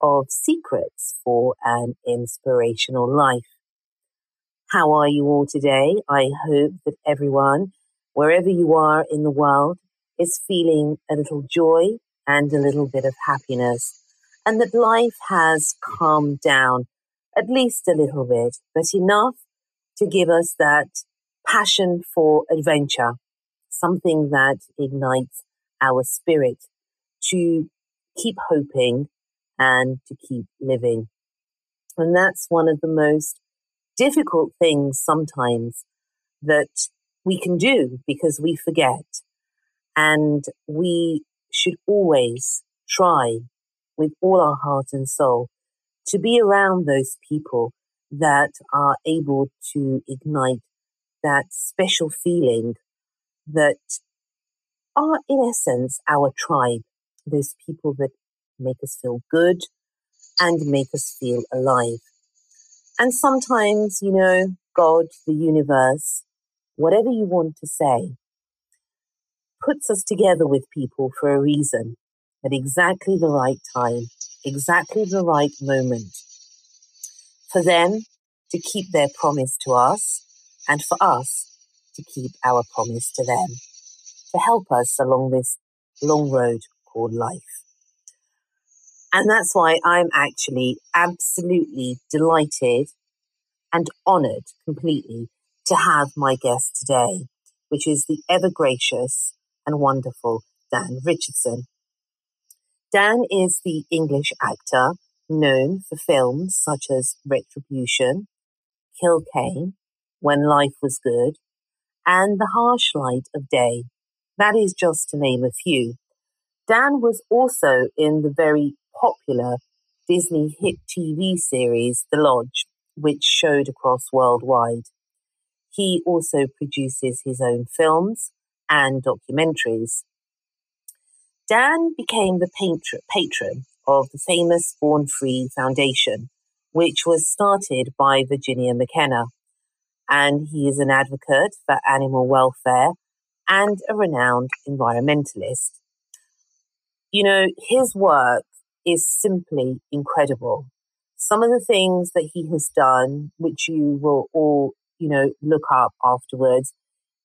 of Secrets for an Inspirational Life. How are you all today? I hope that everyone, wherever you are in the world, is feeling a little joy and a little bit of happiness, and that life has calmed down at least a little bit, but enough to give us that passion for adventure, something that ignites our spirit to keep hoping and to keep living. And that's one of the most difficult things sometimes that we can do because we forget. And we should always try with all our heart and soul to be around those people that are able to ignite that special feeling that are, in essence, our tribe, those people that make us feel good and make us feel alive. And sometimes, you know, God, the universe, whatever you want to say, puts us together with people for a reason at exactly the right time, exactly the right moment, for them to keep their promise to us and for us to keep our promise to them to help us along this long road called life. And that's why I'm actually absolutely delighted and honored completely to have my guest today, which is the ever gracious and wonderful Dan Richardson. Dan is the English actor known for films such as Retribution, Kill Kane, When Life Was Good, and The Harsh Light of Day. That is just to name a few. Dan was also in the very popular Disney hit TV series The Lodge, which showed across worldwide. He also produces his own films and documentaries. Dan became the patron of the famous Born Free Foundation, which was started by Virginia McKenna, and he is an advocate for animal welfare and a renowned environmentalist. You know, his work is simply incredible. Some of the things that he has done, which you will all, you know, look up afterwards,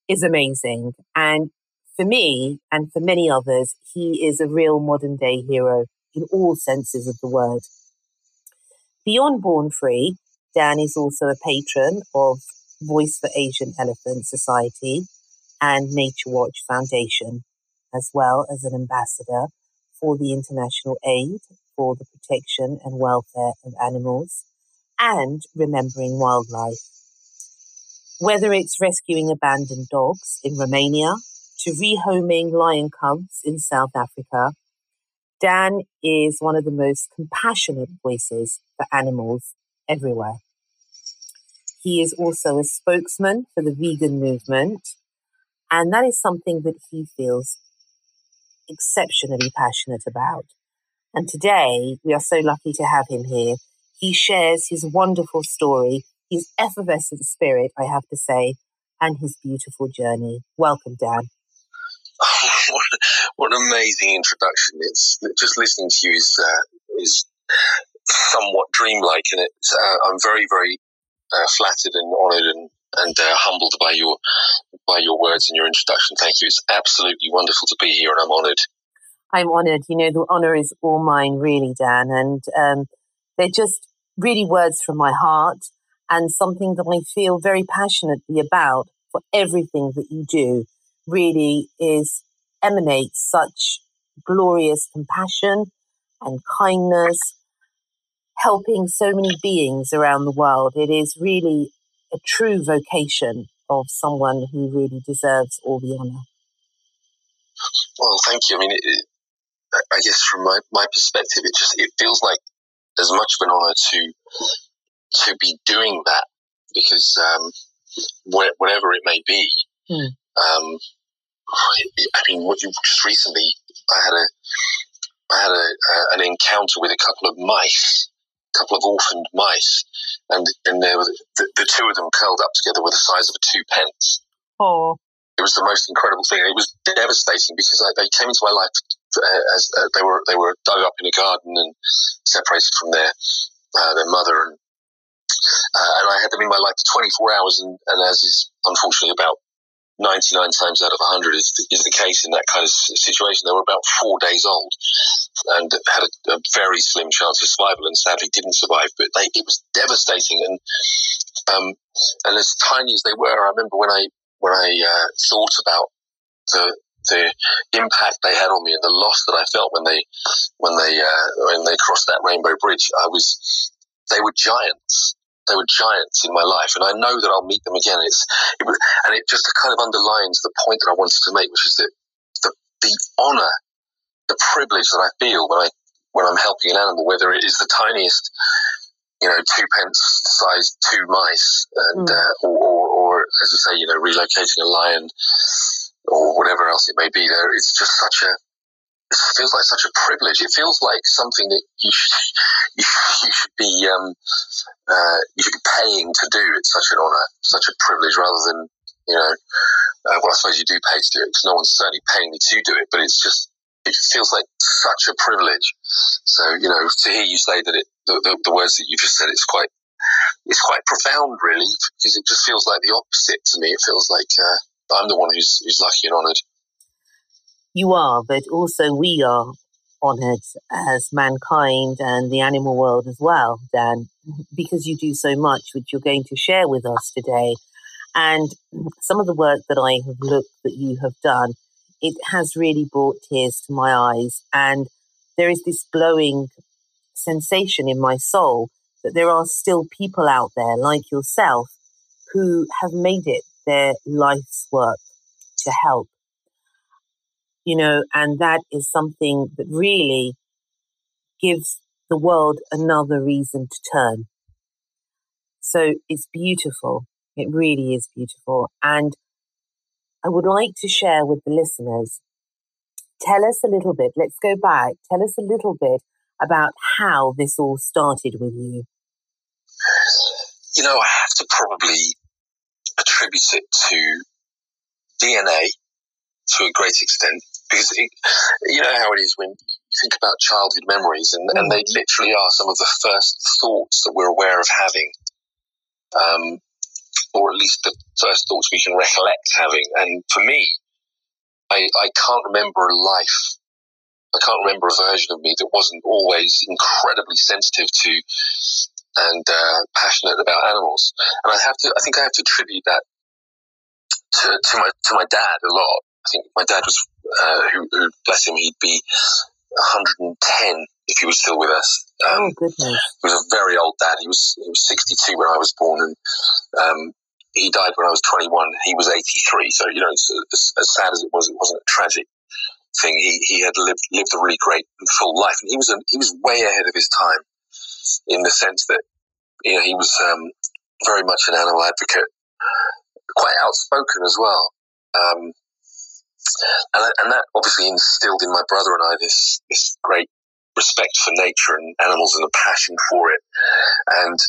is amazing. And for me and for many others, he is a real modern day hero in all senses of the word. Beyond Born Free, Dan is also a patron of Voice for Asian Elephant Society and Nature Watch Foundation, as well as an ambassador for the international aid for the protection and welfare of animals and remembering wildlife. Whether it's rescuing abandoned dogs in Romania to rehoming lion cubs in South Africa, Dan is one of the most compassionate voices for animals everywhere. He is also a spokesman for the vegan movement, and that is something that he feels exceptionally passionate about. And today we are so lucky to have him here. He shares his wonderful story, his effervescent spirit, I have to say, and his beautiful journey. Welcome, Dan. what, what, an amazing introduction! It's just listening to you is uh, is somewhat dreamlike, and it's uh, I'm very very uh, flattered and honoured and and uh, humbled by your by your words and your introduction. Thank you. It's absolutely wonderful to be here, and I'm honoured. I'm honoured. You know, the honour is all mine, really, Dan. And um, they're just really words from my heart and something that I feel very passionately about for everything that you do really is emanates such glorious compassion and kindness, helping so many beings around the world. It is really a true vocation of someone who really deserves all the honour. Well, thank you. I mean, it, I guess from my, my perspective, it just it feels like as much of an honour to to be doing that because um, wh- whatever it may be, mm. um, I mean, what you just recently I had a I had a, uh, an encounter with a couple of mice, couple of orphaned mice, and and there was the, the, two of them curled up together were the size of a two pence. Oh. It was the most incredible thing. It was devastating because I, they came into my life uh, as uh, they were they were dug up in a garden and separated from their uh, their mother and uh, and I had them in my life for 24 hours and, and as is unfortunately about 99 times out of 100 is, is the case in that kind of situation. They were about four days old and had a, a very slim chance of survival and sadly didn't survive. But they, it was devastating. And um, and as tiny as they were, I remember when I when I uh, thought about the the impact they had on me and the loss that I felt when they when they uh, when they crossed that rainbow bridge, I was they were giants they were giants in my life, and I know that I'll meet them again. It's it and it just kind of underlines the point that I wanted to make, which is that the the honour, the privilege that I feel when I when I'm helping an animal, whether it is the tiniest, you know, two pence sized two mice, and mm. uh, or, or, or as I say, you know, relocating a lion or whatever else it may be. There, it's just such a feels like such a privilege. It feels like something that you should, you, should be um, uh, you should be paying to do. It's such an honour, such a privilege, rather than you know. Uh, well, I suppose you do pay to do it because no one's certainly paying me to do it. But it's just it feels like such a privilege. So you know, to hear you say that it, the, the, the words that you just said, it's quite it's quite profound, really, because it just feels like the opposite to me. It feels like uh, I'm the one who's who's lucky and honoured you are, but also we are honored as mankind and the animal world as well, Dan, because you do so much, which you're going to share with us today. And some of the work that I have looked that you have done, it has really brought tears to my eyes. And there is this glowing sensation in my soul that there are still people out there like yourself who have made it their life's work to help you know, and that is something that really gives the world another reason to turn. So it's beautiful. It really is beautiful. And I would like to share with the listeners, tell us a little bit, let's go back, tell us a little bit about how this all started with you. You know, I have to probably attribute it to DNA to a great extent because it, you know how it is when you think about childhood memories, and, mm. and they literally are some of the first thoughts that we're aware of having, um, or at least the first thoughts we can recollect having. And for me, I, I can't remember a life. I can't remember a version of me that wasn't always incredibly sensitive to and uh, passionate about animals. And I have to, I think I have to attribute that to, to my to my dad a lot. I think my dad was uh, who, who, bless him, he'd be 110 if he was still with us. Um, oh goodness! He was a very old dad. He was he was 62 when I was born, and um, he died when I was 21. He was 83. So you know, as, as, sad as it was, it wasn't a tragic thing. He he had lived lived a really great and full life, and he was a, he was way ahead of his time in the sense that you know he was um, very much an animal advocate, quite outspoken as well. Um, and, and that obviously instilled in my brother and I this this great respect for nature and animals and a passion for it. And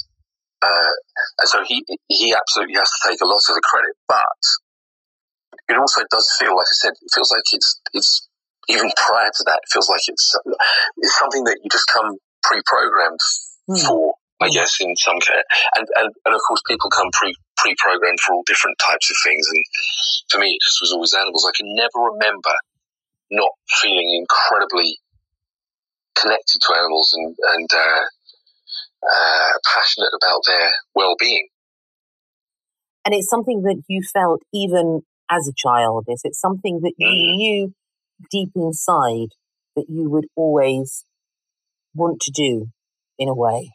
uh, and so he he absolutely has to take a lot of the credit, but it also does feel like I said, it feels like it's it's even prior to that, it feels like it's it's something that you just come pre-programmed mm. for. I guess in some care, and, and and of course people come pre pre-programmed for all different types of things. And for me, it just was always animals. I can never remember not feeling incredibly connected to animals and and uh, uh, passionate about their well-being. And it's something that you felt even as a child. Is it something that you mm. knew deep inside that you would always want to do in a way?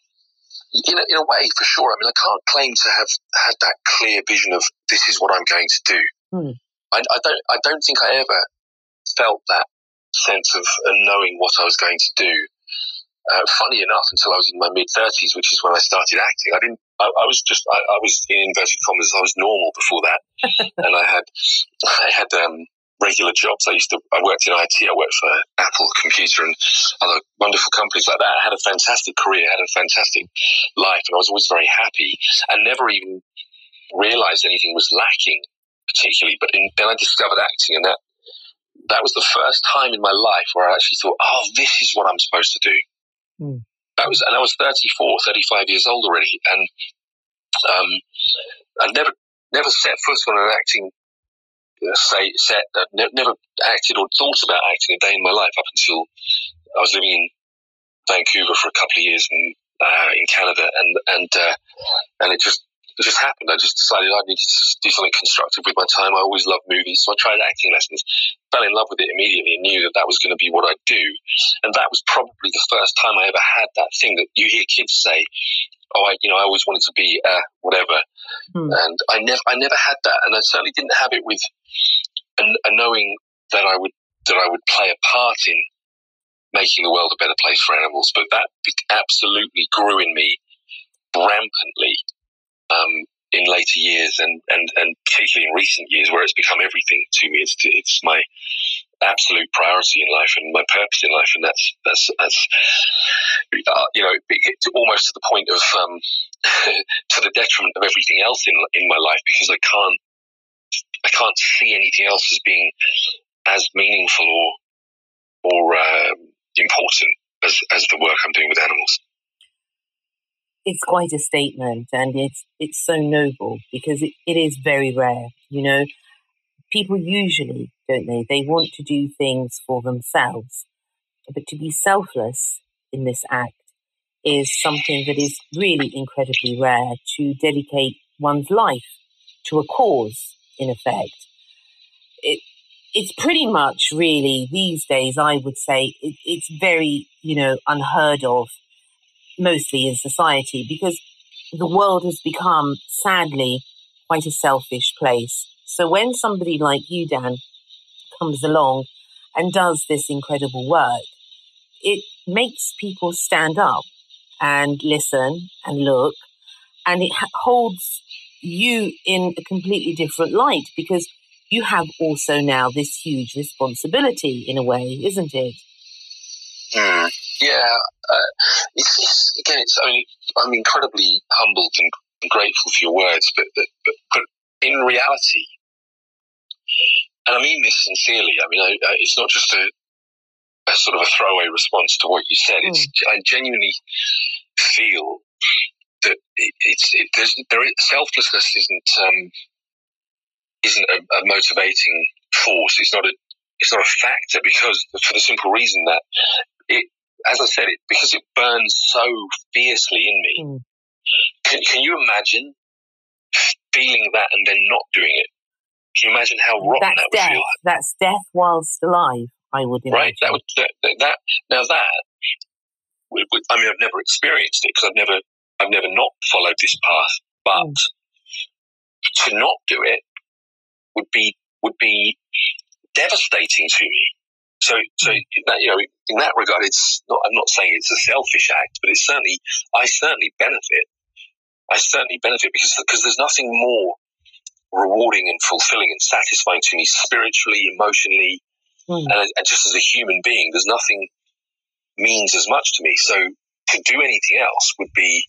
In a, in a way, for sure. I mean, I can't claim to have had that clear vision of this is what I'm going to do. Hmm. I, I, don't. I don't think I ever felt that sense of knowing what I was going to do. Uh, funny enough, until I was in my mid thirties, which is when I started acting, I didn't. I, I was just. I, I, was in inverted commas. I was normal before that, and I had. I had um, regular jobs. I used to, I worked in IT, I worked for Apple Computer and other wonderful companies like that. I had a fantastic career, had a fantastic life, and I was always very happy and never even realized anything was lacking particularly. But in, then I discovered acting, and that that was the first time in my life where I actually thought, oh, this is what I'm supposed to do. Mm. That was, and I was 34, 35 years old already, and um, I never never set foot on an acting say, set, uh, never acted or thought about acting a day in my life up until I was living in Vancouver for a couple of years and uh, in Canada, and and uh, and it just it just happened. I just decided I needed to do something constructive with my time. I always loved movies, so I tried acting lessons, fell in love with it immediately, and knew that that was going to be what I'd do. And that was probably the first time I ever had that thing that you hear kids say, "Oh, I, you know, I always wanted to be uh, whatever," hmm. and I never, I never had that, and I certainly didn't have it with and, and knowing that I would that I would play a part in making the world a better place for animals. But that absolutely grew in me rampantly um, in later years, and, and, and particularly in recent years, where it's become everything to me. It's it's my absolute priority in life and my purpose in life, and that's that's that's uh, you know it's almost to the point of um, to the detriment of everything else in in my life because I can't I can't see anything else as being as meaningful or or uh, important as, as the work I'm doing with animals. It's quite a statement, and it's it's so noble because it, it is very rare. You know, people usually don't they? They want to do things for themselves, but to be selfless in this act is something that is really incredibly rare. To dedicate one's life to a cause in effect. It, it's pretty much really these days, I would say, it, it's very, you know, unheard of, mostly in society, because the world has become, sadly, quite a selfish place. So when somebody like you, Dan, comes along and does this incredible work, it makes people stand up and listen and look, and it holds you in a completely different light because you have also now this huge responsibility in a way, isn't it? Mm, yeah, uh, it's, it's, again, it's. Mean, I'm incredibly humbled and, grateful for your words, but, but, but in reality, and I mean this sincerely. I mean, I, I, it's not just a, a, sort of a throwaway response to what you said. Mm. It's I genuinely feel that it, it's it, there's there is, selflessness isn't um, isn't a, a, motivating force. It's not a it's not a factor because for the simple reason that it, as I said, it because it burns so fiercely in me. Mm. Can, can you imagine feeling that and then not doing it? Can you imagine how rotten That's that would death. feel? That's death whilst alive. I would imagine. Right. That would that, that now that I mean I've never experienced it because I've never I've never not followed this path, but mm. to not do it would be would be devastating to me. So, so mm. that, you know, in that regard, it's not. I'm not saying it's a selfish act, but it's certainly. I certainly benefit. I certainly benefit because because there's nothing more rewarding and fulfilling and satisfying to me spiritually, emotionally, mm. and, and just as a human being. There's nothing means as much to me. So to do anything else would be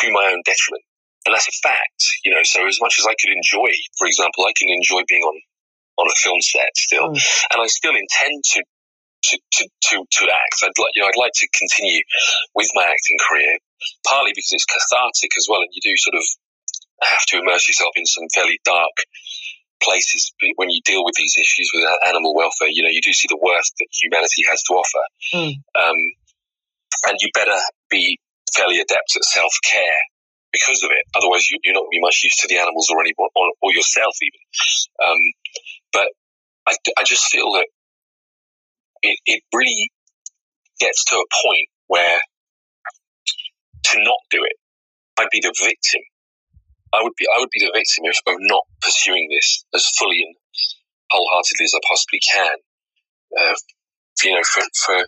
to my own detriment. And that's a fact, you know. So as much as I could enjoy, for example, I can enjoy being on on a film set still, mm. and I still intend to to, to, to, to act. I'd like, you know, I'd like to continue with my acting career, partly because it's cathartic as well, and you do sort of have to immerse yourself in some fairly dark places when you deal with these issues with animal welfare. You know, you do see the worst that humanity has to offer, mm. um, and you better be fairly adept at self care because of it. Otherwise, you, are not going to be much use to the animals or anyone or, or yourself even. Um, but I, I just feel that it, it really gets to a point where to not do it, I'd be the victim. I would be I would be the victim of, of not pursuing this as fully and wholeheartedly as I possibly can. Uh, you know, for, for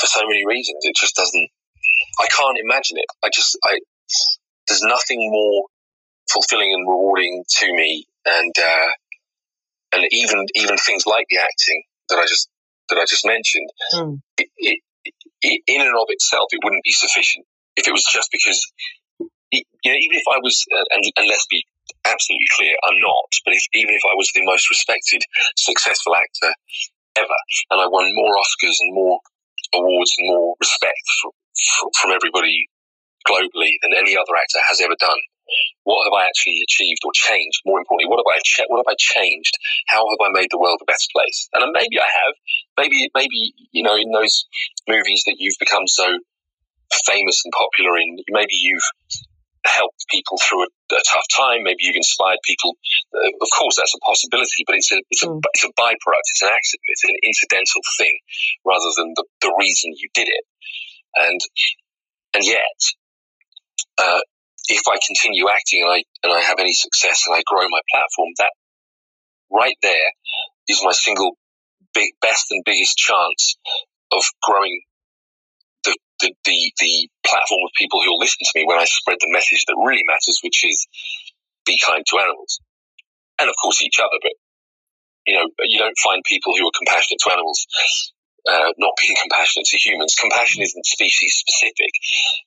for so many reasons, it just doesn't. I can't imagine it. I just I there's nothing more fulfilling and rewarding to me, and uh, and even even things like the acting that I just that I just mentioned, mm. it, it, it, in and of itself, it wouldn't be sufficient if it was just because, you know, even if I was, uh, and, and let's be absolutely clear, I'm not, but if, even if I was the most respected, successful actor ever, and I won more Oscars and more awards and more respect from, from everybody globally than any other actor has ever done, what have I actually achieved or changed? More importantly, what have I what have I changed? How have I made the world a better place? And maybe I have. Maybe maybe you know in those movies that you've become so famous and popular in, maybe you've helped people through a, a tough time. Maybe you've inspired people. Uh, of course, that's a possibility, but it's a it's a mm. it's a byproduct. It's an accident. It's an incidental thing rather than the, the reason you did it. And and yet, uh, if I continue acting and I and I have any success and I grow my platform, that right there is my single big best and biggest chance of growing the, the, the, platform of people who will listen to me when I spread the message that really matters, which is be kind to animals. And of course each other, but you know, you don't find people who are compassionate to animals uh, not being compassionate to humans. Compassion isn't species specific.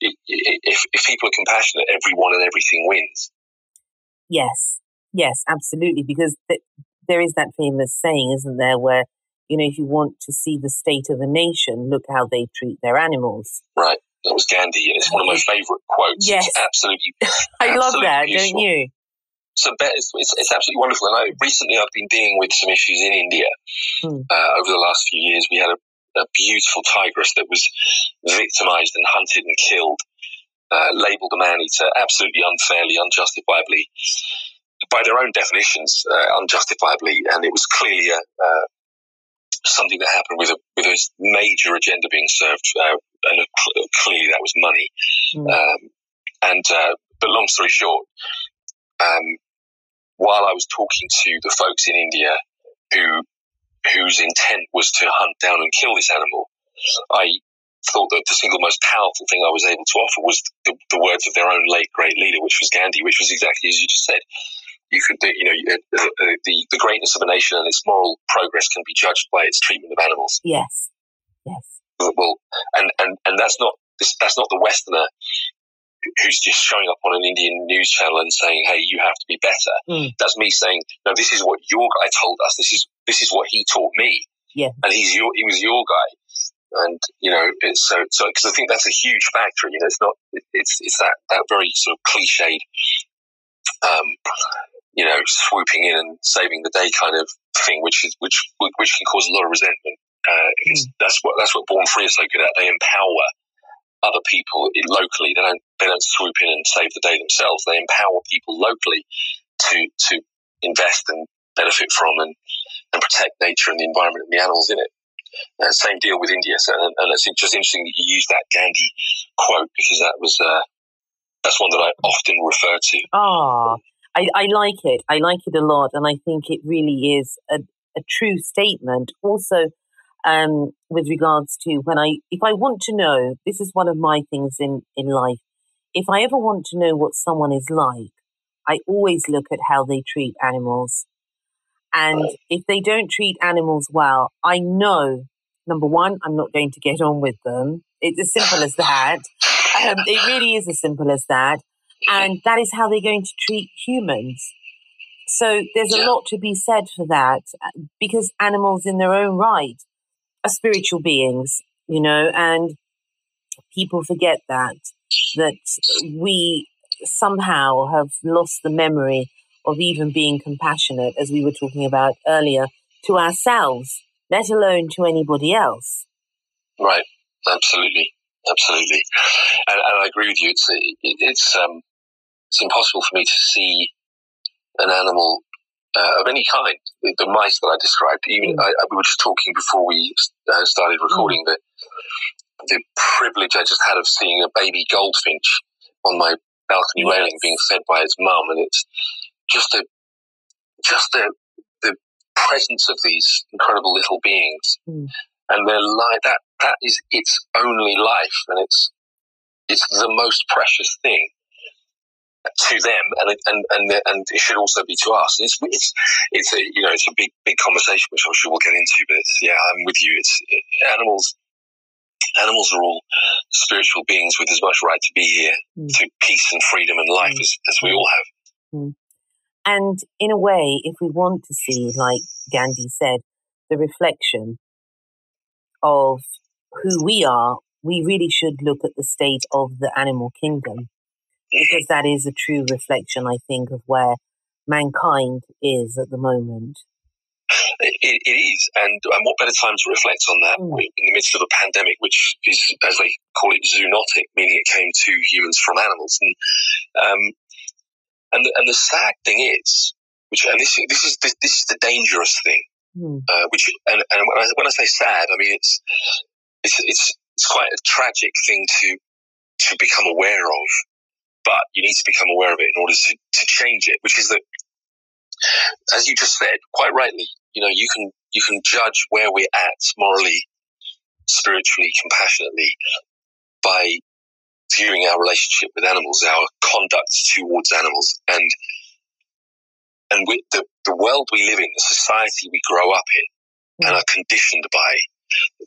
If, if people are compassionate, everyone and everything wins. Yes, yes, absolutely. Because th- there is that famous saying, isn't there, where, you know, if you want to see the state of a nation, look how they treat their animals. Right. That was Gandhi, it's one of my favourite quotes. Yes. It's absolutely. I absolutely love that, beautiful. don't you? so it's, it's, it's, absolutely wonderful. And I, recently, I've been dealing with some issues in India. Hmm. Uh, over the last few years, we had a, a beautiful tigress that was victimized and hunted and killed, uh, labeled a man eater absolutely unfairly, unjustifiably, by their own definitions, uh, unjustifiably. And it was clearly a, uh, something that happened with a, with a major agenda being served, uh, and clearly that was money. Mm. Um, and uh, but long story short, um, while I was talking to the folks in India who whose intent was to hunt down and kill this animal, I thought that the single most powerful thing I was able to offer was the, the words of their own late great leader, which was Gandhi, which was exactly as you just said. You could, you know, uh, uh, the the greatness of a nation and its moral progress can be judged by its treatment of animals. Yes, yes. Well, and and and that's not that's not the Westerner who's just showing up on an Indian news channel and saying, "Hey, you have to be better." Mm. That's me saying, "No, this is what your guy told us. This is this is what he taught me." Yeah, and he's your he was your guy, and you know, it's so so because I think that's a huge factor. You know, it's not it's it's that that very sort of cliched, um, you know, swooping in and saving the day kind of thing, which is which which can cause a lot of resentment. Uh, mm. That's what that's what Born Free is so good at. They empower other people locally. They don't they don't swoop in and save the day themselves. They empower people locally to to invest and benefit from and, and protect nature and the environment and the animals in it. Uh, same deal with India. So, and, and, it's just interesting that you used that Gandhi quote because that was uh, that's one that I often refer to. Ah, I, I like it. I like it a lot, and I think it really is a, a true statement. Also, um, with regards to when I, if I want to know, this is one of my things in, in life. If I ever want to know what someone is like, I always look at how they treat animals. And if they don't treat animals well, I know, number one, I'm not going to get on with them. It's as simple as that. Um, it really is as simple as that. And that is how they're going to treat humans. So there's a lot to be said for that because animals in their own right are spiritual beings, you know, and people forget that, that we somehow have lost the memory of even being compassionate, as we were talking about earlier, to ourselves, let alone to anybody else. Right, absolutely. absolutely, and, and, I agree with you. It's it, it's um, it's impossible for me to see an animal uh, of any kind. The, the, mice that I described, even mm. I, we were just talking before we uh, started recording mm. the the privilege I just had of seeing a baby goldfinch on my balcony yes. railing being fed by its mum, and it's just a just the the presence of these incredible little beings, mm. and their life that that is its only life, and it's it's the most precious thing to them, and and and and it should also be to us. It's it's it's a you know it's a big big conversation which I'm sure we'll get into. But it's, yeah, I'm with you. It's it, animals. Animals are all spiritual beings with as much right to be here mm. to peace and freedom and life mm. as, as we all have. Mm. And in a way, if we want to see, like Gandhi said, the reflection of who we are, we really should look at the state of the animal kingdom because that is a true reflection, I think, of where mankind is at the moment. It, it is, and, and what better time to reflect on that mm. in the midst of a pandemic, which is, as they call it, zoonotic, meaning it came to humans from animals. And um, and the, and the sad thing is, which and this this is this, this is the dangerous thing, mm. uh, which and, and when I, when I say sad, I mean it's it's it's it's quite a tragic thing to to become aware of but you need to become aware of it in order to, to change it, which is that, as you just said, quite rightly, you know, you can, you can judge where we're at morally, spiritually, compassionately by viewing our relationship with animals, our conduct towards animals, and and we, the the world we live in, the society we grow up in, and are conditioned by,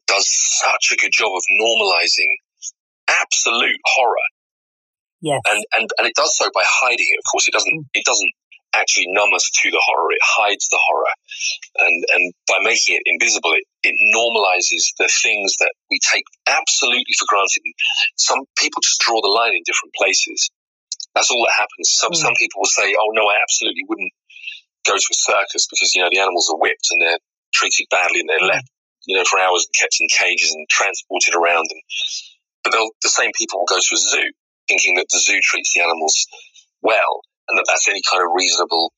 does such a good job of normalizing absolute horror Yes. And, and, and it does so by hiding it. Of course, it doesn't, it doesn't actually numb us to the horror. It hides the horror. And, and by making it invisible, it, it normalizes the things that we take absolutely for granted. Some people just draw the line in different places. That's all that happens. Some, mm. some people will say, oh no, I absolutely wouldn't go to a circus because, you know, the animals are whipped and they're treated badly and they're left, you know, for hours and kept in cages and transported around. And, but the same people will go to a zoo thinking that the zoo treats the animals well and that that's any kind of reasonable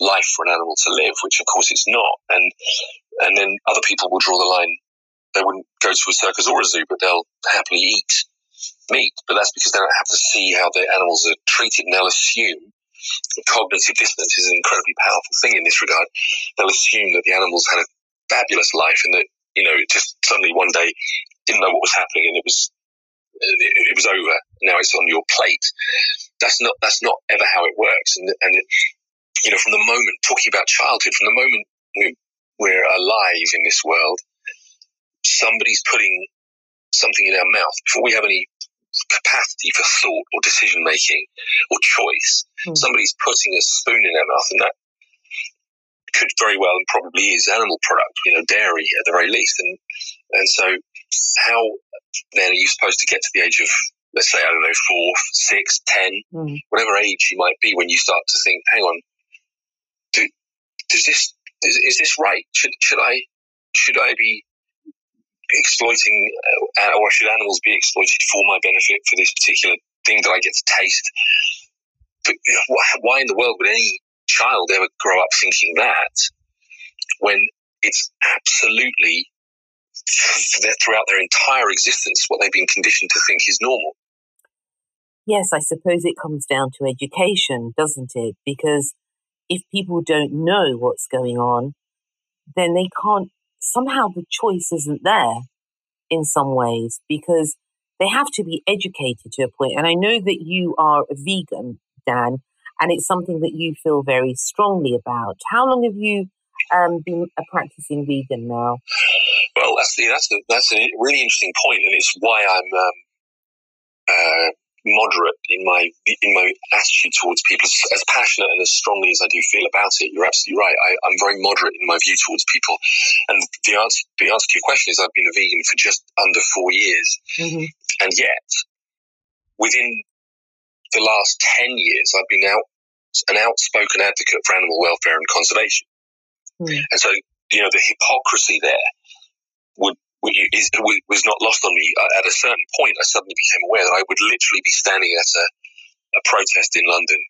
life for an animal to live, which of course it's not. And and then other people will draw the line. They wouldn't go to a circus or a zoo, but they'll happily eat meat. But that's because they don't have to see how the animals are treated, and they'll assume cognitive dissonance is an incredibly powerful thing in this regard. They'll assume that the animals had a fabulous life, and that you know it just suddenly one day didn't know what was happening, and it was it, was over. Now it's on your plate. That's not that's not ever how it works. And and it, you know, from the moment talking about childhood, from the moment we, we're alive in this world, somebody's putting something in our mouth before we have any capacity for thought or decision making or choice. Mm. Somebody's putting a spoon in our mouth, and that could very well and probably is animal product, you know, dairy at the very least. And and so how then are you supposed to get to the age of, let's say, I don't know, four, six, ten, mm. whatever age you might be when you start to think, hang on, do, does this, is, is this right? Should, should I, should I be exploiting, uh, or should animals be exploited for my benefit for this particular thing that I get to taste? But why in the world would any child ever grow up thinking that when it's absolutely throughout their entire existence what they've been conditioned to think is normal. Yes, I suppose it comes down to education, doesn't it? Because if people don't know what's going on, then they can't, somehow the choice isn't there in some ways because they have to be educated to a point. And I know that you are a vegan, Dan, and it's something that you feel very strongly about. How long have you um, been a practicing vegan now? Well, that's the, that's a, that's a really interesting point, and it's why I'm um, uh, moderate in my in my attitude towards people. As, as, passionate and as strongly as I do feel about it, you're absolutely right. I, am very moderate in my view towards people, and the answer the answer to your question is I've been a vegan for just under four years, mm-hmm. and yet within the last ten years, I've been out an outspoken advocate for animal welfare and conservation, mm. and so you know the hypocrisy there would was not lost on me. At a certain point, I suddenly became aware that I would literally be standing at a, a protest in London,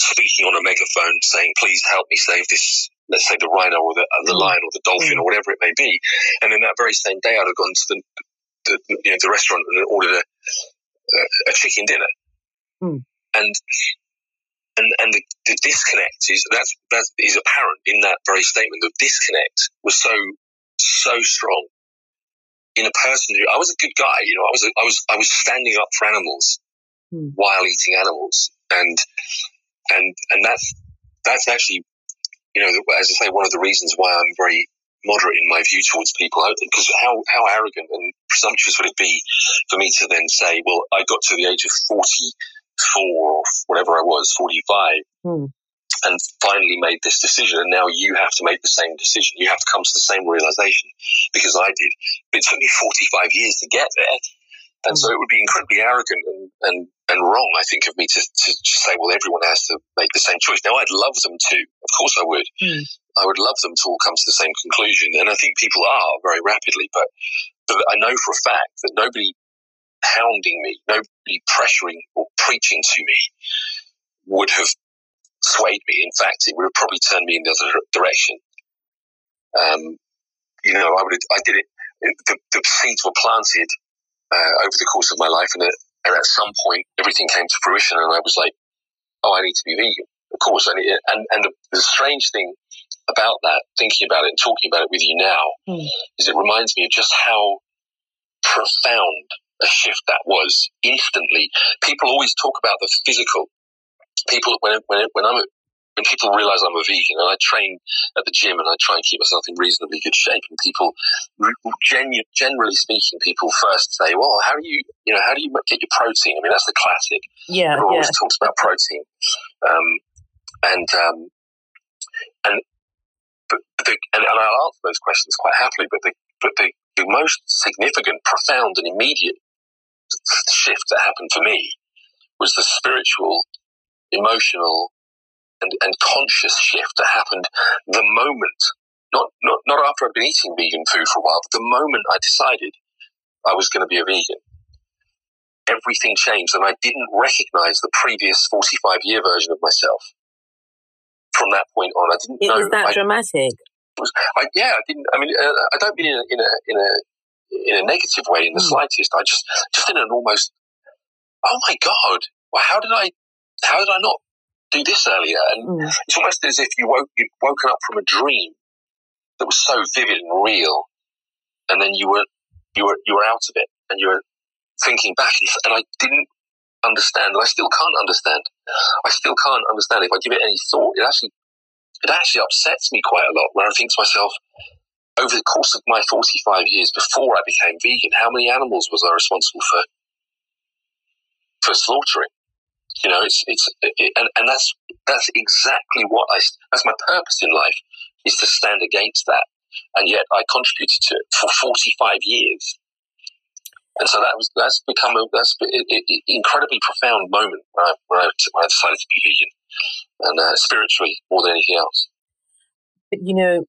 speaking on a megaphone, saying, "Please help me save this." Let's say the rhino or the, uh, the mm. lion or the dolphin mm. or whatever it may be. And then that very same day, I'd have gone to the, the you know the restaurant and ordered a a, a chicken dinner. Mm. And and and the, the disconnect is that's that is apparent in that very statement. The disconnect was so so strong in a person who I was a good guy. You know, I was a, I was I was standing up for animals hmm. while eating animals, and and and that's that's actually you know as I say one of the reasons why I'm very moderate in my view towards people because how how arrogant and presumptuous would it be for me to then say well I got to the age of 44 or whatever I was 45 hmm and finally made this decision. And now you have to make the same decision. You have to come to the same realization because I did. It took me 45 years to get there. And so it would be incredibly arrogant and, and, and wrong, I think, of me to, to say, well, everyone has to make the same choice. Now, I'd love them to. Of course I would. Mm. I would love them to all come to the same conclusion. And I think people are very rapidly. But, but I know for a fact that nobody hounding me, pressuring or preaching to me would have swayed me. In fact, it would have probably turned me in the other direction. Um, you know, I would I did it. The, the seeds were planted uh, over the course of my life, and, and at some point, everything came to fruition, and I was like, "Oh, I need to be vegan." Of course, I need, and and the, the strange thing about that, thinking about it and talking about it with you now, mm. is it reminds me of just how profound a shift that was instantly. People always talk about the physical people when when when I'm when people realize I'm a vegan and I train at the gym and I try and keep myself in reasonably good shape, and people, genu- generally speaking, people first say, "Well, how do you, you know, how do you get your protein?" I mean, that's the classic. Yeah, Everyone yeah. always talks about protein, um, and um, and but the, and, and I'll answer those questions quite happily. But the but the, the most significant, profound, and immediate shift that happened for me was the spiritual emotional and, and conscious shift that happened the moment, not, not, not after I'd been eating vegan food for a while, but the moment I decided I was going to be a vegan. Everything changed, and I didn't recognize the previous 45 year version of myself from that point on. I didn't it know. was that I, dramatic. Was, I, yeah, I didn't. I mean, uh, I don't mean in a, in a, in a in a negative way in the mm. slightest. I just just in an almost. Oh my god! Well, how did I how did I not do this earlier? And mm. it's almost as if you woke you'd woken up from a dream that was so vivid and real, and then you were you were you were out of it, and you were thinking back, and I didn't understand, and I still can't understand. I still can't understand if I give it any thought. It actually it actually upsets me quite a lot when I think to myself, over the course of my 45 years before I became vegan, how many animals was I responsible for for slaughtering? You know, it's it's it, and, and that's that's exactly what I that's my purpose in life is to stand against that, and yet I contributed to it for forty five years, and so that was that's become a that's an incredibly profound moment when I, when I, when I decided to be vegan, and uh, spiritually more than anything else. But you know,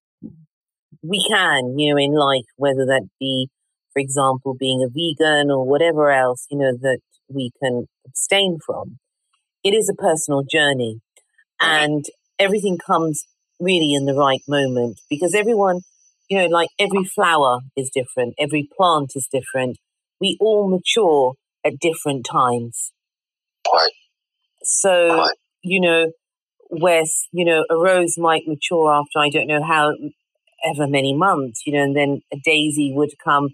we can you know in life whether that be, for example, being a vegan or whatever else you know that we can abstain from it is a personal journey and everything comes really in the right moment because everyone, you know, like every flower is different, every plant is different. We all mature at different times. Right. So, right. you know, where, you know, a rose might mature after I don't know how ever many months, you know, and then a daisy would come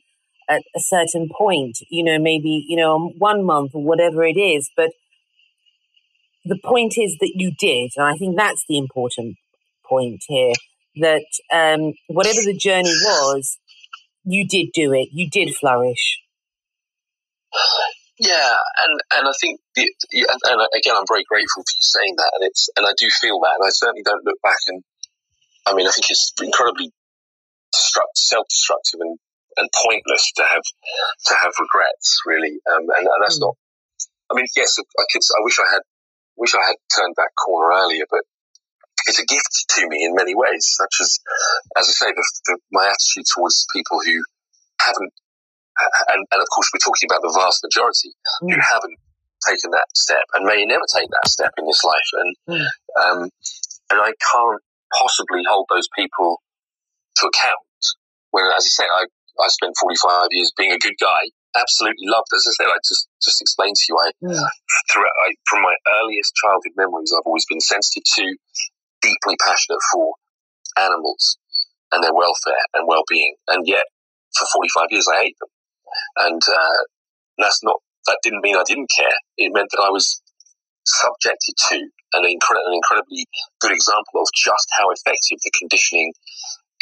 at a certain point, you know, maybe, you know, one month or whatever it is. But the point is that you did, and I think that's the important point here. That um, whatever the journey was, you did do it. You did flourish. Yeah, and and I think the, and again, I'm very grateful for you saying that, and it's and I do feel that, and I certainly don't look back and I mean, I think it's incredibly self-destructive and, and pointless to have to have regrets, really, um, and, and that's mm. not. I mean, yes, I could. I wish I had wish I had turned that corner earlier, but it's a gift to me in many ways, such as, as I say, the, the, my attitude towards people who haven't, and, and of course we're talking about the vast majority mm. who haven't taken that step and may never take that step in this life. And mm. um, and I can't possibly hold those people to account when, as I say, I I spent 45 years being a good guy. Absolutely loved, as I said, I just just explained to you. I, yeah. throughout, I, from my earliest childhood memories, I've always been sensitive to, deeply passionate for animals and their welfare and well-being. And yet, for 45 years, I hate them. And uh, that's not that didn't mean I didn't care. It meant that I was subjected to an, incre- an incredibly good example of just how effective the conditioning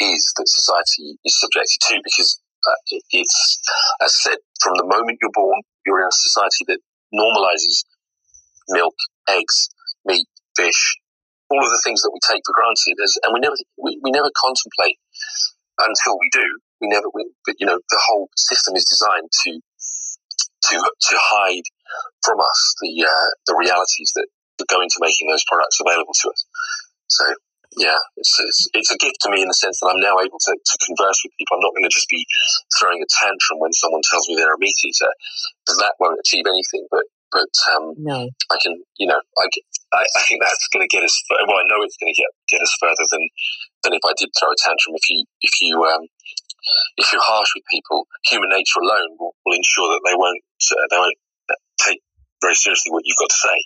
is that society is subjected to because uh, it's, as I said, from the moment you're born, you're in a society that normalizes milk, eggs, meat, fish, all of the things that we take for granted. As, and we never, we, we never contemplate until we do. We never, we, but you know, the whole system is designed to, to, to hide from us the, uh, the realities that, go into making those products available to us. So yeah, it's, it's, it's, a gift to me in the sense that I'm now able to, to converse with people. I'm not going to just be throwing a tantrum when someone tells me they're a meat eater. That won't achieve anything. But but um, no. I can, you know, I, I, I think that's going to get us. Well, I know it's going to get get us further than than if I did throw a tantrum. If you if you um, if you're harsh with people, human nature alone will, will ensure that they won't uh, they won't take very seriously what you've got to say.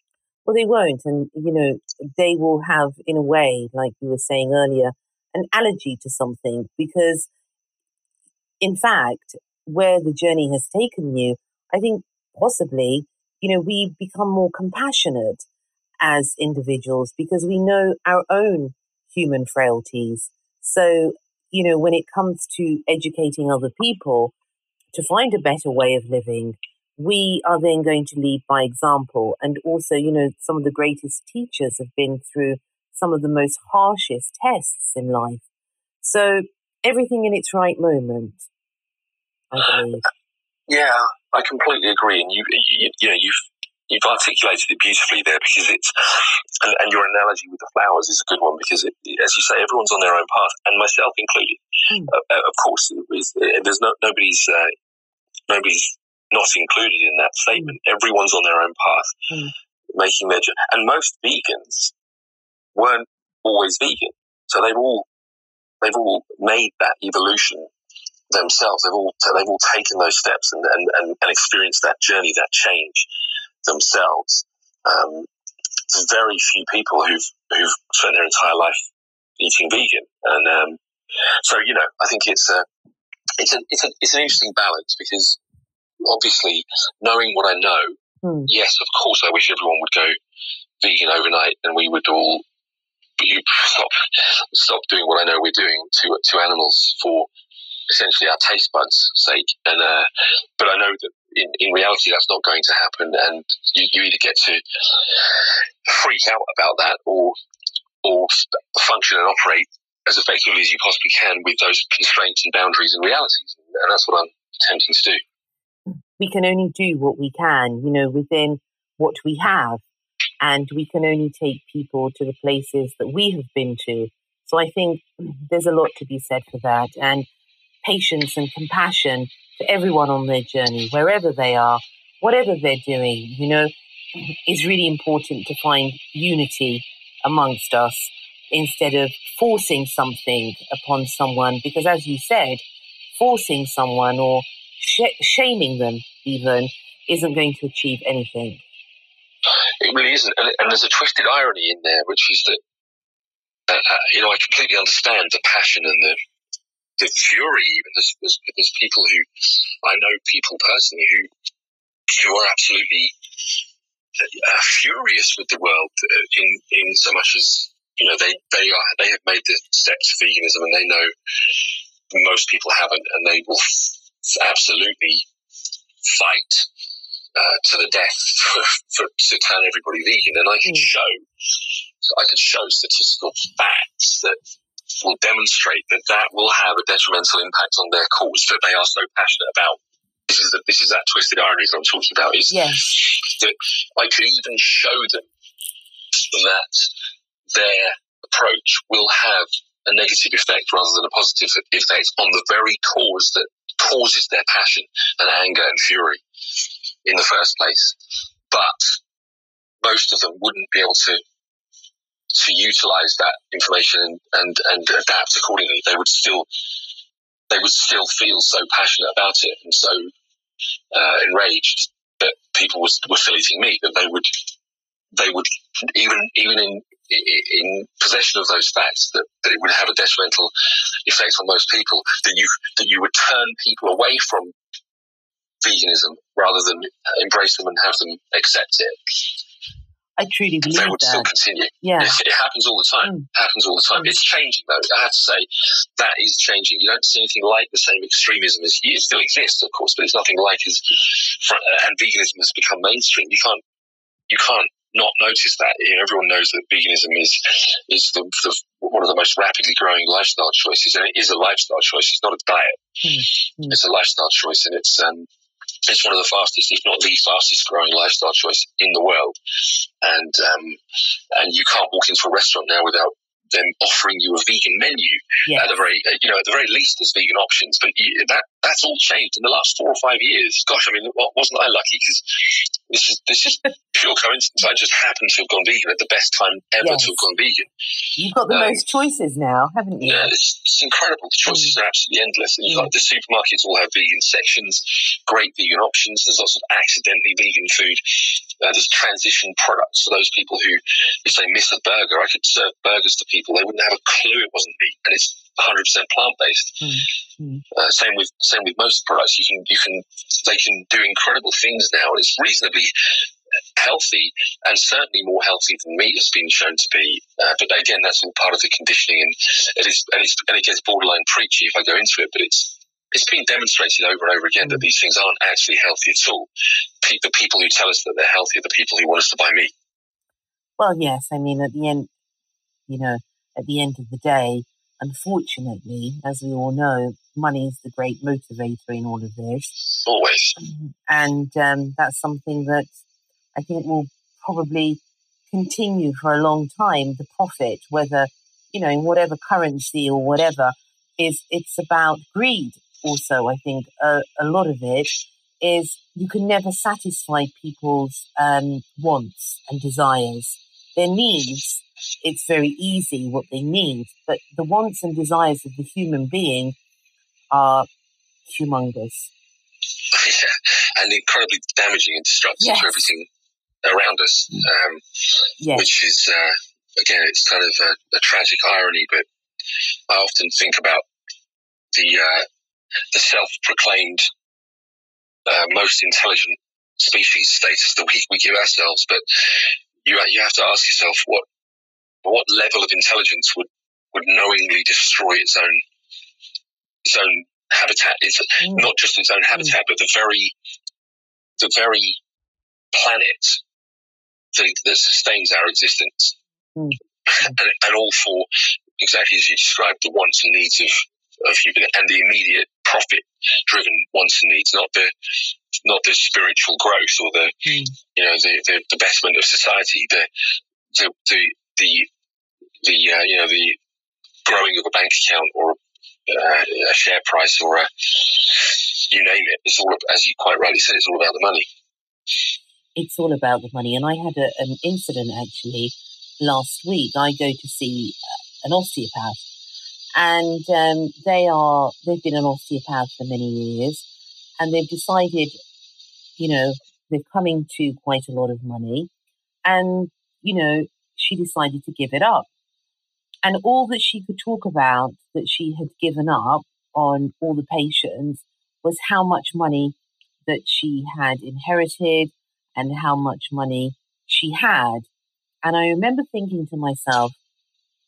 Well, they won't. And, you know, they will have, in a way, like you were saying earlier, an allergy to something because, in fact, where the journey has taken you, I think possibly, you know, we become more compassionate as individuals because we know our own human frailties. So, you know, when it comes to educating other people to find a better way of living, we are then going to lead by example. And also, you know, some of the greatest teachers have been through some of the most harshest tests in life. So everything in its right moment, I believe. Yeah, I completely agree. And you, you, you know, you've you've articulated it beautifully there because it's and, and, your analogy with the flowers is a good one because it, as you say everyone's on their own path and myself included mm. uh, of course there's no nobody's uh, nobody's not included in that statement. Mm. Everyone's on their own path, mm. making their journey. And most vegans weren't always vegan, so they've all they've all made that evolution themselves. They've all they've all taken those steps and and, and, and experienced that journey, that change themselves. Um, there's very few people who've who've spent their entire life eating vegan, and um, so you know, I think it's a it's a it's a it's an interesting balance because obviously, knowing what I know, mm. yes, of course, I wish everyone would go vegan overnight and we would all stop stop doing what I know we're doing to to animals for essentially our taste buds' sake. And uh, but I know that in, in reality that's not going to happen, and you, you either get to freak out about that or or function and operate as effectively as you possibly can with those constraints and boundaries and realities. And that's what I'm attempting to do we can only do what we can, you know, within what we have. And we can only take people to the places that we have been to. So I think there's a lot to be said for that. And patience and compassion for everyone on their journey, wherever they are, whatever they're doing, you know, is really important to find unity amongst us instead of forcing something upon someone. Because as you said, forcing someone or sh- shaming them even isn't going to achieve anything. It really isn't, and, and there's a twisted irony in there, which is that uh, uh, you know I completely understand the passion and the the fury. Even there's, there's, there's people who I know people personally who who are absolutely uh, furious with the world uh, in in so much as you know they they are they have made the steps of veganism and they know most people haven't and they will absolutely fight uh, to the death for, for, to turn everybody vegan, and I can mm. show I can show statistical facts that will demonstrate that that will have a detrimental impact on their cause that they are so passionate about. This is the, this is that twisted irony that I'm talking about. Is yes. that I could even show them that their approach will have a negative effect rather than a positive effect on the very cause that causes their passion and anger and fury in the first place. But most of them wouldn't be able to to utilize that information and, and, and adapt accordingly. They would still they would still feel so passionate about it and so uh, enraged that people was, were filleting meat that they would they would even even in in possession of those facts that, that it would have a detrimental effect on most people that you that you would turn people away from veganism rather than embrace them and have them accept it. I truly believe that they would that. still continue. Yeah. It, it happens all the time. Mm. It happens all the time. Mm. It's changing though. I have to say that is changing. You don't see anything like the same extremism as it still exists, of course, but it's nothing like as and veganism has become mainstream. You can't you can't not notice that. You know, everyone knows that veganism is is the, the, one of the most rapidly growing lifestyle choices, and it is a lifestyle choice. It's not a diet. Mm. Mm. It's a lifestyle choice, and it's um, it's one of the fastest, if not the fastest growing lifestyle choice in the world. And um, and you can't walk into a restaurant now without them offering you a vegan menu at the very you know at the very least there's vegan options but that that's all changed in the last four or five years gosh i mean wasn't i lucky because this is this is pure coincidence i just happened to have gone vegan at the best time ever Yes. to have gone vegan You've got the Um, most choices now, haven't you? yeah, it's, it's incredible. The choices are absolutely endless. And you've got the supermarkets all have vegan sections, great vegan options. There's lots of accidentally vegan food. Uh, there's transition products for those people who, if they miss a burger, I could serve burgers to people. They wouldn't have a clue it wasn't meat, and it's 100% plant based. Mm, mm. Uh, same with same with most products. You can you can they can do incredible things now, it's reasonably healthy and certainly more healthy than meat has been shown to be. Uh, but again, that's all part of the conditioning, and it is and, it's, and it gets borderline preachy if I go into it. But it's it's been demonstrated over and over again that these things aren't actually healthy at all. Pe- the people who tell us that they're healthy are the people who want us to buy meat. Well, yes. I mean, at the end, you know, at the end of the day, unfortunately, as we all know, money is the great motivator in all of this. Always. And um, that's something that I think will probably continue for a long time. The profit, whether, you know, in whatever currency or whatever, is it's about greed also. I think a, a lot of it is you can never satisfy people's um, wants and desires. Their needs, it's very easy what they need, but the wants and desires of the human being are humongous. yeah, and incredibly damaging and destructive Yes. to everything around us. Um, Yes. which is uh, again, it's kind of a, a tragic irony. But I often think about the uh, the self-proclaimed uh, most intelligent species status that we, we give ourselves. But you you have to ask yourself what what level of intelligence would would knowingly destroy its own its own habitat. It's Mm. not just its own habitat, but the very the very planet that, that sustains our existence, Mm. and, and all for exactly as you described the wants and needs of of human and the immediate profit driven wants and needs, not the not the spiritual growth or the Mm. you know the, the, the betterment of society, the the the the, the uh, you know the growing of a bank account or uh, a share price or a you name it. It's all as you quite rightly said. It's all about the money. it's all about the money. And I had a, an incident actually last week. I go to see uh, an osteopath, and um, they are they've been an osteopath for many years, and they've decided, you know, they're coming to quite a lot of money, and you know, she decided to give it up. And all that she could talk about that she had given up on all the patients was how much money that she had inherited and how much money she had. And I remember thinking to myself,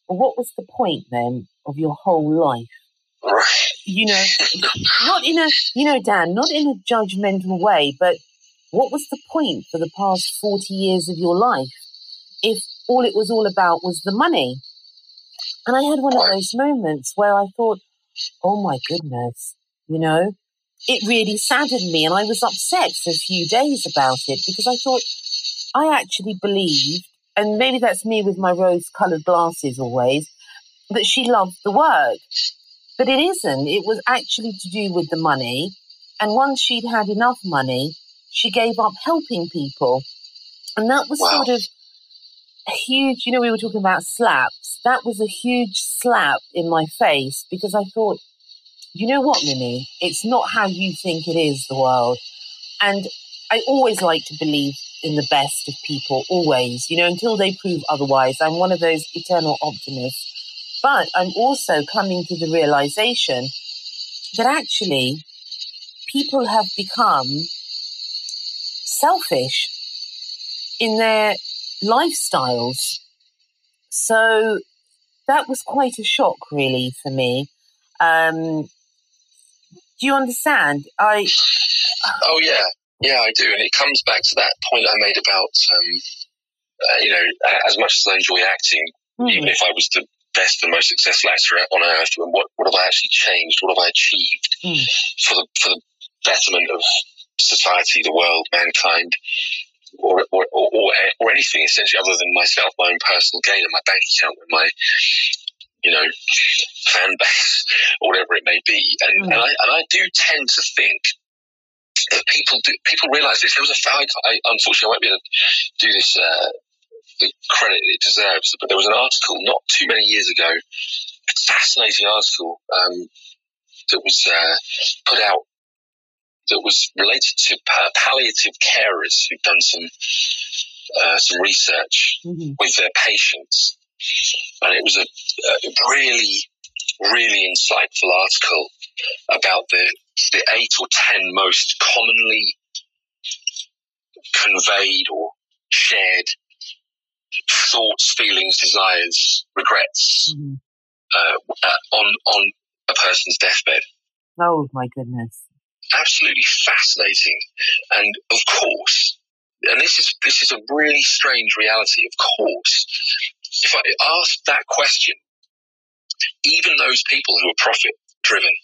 well, what was the point then of your whole life? You know, not in a, you know, Dan, not in a judgmental way, but what was the point for the past 40 years of your life if all it was all about was the money? And I had one of those moments where I thought, oh my goodness, you know, it really saddened me. And I was upset for a few days about it because I thought, I actually believed, and maybe that's me with my rose colored glasses always, that she loved the work. But it isn't. It was actually to do with the money. And once she'd had enough money, she gave up helping people. And that was wow. sort of huge, you know, we were talking about slaps. That was a huge slap in my face because I thought, you know what, Mimi? It's not how you think it is, the world. And I always like to believe in the best of people, always, you know, until they prove otherwise. I'm one of those eternal optimists. But I'm also coming to the realization that actually people have become selfish in their lifestyles. So that was quite a shock, really, for me. Um, do you understand? I. Oh yeah, yeah, I do, and it comes back to that point I made about, um, uh, you know, as much as I enjoy acting, mm. even if I was the best and most successful actor on earth, and what what have I actually changed? What have I achieved mm. for the for the betterment of society, the world, mankind? Or, or, or, or, anything essentially other than myself, my own personal gain and my bank account and my you know, fan base or whatever it may be. And, mm. and, I, and I do tend to think that people do, people realise this. There was a I, I, unfortunately I won't be able to do this uh, the credit it deserves, but there was an article not too many years ago, a fascinating article um, that was uh, put out that was related to palliative carers who've done some uh, some research mm-hmm. with their patients and it was a, a really, really insightful article about the the eight or ten most commonly conveyed or shared thoughts, feelings, desires, regrets mm-hmm. uh, uh, on on a person's deathbed. Oh my goodness! Absolutely fascinating, and of course, and this is this is a really strange reality. Of course, if I ask that question, even those people who are profit driven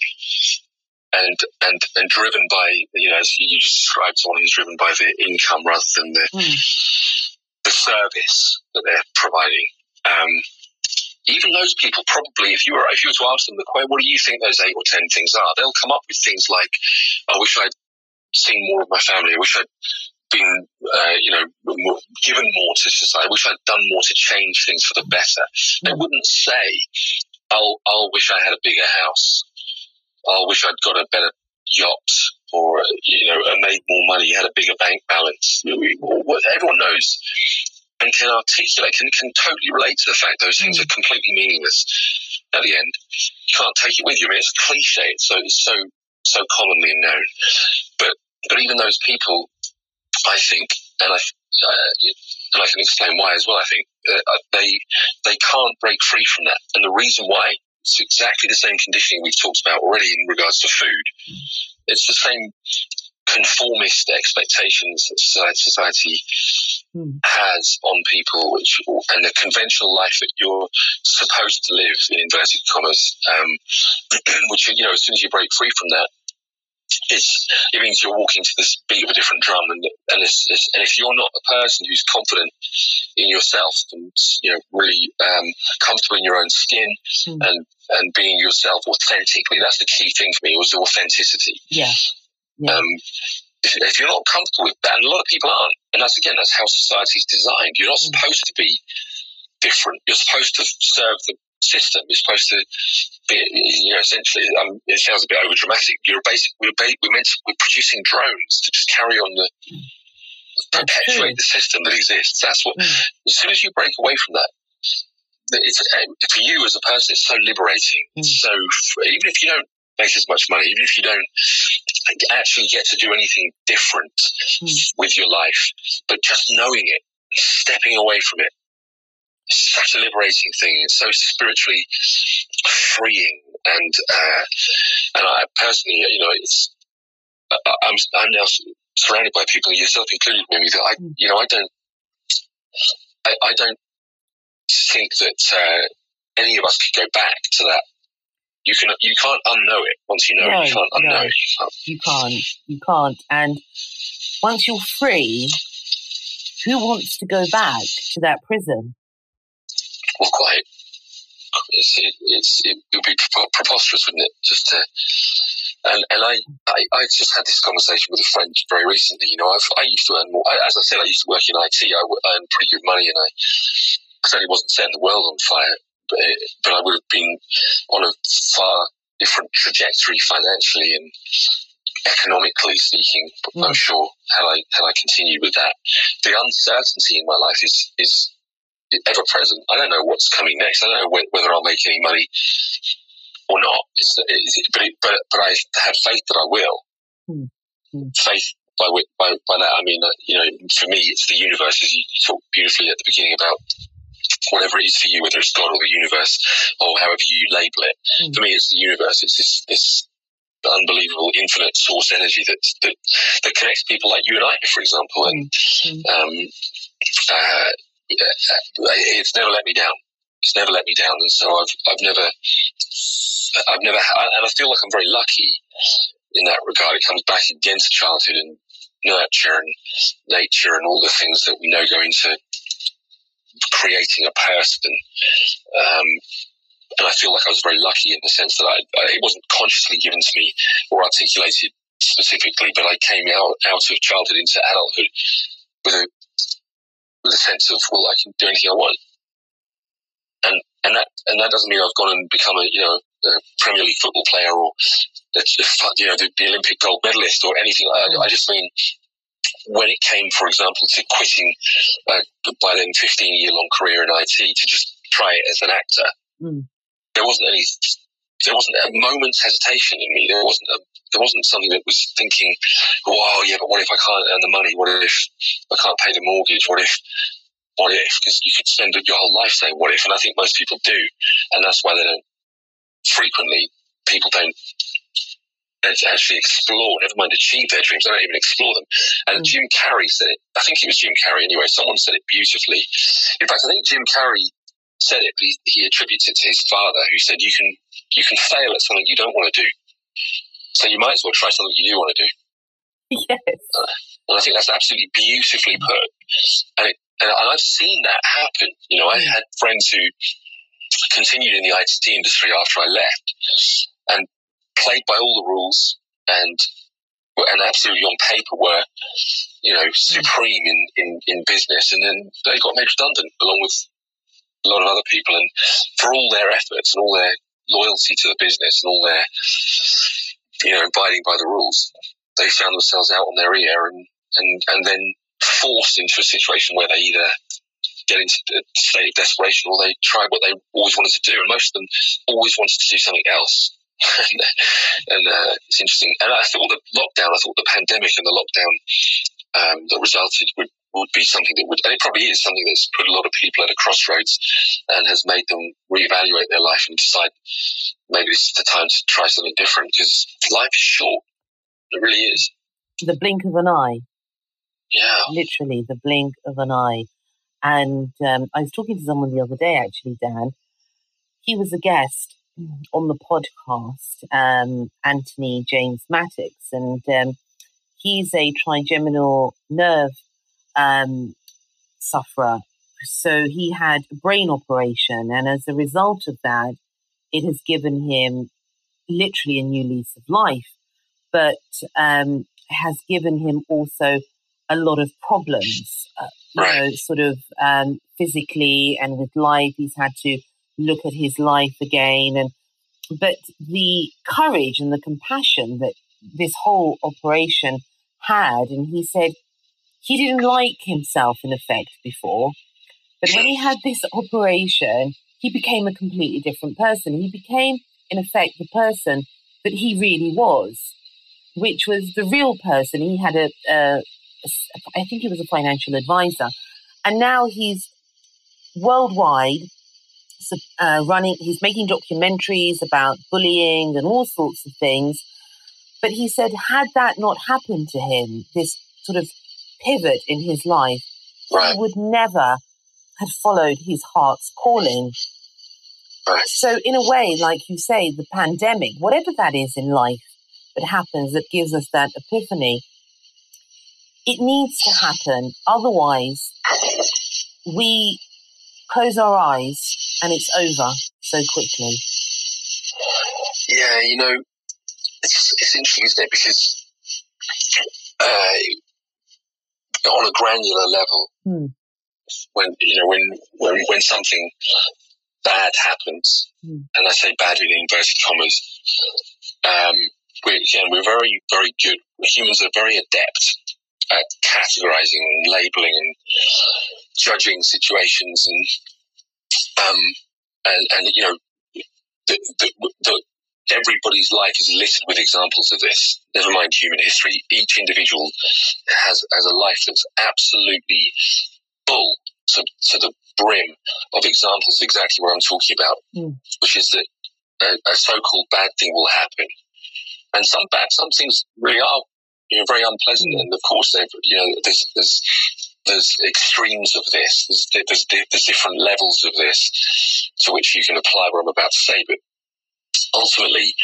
and and and driven by you know as you just described someone who's driven by the income rather than the mm. the service that they're providing. Um, even those people probably, if you were if you were to ask them the question, what do you think those eight or ten things are? They'll come up with things like, "I wish I'd seen more of my family. I wish I'd been, uh, you know, more, given more to society. I wish I'd done more to change things for the better. They mm. wouldn't say, "I'll, I'll wish I had a bigger house. I'll wish I'd got a better yacht." Or you know, made more money, had a bigger bank balance. Everyone knows and can articulate, can, can totally relate to the fact those things mm. are completely meaningless at the end. You can't take it with you. I mean, it's a cliche. It's so, it's so, so commonly known. But, but even those people I think, and I, uh, and I can explain why as well. I think uh, they they can't break free from that, and the reason why it's exactly the same conditioning we've talked about already in regards to food. It's the same conformist expectations that society mm. has on people, which and the conventional life that you're supposed to live in inverted commas, um, which you know as soon as you break free from that, it's it means you're walking to the beat of a different drum, and and, it's, it's, and if you're not a person who's confident in yourself and you know really um, comfortable in your own skin mm. and and being yourself authentically, that's the key thing for me was the authenticity. Yeah. Yeah. Um, if, if, you're not comfortable with that, and a lot of people aren't, and that's again that's how society's designed. You're not mm. supposed to be different. You're supposed to serve the system You're supposed to be, you know, essentially, um, it sounds a bit over dramatic. You're basic, we're, we're meant to, we're producing drones to just carry on the, perpetuate the system that exists. That's what, mm. as soon as you break away from that, it's, uh, for you as a person, it's so liberating. Mm. So, even if you don't make as much money, even if you don't actually get to do anything different mm. with your life, but just knowing it, stepping away from it, such a liberating thing. It's so spiritually freeing, and uh, and I personally, you know, it's I'm I'm now surrounded by people, yourself included, Mimi, that I mm. you know I don't I, I don't think that uh, any of us could go back to that. You can you can't unknow it once you know no, it. You can't unknow no, it. You can't. you can't. You can't. And once you're free, who wants to go back to that prison? Well, quite. it's, it, it's, it would be preposterous, wouldn't it? Just to, and, and I, I, I, just had this conversation with a friend very recently. You know, I've, I used to earn more, as I said, I used to work in IT. I earned pretty good money and I certainly wasn't setting the world on fire, but, but I would have been on a far different trajectory financially and economically speaking. Mm. I'm sure had I had I continued with that, the uncertainty in my life is is ever present. I don't know what's coming next. I don't know whether I'll make any money or not. It's, it's, but, it, but but I have faith that I will. Mm. Mm. Faith by, by by that I mean, uh, you know, for me, it's the universe. As you talked beautifully at the beginning about whatever it is for you, whether it's God or the universe or however you label it. Mm. For me, it's the universe. It's this, this unbelievable infinite source energy that, that that connects people like you and I, for example. And mm. um, uh, it's never let me down. It's never let me down, and so I've I've never I've never and I feel like I'm very lucky in that regard. It comes back again to childhood and nurture and nature and all the things that we know go into creating a person. Um, and I feel like I was very lucky in the sense that I, I, it wasn't consciously given to me or articulated specifically, but I came out out of childhood into adulthood with a with a sense of well, I can do anything I want, and and that and that doesn't mean I've gone and become a you know a Premier League football player or you know the, the Olympic gold medalist or anything. I, I just mean when it came, for example, to quitting uh, by then 15 year long career in IT to just try it as an actor, mm. there wasn't any, there wasn't a moment's hesitation in me. There wasn't a, there wasn't something that was thinking, "Wow, yeah, but what if I can't earn the money? What if I can't pay the mortgage? What if, what if?" Because you could spend your whole life saying "what if," and I think most people do, and that's why they don't. Frequently, people don't to actually explore, never mind achieve their dreams, they don't even explore them. And mm. Jim Carrey said it, I think it was Jim Carrey anyway, someone said it beautifully. In fact, I think Jim Carrey said it, but he, he attributes it to his father, who said, you can, you can fail at something you don't want to do. So you might as well try something you do want to do. Yes. Uh, and I think that's absolutely beautifully put. And, it, and I've seen that happen. You know, I mm. had friends who continued in the IT industry after I left. And played by all the rules and and absolutely on paper were you know hmm. supreme in, in, in business. And then they got made redundant along with a lot of other people. And for all their efforts and all their loyalty to the business and all their you know abiding by the rules they found themselves out on their ear and and, and then forced into a situation where they either get into a state of desperation or they try what they always wanted to do. And most of them always wanted to do something else and, uh, it's interesting. And I thought the lockdown, I thought the pandemic and the lockdown um, that resulted would, would be something that would, and it probably is something that's put a lot of people at a crossroads and has made them reevaluate their life and decide maybe this is the time to try something different because life is short. It really is. The blink of an eye. Yeah. Literally, the blink of an eye. And um, I was talking to someone the other day, actually, Dan. He was a guest on the podcast, um, Anthony James Mattox, and um, he's a trigeminal nerve um, sufferer. So he had a brain operation, and as a result of that, it has given him literally a new lease of life, but um, has given him also a lot of problems, uh, you know, sort of um, physically and with life. He's had to look at his life again. And but the courage and the compassion that this whole operation had, and he said he didn't like himself in effect before, but when he had this operation, he became a completely different person. He became, in effect, the person that he really was, which was the real person. He had a, a, a I think he was a financial advisor, and now he's worldwide uh, running, he's making documentaries about bullying and all sorts of things. But he said, had that not happened to him, this sort of pivot in his life, right. he would never have followed his heart's calling. Right. So, in a way, like you say, the pandemic, whatever that is in life that happens that gives us that epiphany, it needs to happen. Otherwise, we close our eyes and it's over. so quickly? Yeah, you know, it's, it's interesting, isn't it? Because uh, on a granular level, Hmm. when you know when when when something bad happens, Hmm. and I say bad in inverted commas, um, we again we're very very good. Humans are very adept at categorizing, and labeling, and judging situations, and um, and and you know, the, the, the, everybody's life is littered with examples of this. Never mind human history. Each individual has has a life that's absolutely full to, to the brim of examples of exactly what I'm talking about, Mm. which is that a, a so-called bad thing will happen, and some bad, some things really are, you know, very unpleasant. Mm. And of course, they've, you know, there's there's there's extremes of this. There's, there's there's different levels of this to which you can apply what I'm about to say, but ultimately,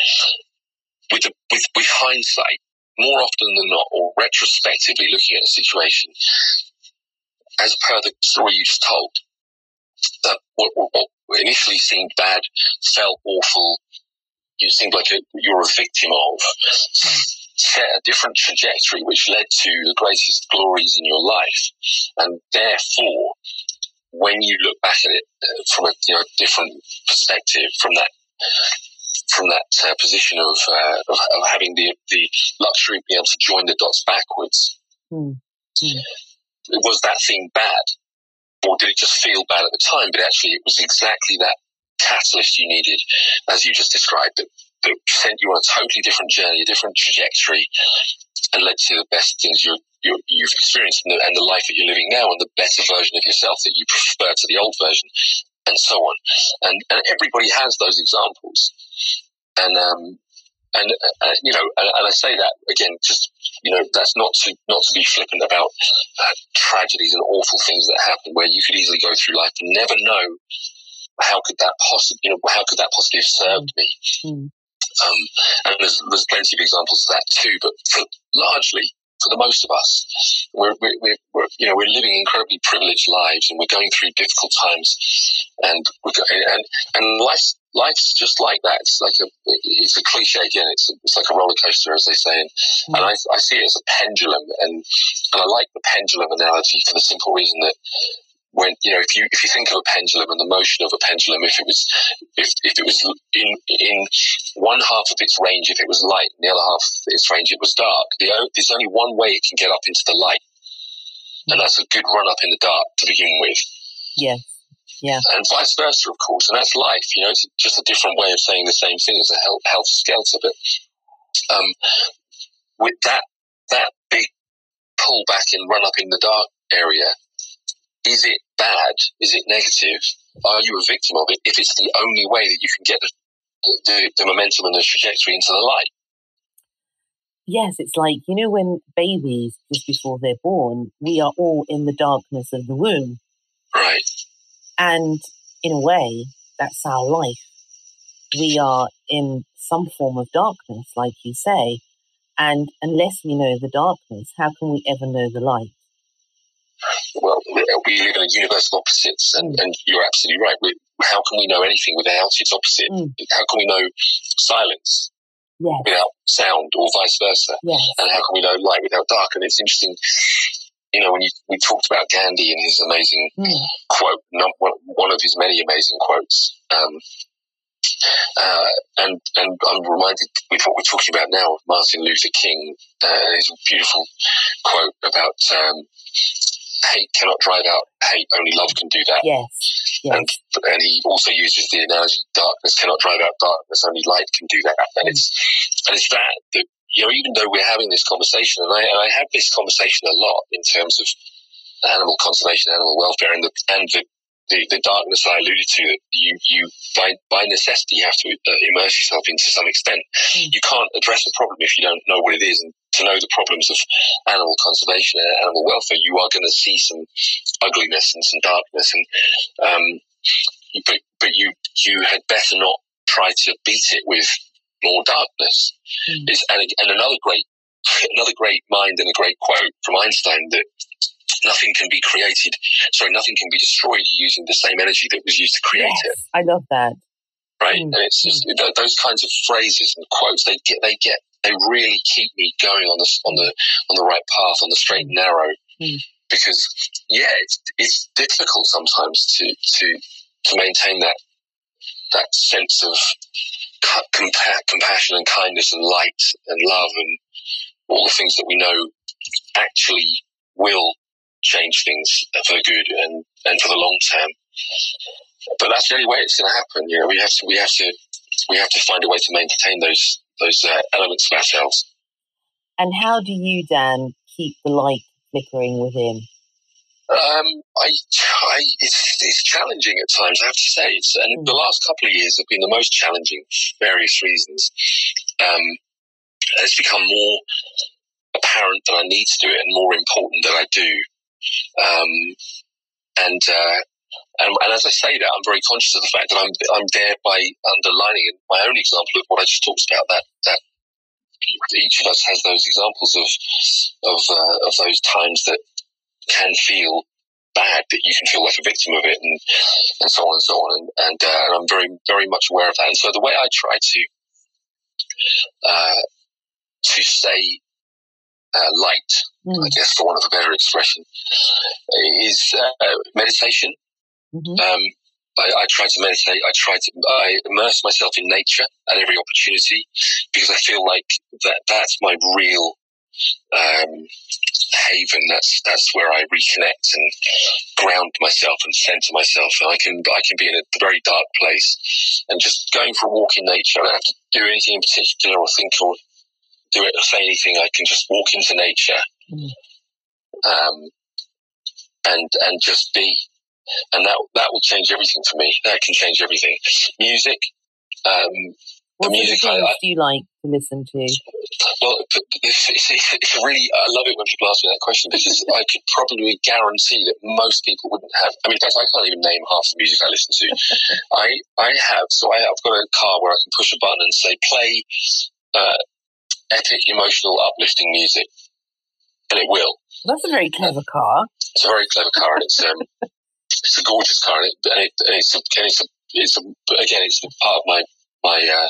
with the, with with hindsight, more often than not, or retrospectively looking at a situation, as per the story you just told, that what, what, initially seemed bad, felt awful, you seemed like a, you're a victim of, set a different trajectory which led to the greatest glories in your life. And therefore, when you look back at it uh, from a you know, different perspective, from that from that uh, position of, uh, of, of having the, the luxury of being able to join the dots backwards, Hmm. was that thing bad? Or did it just feel bad at the time? But actually, it was exactly that catalyst you needed, as you just described, that, that sent you on a totally different journey, a different trajectory, and led to the best things you you you've experienced and the, and the life that you're living now, and the better version of yourself that you prefer to the old version, and so on. And, and everybody has those examples. And, um, and uh, you know, and, and I say that again, just you know, that's not to not to be flippant about uh, tragedies and awful things that happen, where you could easily go through life and never know how could that possibly, you know, how could that possibly have served me. Mm. Um, and there's there's plenty of examples of that too, but for, largely. For the most of us, we're, we're, we're, you know we're living incredibly privileged lives, and we're going through difficult times, and and and life's life's just like that. It's like a it's a cliche again. It's it's like a roller coaster, as they say, and, Mm. and I, I see it as a pendulum, and and I like the pendulum analogy for the simple reason that when you know if you if you think of a pendulum and the motion of a pendulum, if it was if if it was in in one half of its range, if it was light, and the other half of its range, it was dark. The, there's only one way it can get up into the light, and that's a good run up in the dark to begin with Yes. yeah and vice versa, of course. And that's life. You know, it's just a different way of saying the same thing as a hel- helter skelter. But um, with that that big pull back and run up in the dark area, is it bad? Is it negative? Are you a victim of it? If it's the only way that you can get the the, the momentum and the trajectory into the light. Yes, it's like, you know, when babies, just before they're born, we are all in the darkness of the womb. Right. And in a way, that's our life. We are in some form of darkness, like you say. And unless we know the darkness, how can we ever know the light? We live in a universe of opposites, and, and you're absolutely right. We, how can we know anything without its opposite? Mm. How can we know silence Yes, without sound, or vice versa? yes, and how can we know light without dark? And it's interesting, you know, when you, we talked about Gandhi and his amazing Mm. quote, not one, one of his many amazing quotes. Um, uh, and and I'm reminded with what we're talking about now of Martin Luther King, uh, his beautiful quote about um, hate cannot drive out hate, only love can do that. yes, yes. And and he also uses the analogy darkness cannot drive out darkness, only light can do that. And it's and it's that that you know, even though we're having this conversation, and I, and I have this conversation a lot in terms of animal conservation, animal welfare, and the and the, the, the darkness I alluded to that you you by by necessity have to uh, immerse yourself in to some extent. Mm. You can't address a problem if you don't know what it is, and to know the problems of animal conservation and animal welfare, you are going to see some ugliness and some darkness, and um, but but you you had better not try to beat it with more darkness. Mm. And, and another great another great mind and a great quote from Einstein that nothing can be created sorry nothing can be destroyed using the same energy that was used to create it I love that. right? Mm. And it's just mm. those kinds of phrases and quotes. They get they get they really keep me going on the on the on the right path, on the straight and narrow. Mm. Because yeah, it's it's difficult sometimes to to to maintain that that sense of compa- compassion and kindness and light and love and all the things that we know actually will change things for the good and, and for the long term. But that's the only way it's going to happen. You know, we have to we have to we have to find a way to maintain those those uh, elements of ourselves. And how do you, Dan, keep the light flickering within? Um, I, I, it's, it's challenging at times. I have to say, it's, and mm. the last couple of years have been the most challenging for various reasons. Um, it's become more apparent that I need to do it, and more important that I do. Um, and, uh, and, and as I say that, I'm very conscious of the fact that I'm I'm there by underlining my own example of what I just talked about. That that each of us has those examples of of uh, of those times that can feel bad, that you can feel like a victim of it, and and so on and so on. And and, uh, and I'm very very much aware of that. And so the way I try to uh, to stay uh, light, mm. I guess, for want of a better expression, is uh, meditation. Mm-hmm. Um, I, I, try to meditate. I try to I immerse myself in nature at every opportunity because I feel like that that's my real um, haven. That's that's where I reconnect and ground myself and center myself. And I can I can be in a very dark place and just going for a walk in nature. I don't have to do anything in particular or think or do it or say anything. I can just walk into nature. Um, and and just be. And that that will change everything for me. That can change everything. Music. Um, what the music I, I, do you like to listen to? Well, it's, it's, it's, really, I love it when people ask me that question because I could probably guarantee that most people wouldn't have. I mean, in fact, I can't even name half the music I listen to. I I have, so I, have got a car where I can push a button and say play uh, epic, emotional, uplifting music, and it will. That's a very clever car. It's a very clever car, and it's um, it's a gorgeous car, and, it, and, it, and it's a, and it's a, it's a, again, it's part of my my uh,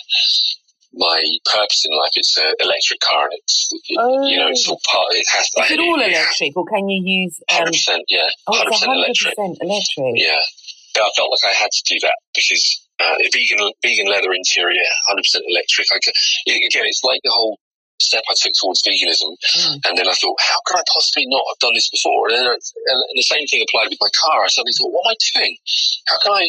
my purpose in life. It's an electric car, and it's oh. you know it's all part. It has. Is it all electric, or can you use? Um, hundred um, percent, yeah. Oh, hundred percent electric. electric. Yeah. yeah, I felt like I had to do that because uh, vegan vegan leather interior, hundred percent electric. I could, again, it's like the whole step I took towards veganism, mm. and then I thought, how could I possibly not have done this before? And, then, and the same thing applied with my car. I suddenly thought, what am I doing? How can I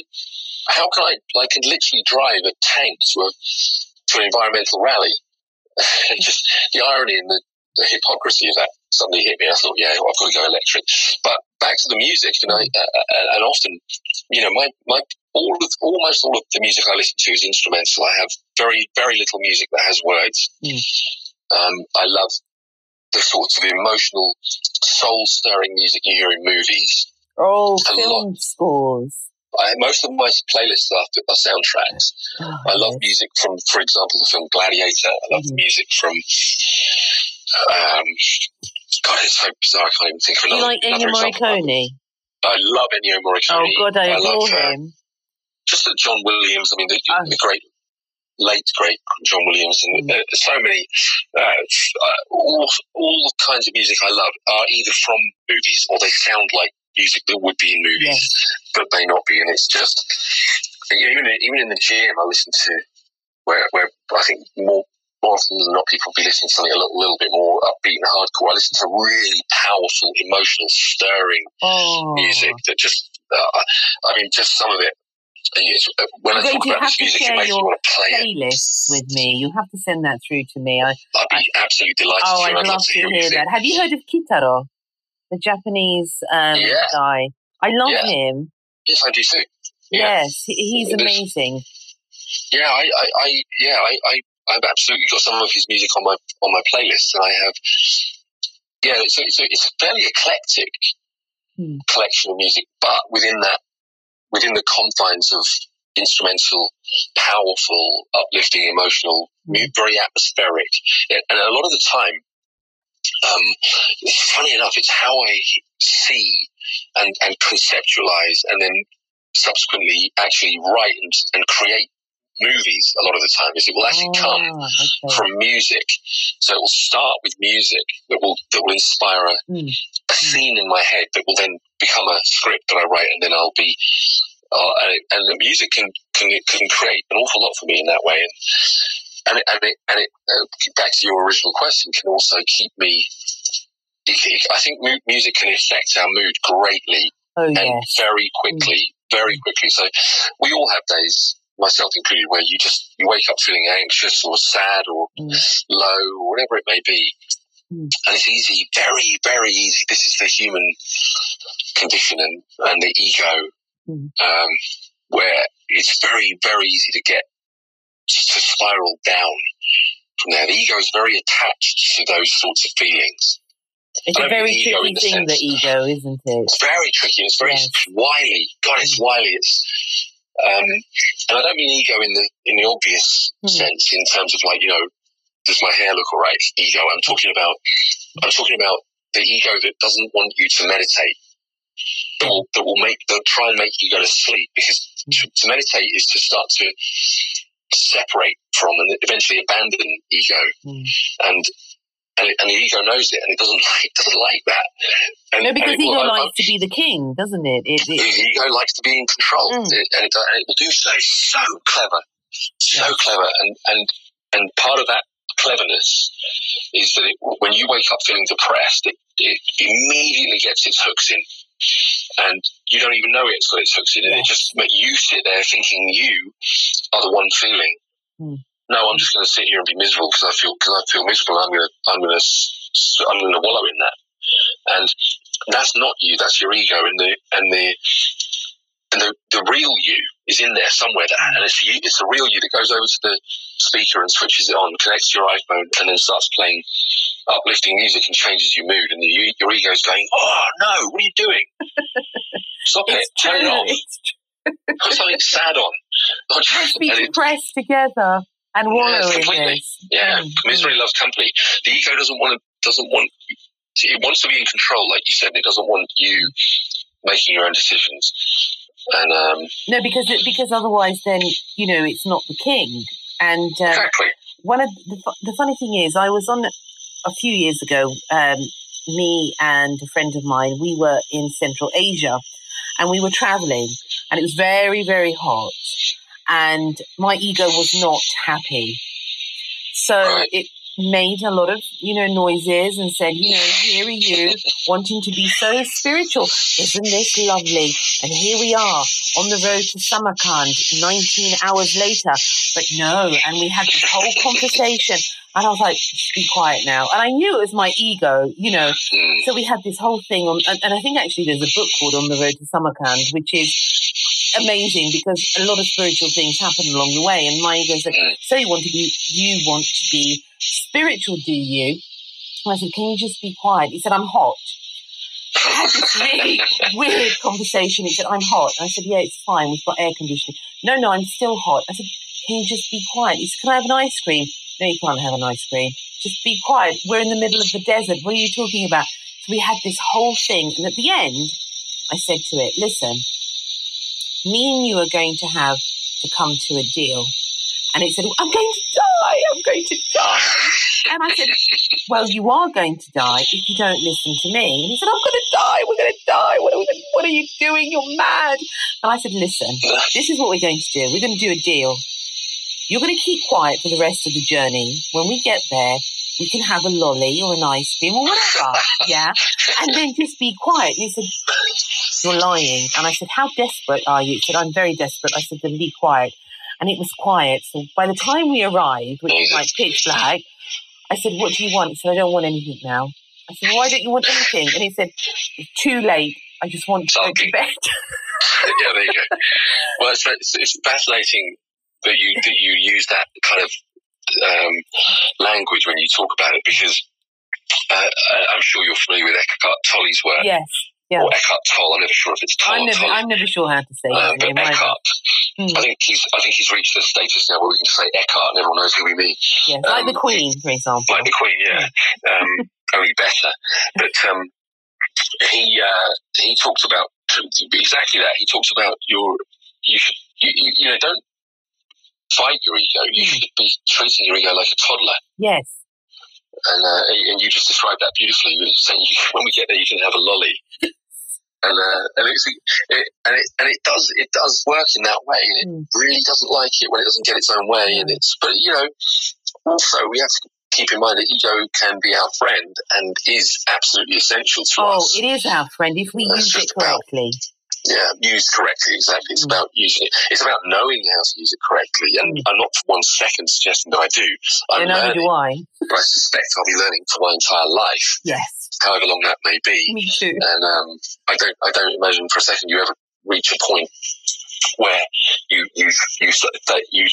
how can I, I can literally drive a tank to a, to an environmental rally. And just the irony and the, the, hypocrisy of that suddenly hit me. I thought, yeah, well, I've got to go electric. But back to the music, and I, uh, uh, and often, you know, my, my, all of, almost all of the music I listen to is instrumental. I have very, very little music that has words. Mm. Um, I love the sorts of emotional, soul stirring music you hear in movies. Oh, film lot. scores. I, most of my playlists are, are soundtracks. Oh, I love music from, for example, the film Gladiator. I love mm-hmm. music from. Um, God, it's so bizarre. I can't even think of another. You like Ennio Morricone? I love Ennio Morricone. Oh God, I, I adore love, uh, him. just the John Williams. I mean, the, oh. the great late great John Williams and mm. uh, so many uh, uh, all all kinds of music I love are either from movies or they sound like music that would be in movies, yes. but may not be. And it's just even even in the gym, I listen to where where I think more more often than not, people be listening to something a little, little bit more upbeat and hardcore. I listen to really powerful, emotional, stirring oh. music that just, uh, I mean, just some of it. Uh, when I talk about this music, makes me want to play playlists it. with me. You have to send that through to me. I, would be I, absolutely delighted. Oh, I'd love, love to hear, hear that. Have you heard of Kitaro? the Japanese um, yeah. guy. I love yeah. him. Yes, I do too. Yeah. Yes, he's amazing. Yeah, I, I, I yeah, I, I, I've absolutely got some of his music on my on my playlist, and I have. Yeah, so it's, it's a fairly eclectic hmm. collection of music, but within that, within the confines of instrumental, powerful, uplifting, emotional, hmm. very atmospheric, and a lot of the time, um, funny enough, it's how I see and, and conceptualize and then subsequently actually write and, and create movies a lot of the time. Is it will actually come Ah, okay. from music. So it will start with music that will that will inspire a, Mm. a scene in my head that will then become a script that I write, and then I'll be. Uh, and, and the music can, can can create an awful lot for me in that way, and and it, and it, and it uh, back to your original question can also keep me. It, it, I think mu- music can affect our mood greatly Oh and yes. very quickly, very quickly. So we all have days, myself included, where you just you wake up feeling anxious or sad or Mm. low or whatever it may be, Mm. and it's easy, very very easy. This is the human condition and, and the ego, Mm. um, where it's very very easy to get to spiral down from there. The ego is very attached to those sorts of feelings. It's a very tricky the thing, the ego, isn't it? It's very tricky. It's very Yes. wily. God, it's wily. It's um, and I don't mean ego in the in the obvious Hmm. sense, in terms of like you know, does my hair look alright? Ego. I'm talking about. I'm talking about the ego that doesn't want you to meditate. That will, that will make that try and make you go to sleep because to, to meditate is to start to separate from and eventually abandon ego Mm. and and, and the ego knows it and it doesn't like doesn't like that. And, No, because it will- ego I- likes to be the king, doesn't it? It, the ego likes to be in control, Mm. It- and, it, and it will do so. So clever, so Yeah. clever, and and and part of that cleverness is that it, when you wake up feeling depressed, it, it immediately gets its hooks in, and you don't even know it's got its hooks in, and Yeah. it just makes you sit there thinking you are the one feeling. Mm. No, I'm just going to sit here and be miserable because I feel because I feel miserable. I'm going to I'm going to I'm going to wallow in that, and that's not you. That's your ego, and the and the and the, the real you is in there somewhere. That, and it's you, it's the real you that goes over to the speaker and switches it on, connects to your iPhone, and then starts playing uplifting music and changes your mood. And the, your ego's going, "Oh no, what are you doing? Stop it! it's Turn it true. off. Put something sad on." Let's be it- depressed together and wallow in this. Yeah, Mm. misery loves company. The ego doesn't want to doesn't want it wants to be in control, like you said. It doesn't want you making your own decisions. And um, No, because it, because otherwise, then you know it's not the king. And um, exactly, one of the, the funny thing is, I was on a few years ago. Um, me and a friend of mine, we were in Central Asia, and we were traveling, and it was very very hot, and my ego was not happy. So Right. it made a lot of you know noises and said, you know, here are you wanting to be so spiritual. Isn't this lovely? And here we are on the road to Samarkand 19 hours later. But no, and we had this whole conversation. And I was like, be quiet now. And I knew it was my ego, you know. So we had this whole thing on, and, and I think actually there's a book called On the Road to Samarkand, which is amazing because a lot of spiritual things happen along the way. And my ego said, so you want to be, you want to be spiritual, do you? And I said, can you just be quiet? He said, I'm hot. I had this really weird conversation. He said, I'm hot. I said, yeah, it's fine. We've got air conditioning. No, no, I'm still hot. I said, can you just be quiet? He said, can I have an ice cream? No, you can't have an ice cream. Just be quiet. We're in the middle of the desert. What are you talking about? So we had this whole thing. And at the end, I said to it, listen, me and you are going to have to come to a deal. And it said, I'm going to die. I'm going to die. And I said, Well, you are going to die if you don't listen to me. And he said, I'm going to die. We're going to die. What are, we what are you doing? You're mad. And I said, Listen, this is what we're going to do. We're going to do a deal. You're going to keep quiet for the rest of the journey. When we get there, we can have a lolly or an ice cream or whatever. Yeah. And then just be quiet. And he said, You're lying. And I said, How desperate are you? He said, I'm very desperate. I said, Then be quiet. And it was quiet. So by the time we arrived, which was like pitch black, I said, What do you want? He said, I don't want anything now. I said, Why don't you want anything? And he said, It's too late. I just want to go to bed. yeah, there you go. Well, it's, it's, fascinating that you that you use that kind of um, language when you talk about it because uh, I- I'm sure you're familiar with Eckhart Tolle's work. yes. Yeah. Or Eckhart Tolle. I'm never sure if it's Tolle I'm never, Tolle. I'm never sure how to say Um, his but Eckhart, Hmm. I think he's I think he's reached the status now where we can say Eckhart and everyone knows who we mean. Yes. Like um, the Queen, for example. like the Queen, yeah, um, only better. But um, he uh, he talks about exactly that. He talks about your you should you, you, you know don't fight your ego. You Mm. should be treating your ego like a toddler. Yes. And uh, and you just described that beautifully. You were saying you, when we get there, you can have a lolly. And uh, and it's it, and it and it does it does work in that way, and it Mm. really doesn't like it when it doesn't get its own way. And it's but you know also we have to keep in mind that ego can be our friend and is absolutely essential to Oh, us. Oh, it is our friend if we That's use it just about- correctly. Yeah, used correctly, exactly. It's Mm. about using it. It's about knowing how to use it correctly, and Mm. I'm not for one second suggesting that I do. I'm learning, do I. but I suspect I'll be learning for my entire life, Yes. however long that may be. Me too. And um, I don't, I don't imagine for a second you ever reach a point where you, you, you, that you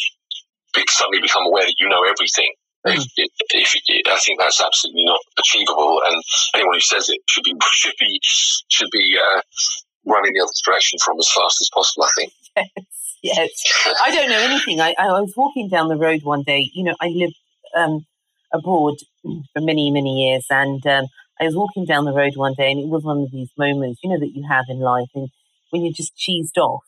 suddenly become aware that you know everything. Mm. If, if, if, I think that's absolutely not achievable, and anyone who says it should be should be should be uh, running the other direction from as fast as possible. I think. Yes. I don't know anything. I, I was walking down the road one day. You know, I lived um, abroad for many, many years, and um, I was walking down the road one day, and it was one of these moments, you know, that you have in life, and when you're just cheesed off.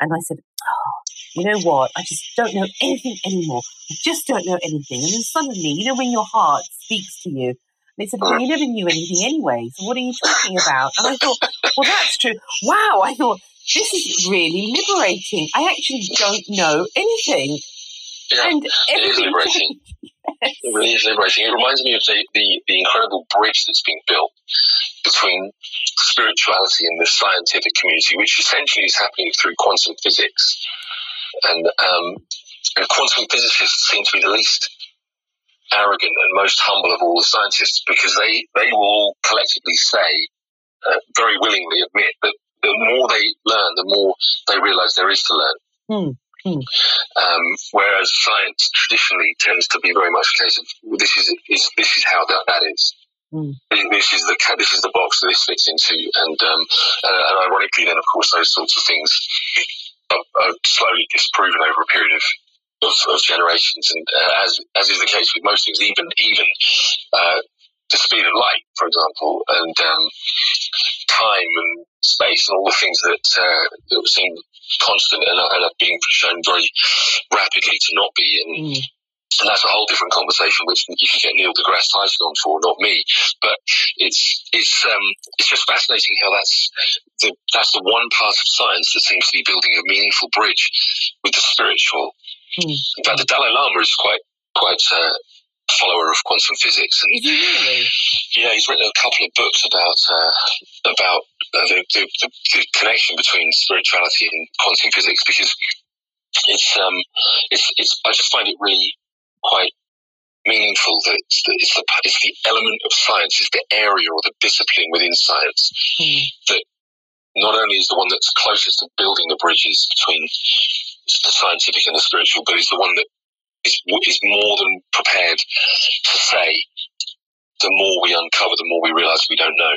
And I said, "Oh, you know what? I just don't know anything anymore. I just don't know anything." And then suddenly, you know, when your heart speaks to you. They said, Well, you never knew anything anyway, so what are you talking about? And I thought, Well, that's true. Wow, I thought, this is really liberating. I actually don't know anything. Yeah, and it is liberating. It really is liberating. It reminds me of the, the, the incredible bridge that's being built between spirituality and the scientific community, which essentially is happening through quantum physics. And, um, and quantum physicists seem to be the least arrogant and most humble of all the scientists because they, they will all collectively say, uh, very willingly admit that the more they learn, the more they realize there is to learn. Hmm. Um, whereas science traditionally tends to be very much a case of this is, is this is how that, that is. Hmm. This is the this is the box that this fits into, and um, uh, and ironically, then of course those sorts of things are, are slowly disproven over a period of of, of generations, and uh, as as is the case with most things, even even uh, the speed of light, for example, and um, time and space, and all the things that uh, that seem constant and are, and are being shown very rapidly to not be, and Mm. and that's a whole different conversation, which you can get Neil deGrasse Tyson on for, not me. But it's it's um, it's just fascinating how that's the that's the one part of science that seems to be building a meaningful bridge with the spiritual. Hmm. In fact, the Dalai Lama is quite quite a follower of quantum physics, and Is he really? yeah, he's written a couple of books about uh, about uh, the, the, the, the connection between spirituality and quantum physics because it's um it's it's I just find it really quite meaningful that it's the, it's the it's the element of science, it's the area or the discipline within science that not only is the one that's closest to building the bridges between the scientific and the spiritual, but is the one that is, is more than prepared to say the more we uncover, the more we realize we don't know.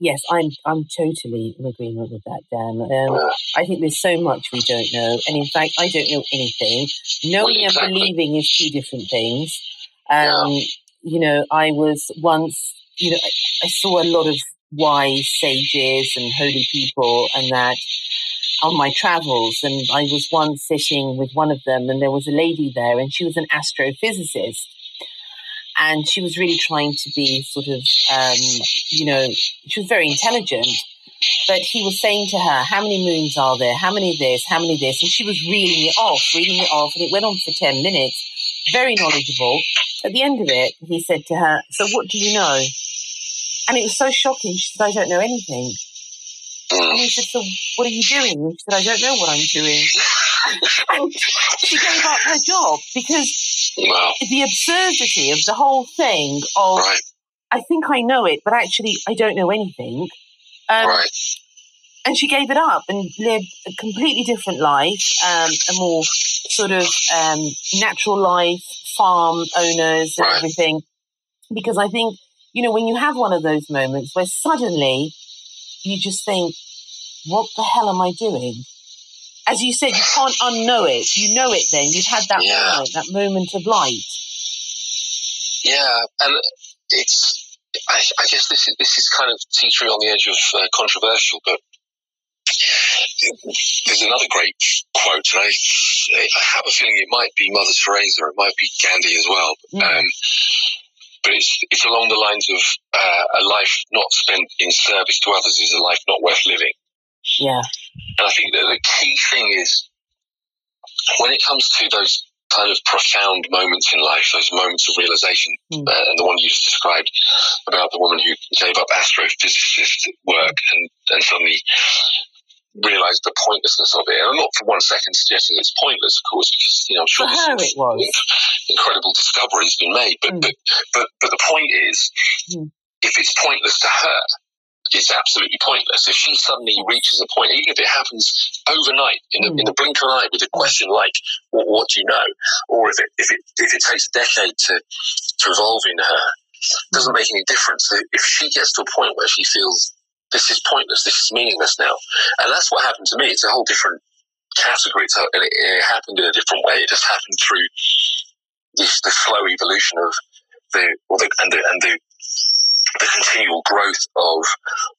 Yes, I'm I'm totally in agreement with that, Dan. Um, I think there's so much we don't know, and in fact, I don't know anything. Knowing exactly. and believing is two different things. Um, You know, I was once, you know, I, I saw a lot of wise sages and holy people, and that on my travels. And I was once sitting with one of them, and there was a lady there, and she was an astrophysicist. And she was really trying to be sort of, um, you know, she was very intelligent. But he was saying to her, How many moons are there? How many this? How many this? And she was reeling it off, reeling it off. And it went on for 10 minutes. Very knowledgeable. At the end of it, he said to her, So what do you know? And it was so shocking. She said, I don't know anything. And he said, So what are you doing? And she said, I don't know what I'm doing. and she gave up her job because wow, the absurdity of the whole thing of, right, I think I know it, but actually I don't know anything. Um, right, and she gave it up and lived a completely different life, um, a more sort of um, natural life, farm owners and Right. everything. Because I think, you know, when you have one of those moments where suddenly you just think, what the hell am I doing? As you said, you can't unknow it. You know it then. You've had that Yeah. moment, that moment of light. yeah, and it's. I, I guess this is this is kind of teetering on the edge of uh, controversial, but there's another great quote, and I, I have a feeling it might be Mother Teresa, it might be Gandhi as well. Mm. Um, but it's it's along the lines of uh, a life not spent in service to others is a life not worth living. Yeah. And I think that the key thing is when it comes to those kind of profound moments in life, those moments of realization, mm. uh, and the one you just described about the woman who gave up astrophysicist work and, and suddenly realised the pointlessness of it. And I'm not for one second suggesting it's pointless, of course, because you know I'm sure was. incredible discovery has been made. But mm. but, but but the point is, mm. if it's pointless to her, it's absolutely pointless. If she suddenly reaches a point, even if it happens overnight, in the, mm. in the blink of an eye, with a question like, what, what, do you know?" or if it if it if it takes a decade to to evolve in her, doesn't make any difference. If she gets to a point where she feels this is pointless, this is meaningless now. And that's what happened to me. It's a whole different category. And it, it, happened in a different way. It just happened through this, the slow evolution of the, the and the, and the, the continual growth of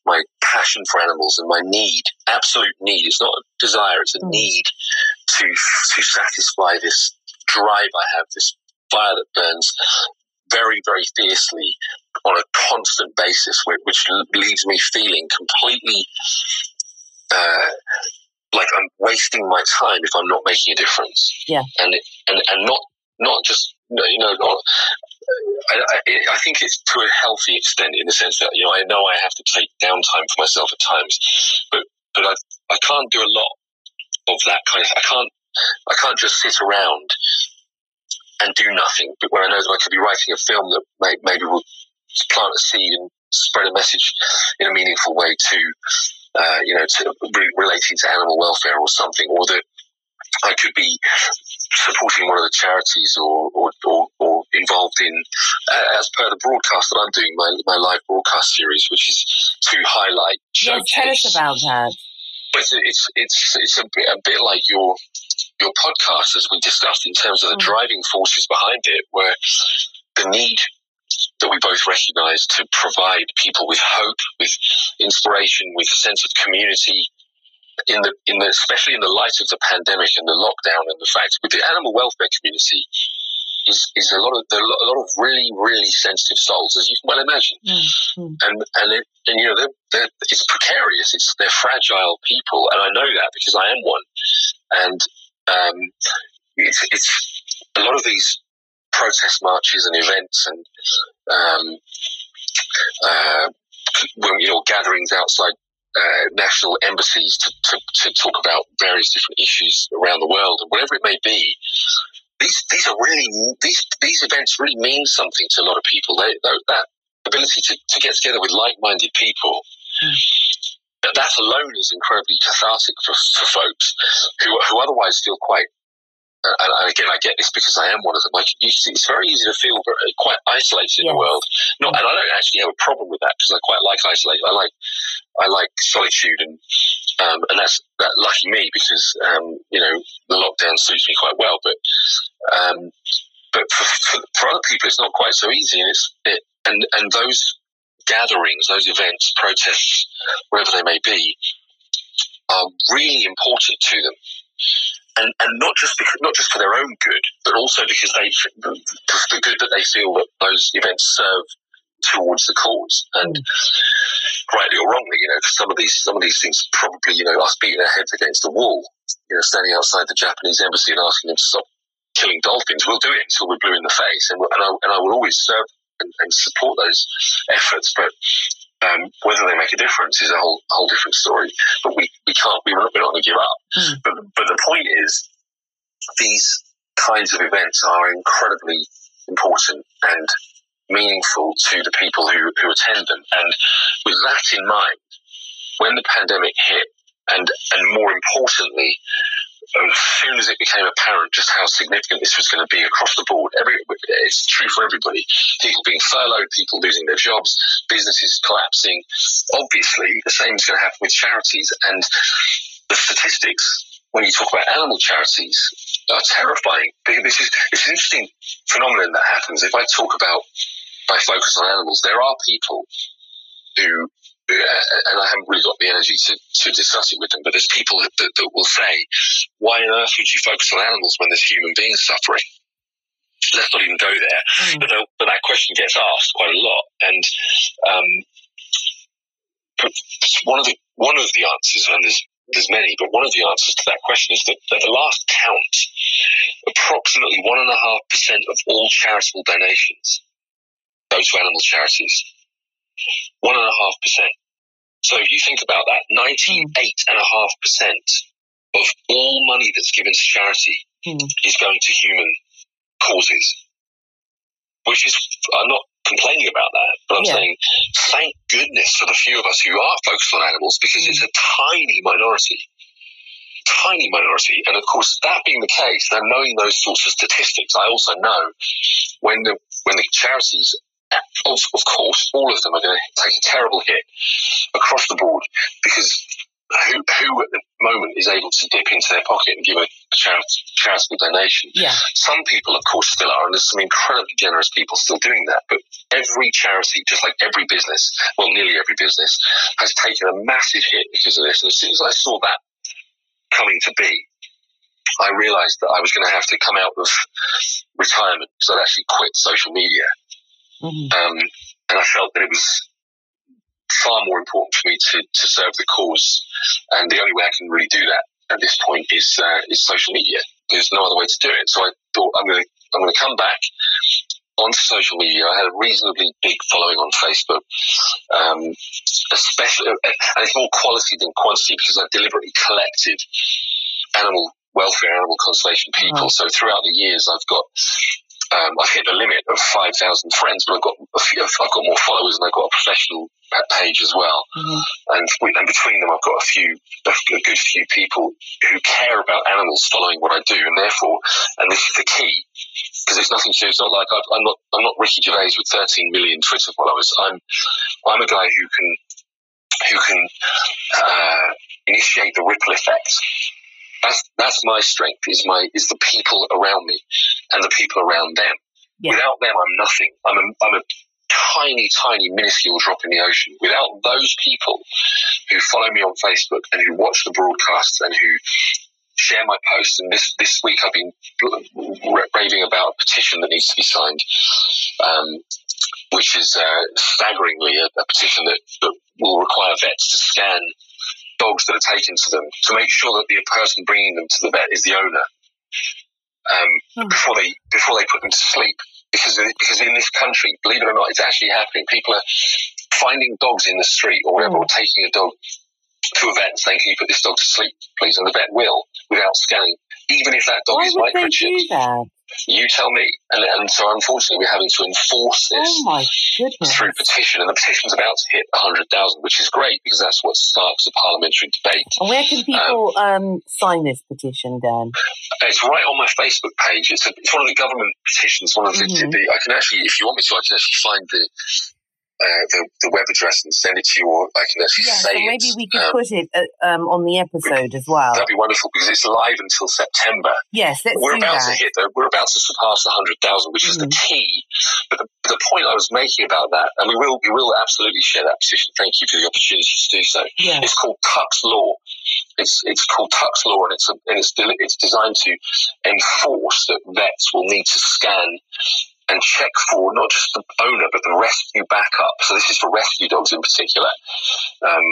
my passion for animals and my need, absolute need. It's not a desire, it's a mm. need to, to satisfy this drive I have, this fire that burns very, very fiercely on a constant basis, which leaves me feeling completely uh, like I'm wasting my time if I'm not making a difference. Yeah, and it, and and not not just you know not. I, I, I, think it's to a healthy extent in the sense that you know I know I have to take downtime for myself at times, but but I I can't do a lot of that kind of. I can't I can't just sit around and do nothing. But when I know that I could be writing a film that may, maybe will plant a seed and spread a message in a meaningful way to, uh, you know, to re- relating to animal welfare or something, or that I could be supporting one of the charities or, or, or, or involved in, uh, as per the broadcast that I'm doing, my, my live broadcast series, which is to highlight, showcase. Yes, tell us about that. But it's, it's, it's a bit, a bit like your your podcast, as we discussed, in terms of the mm. driving forces behind it, were the need that we both recognize to provide people with hope, with inspiration, with a sense of community. In the, in the, especially in the light of the pandemic and the lockdown, and the fact with the animal welfare community, is, is a lot of a lot of really really sensitive souls, as you can well imagine, mm-hmm. and and it, and you know they're, they're, it's precarious. It's they're fragile people, and I know that because I am one. And um, it's, it's a lot of these protest marches and events and um, uh, when you know gatherings outside uh, national embassies to, to, to, talk about various different issues around the world and whatever it may be. These these are really these these events really mean something to a lot of people. They, that ability to, to get together with like minded people. Mm that alone is incredibly cathartic for, for folks who, who otherwise feel quite and, again, I get this because I am one of them. Like, it's very easy to feel quite isolated in the world. Not, and I don't actually have a problem with that because I quite like isolation. I like, I like solitude, and um, and that's that lucky me because um, you know the lockdown suits me quite well. But um, but for, for, for, other people, it's not quite so easy, and it's it, and and those gatherings, those events, protests, wherever they may be, are really important to them. And, and not just because, not just for their own good, but also because they the, the good that they feel that those events serve towards the cause. And mm. rightly or wrongly, you know, some of these some of these things probably, you know, us beating our heads against the wall, you know, standing outside the Japanese embassy and asking them to stop killing dolphins. We'll do it until we're blue in the face, and, and I, and I will always serve and, and support those efforts. But um, whether they make a difference is a whole whole different story. But we, we can't we, we're not, going to give up. Mm. But but the point is, these kinds of events are incredibly important and meaningful to the people who, who attend them. And with that in mind, when the pandemic hit, and and more importantly, as soon as it became apparent just how significant this was going to be across the board, every, it's true for everybody. People being furloughed, people losing their jobs, businesses collapsing. Obviously, the same is going to happen with charities. And the statistics, when you talk about animal charities, are terrifying. This is it's an interesting phenomenon that happens. If I talk about, I focus on animals, there are people who and I haven't really got the energy to, to discuss it with them, but there's people that, that, that will say, why on earth would you focus on animals when there's human beings suffering? Let's not even go there. Mm. But, but, that question gets asked quite a lot. And um, one of the one of the answers, and there's there's many, but one of the answers to that question is that at the last count, approximately one and a half percent of all charitable donations go to animal charities. One and a half percent. So if you think about that, ninety-eight and a half percent of all money that's given to charity mm. is going to human causes. Which is, I'm not complaining about that, but I'm yeah. saying thank goodness for the few of us who are focused on animals because mm. it's a tiny minority. Tiny minority. And of course, that being the case, then knowing those sorts of statistics, I also know when the when the charities of course, all of them are going to take a terrible hit across the board because who, who at the moment is able to dip into their pocket and give a charitable donation? Yeah. Some people, of course, still are, and there's some incredibly generous people still doing that. But every charity, just like every business, well, nearly every business, has taken a massive hit because of this. And as soon as I saw that coming to be, I realized that I was going to have to come out of retirement because I'd actually quit social media Mm-hmm. Um, and I felt that it was far more important for me to, to serve the cause. And the only way I can really do that at this point is uh, is social media. There's no other way to do it. So I thought I'm going to I'm going to come back onto social media. I had a reasonably big following on Facebook, um, especially, and it's more quality than quantity because I deliberately collected animal welfare, animal conservation people. So throughout the years, I've got um, I've hit the limit of 5,000 friends, but I've got a few, I've got more followers and I've got a professional page as well. Mm-hmm. And, and between them, I've got a few, a, a good few people who care about animals following what I do. And therefore, and this is the key, because it's nothing to, it's not like i am not, I'm not Ricky Gervais with 13 million Twitter followers. I'm, I'm a guy who can, who can, uh, initiate the ripple effect that's that's my strength. Is my is the people around me, and the people around them. Yeah. Without them, I'm nothing. I'm a, I'm a tiny, tiny, minuscule drop in the ocean. Without those people who follow me on Facebook and who watch the broadcasts and who share my posts, and this this week I've been raving about a petition that needs to be signed. Um, which is uh, staggeringly a, a petition that, that will require vets to scan dogs that are taken to them to make sure that the person bringing them to the vet is the owner um, mm. before they before they put them to sleep. Because because in this country, believe it or not, it's actually happening. People are finding dogs in the street or whatever, mm. or taking a dog to a vet and saying, "Can you put this dog to sleep, please?" And the vet will without scanning, even if that dog Why is microchipped. You tell me. And, and so unfortunately, we're having to enforce this oh through petition. And the petition's about to hit 100,000, which is great because that's what sparks a parliamentary debate. And where can people um, um, sign this petition, Dan? It's right on my Facebook page. It's, a, it's one of the government petitions. One of the, mm-hmm. the, the, I can actually, if you want me to, I can actually find the uh, the, the, web address and send it to you, or I can actually yeah, say so maybe it. we could um, put it uh, um, on the episode as well. That'd be wonderful because it's live until September. Yes, let's we're about that. to hit. The, we're about to surpass hundred thousand, which mm-hmm. is the mm-hmm. key. But the, the, point I was making about that, and we will we will absolutely share that position. Thank you for the opportunity to do so. Yeah. It's called Tuk's Law. It's it's called Tuk's Law, and it's a, and it's it's designed to enforce that vets will need to scan and check for not just the owner but the rescue backup. So this is for rescue dogs in particular, um,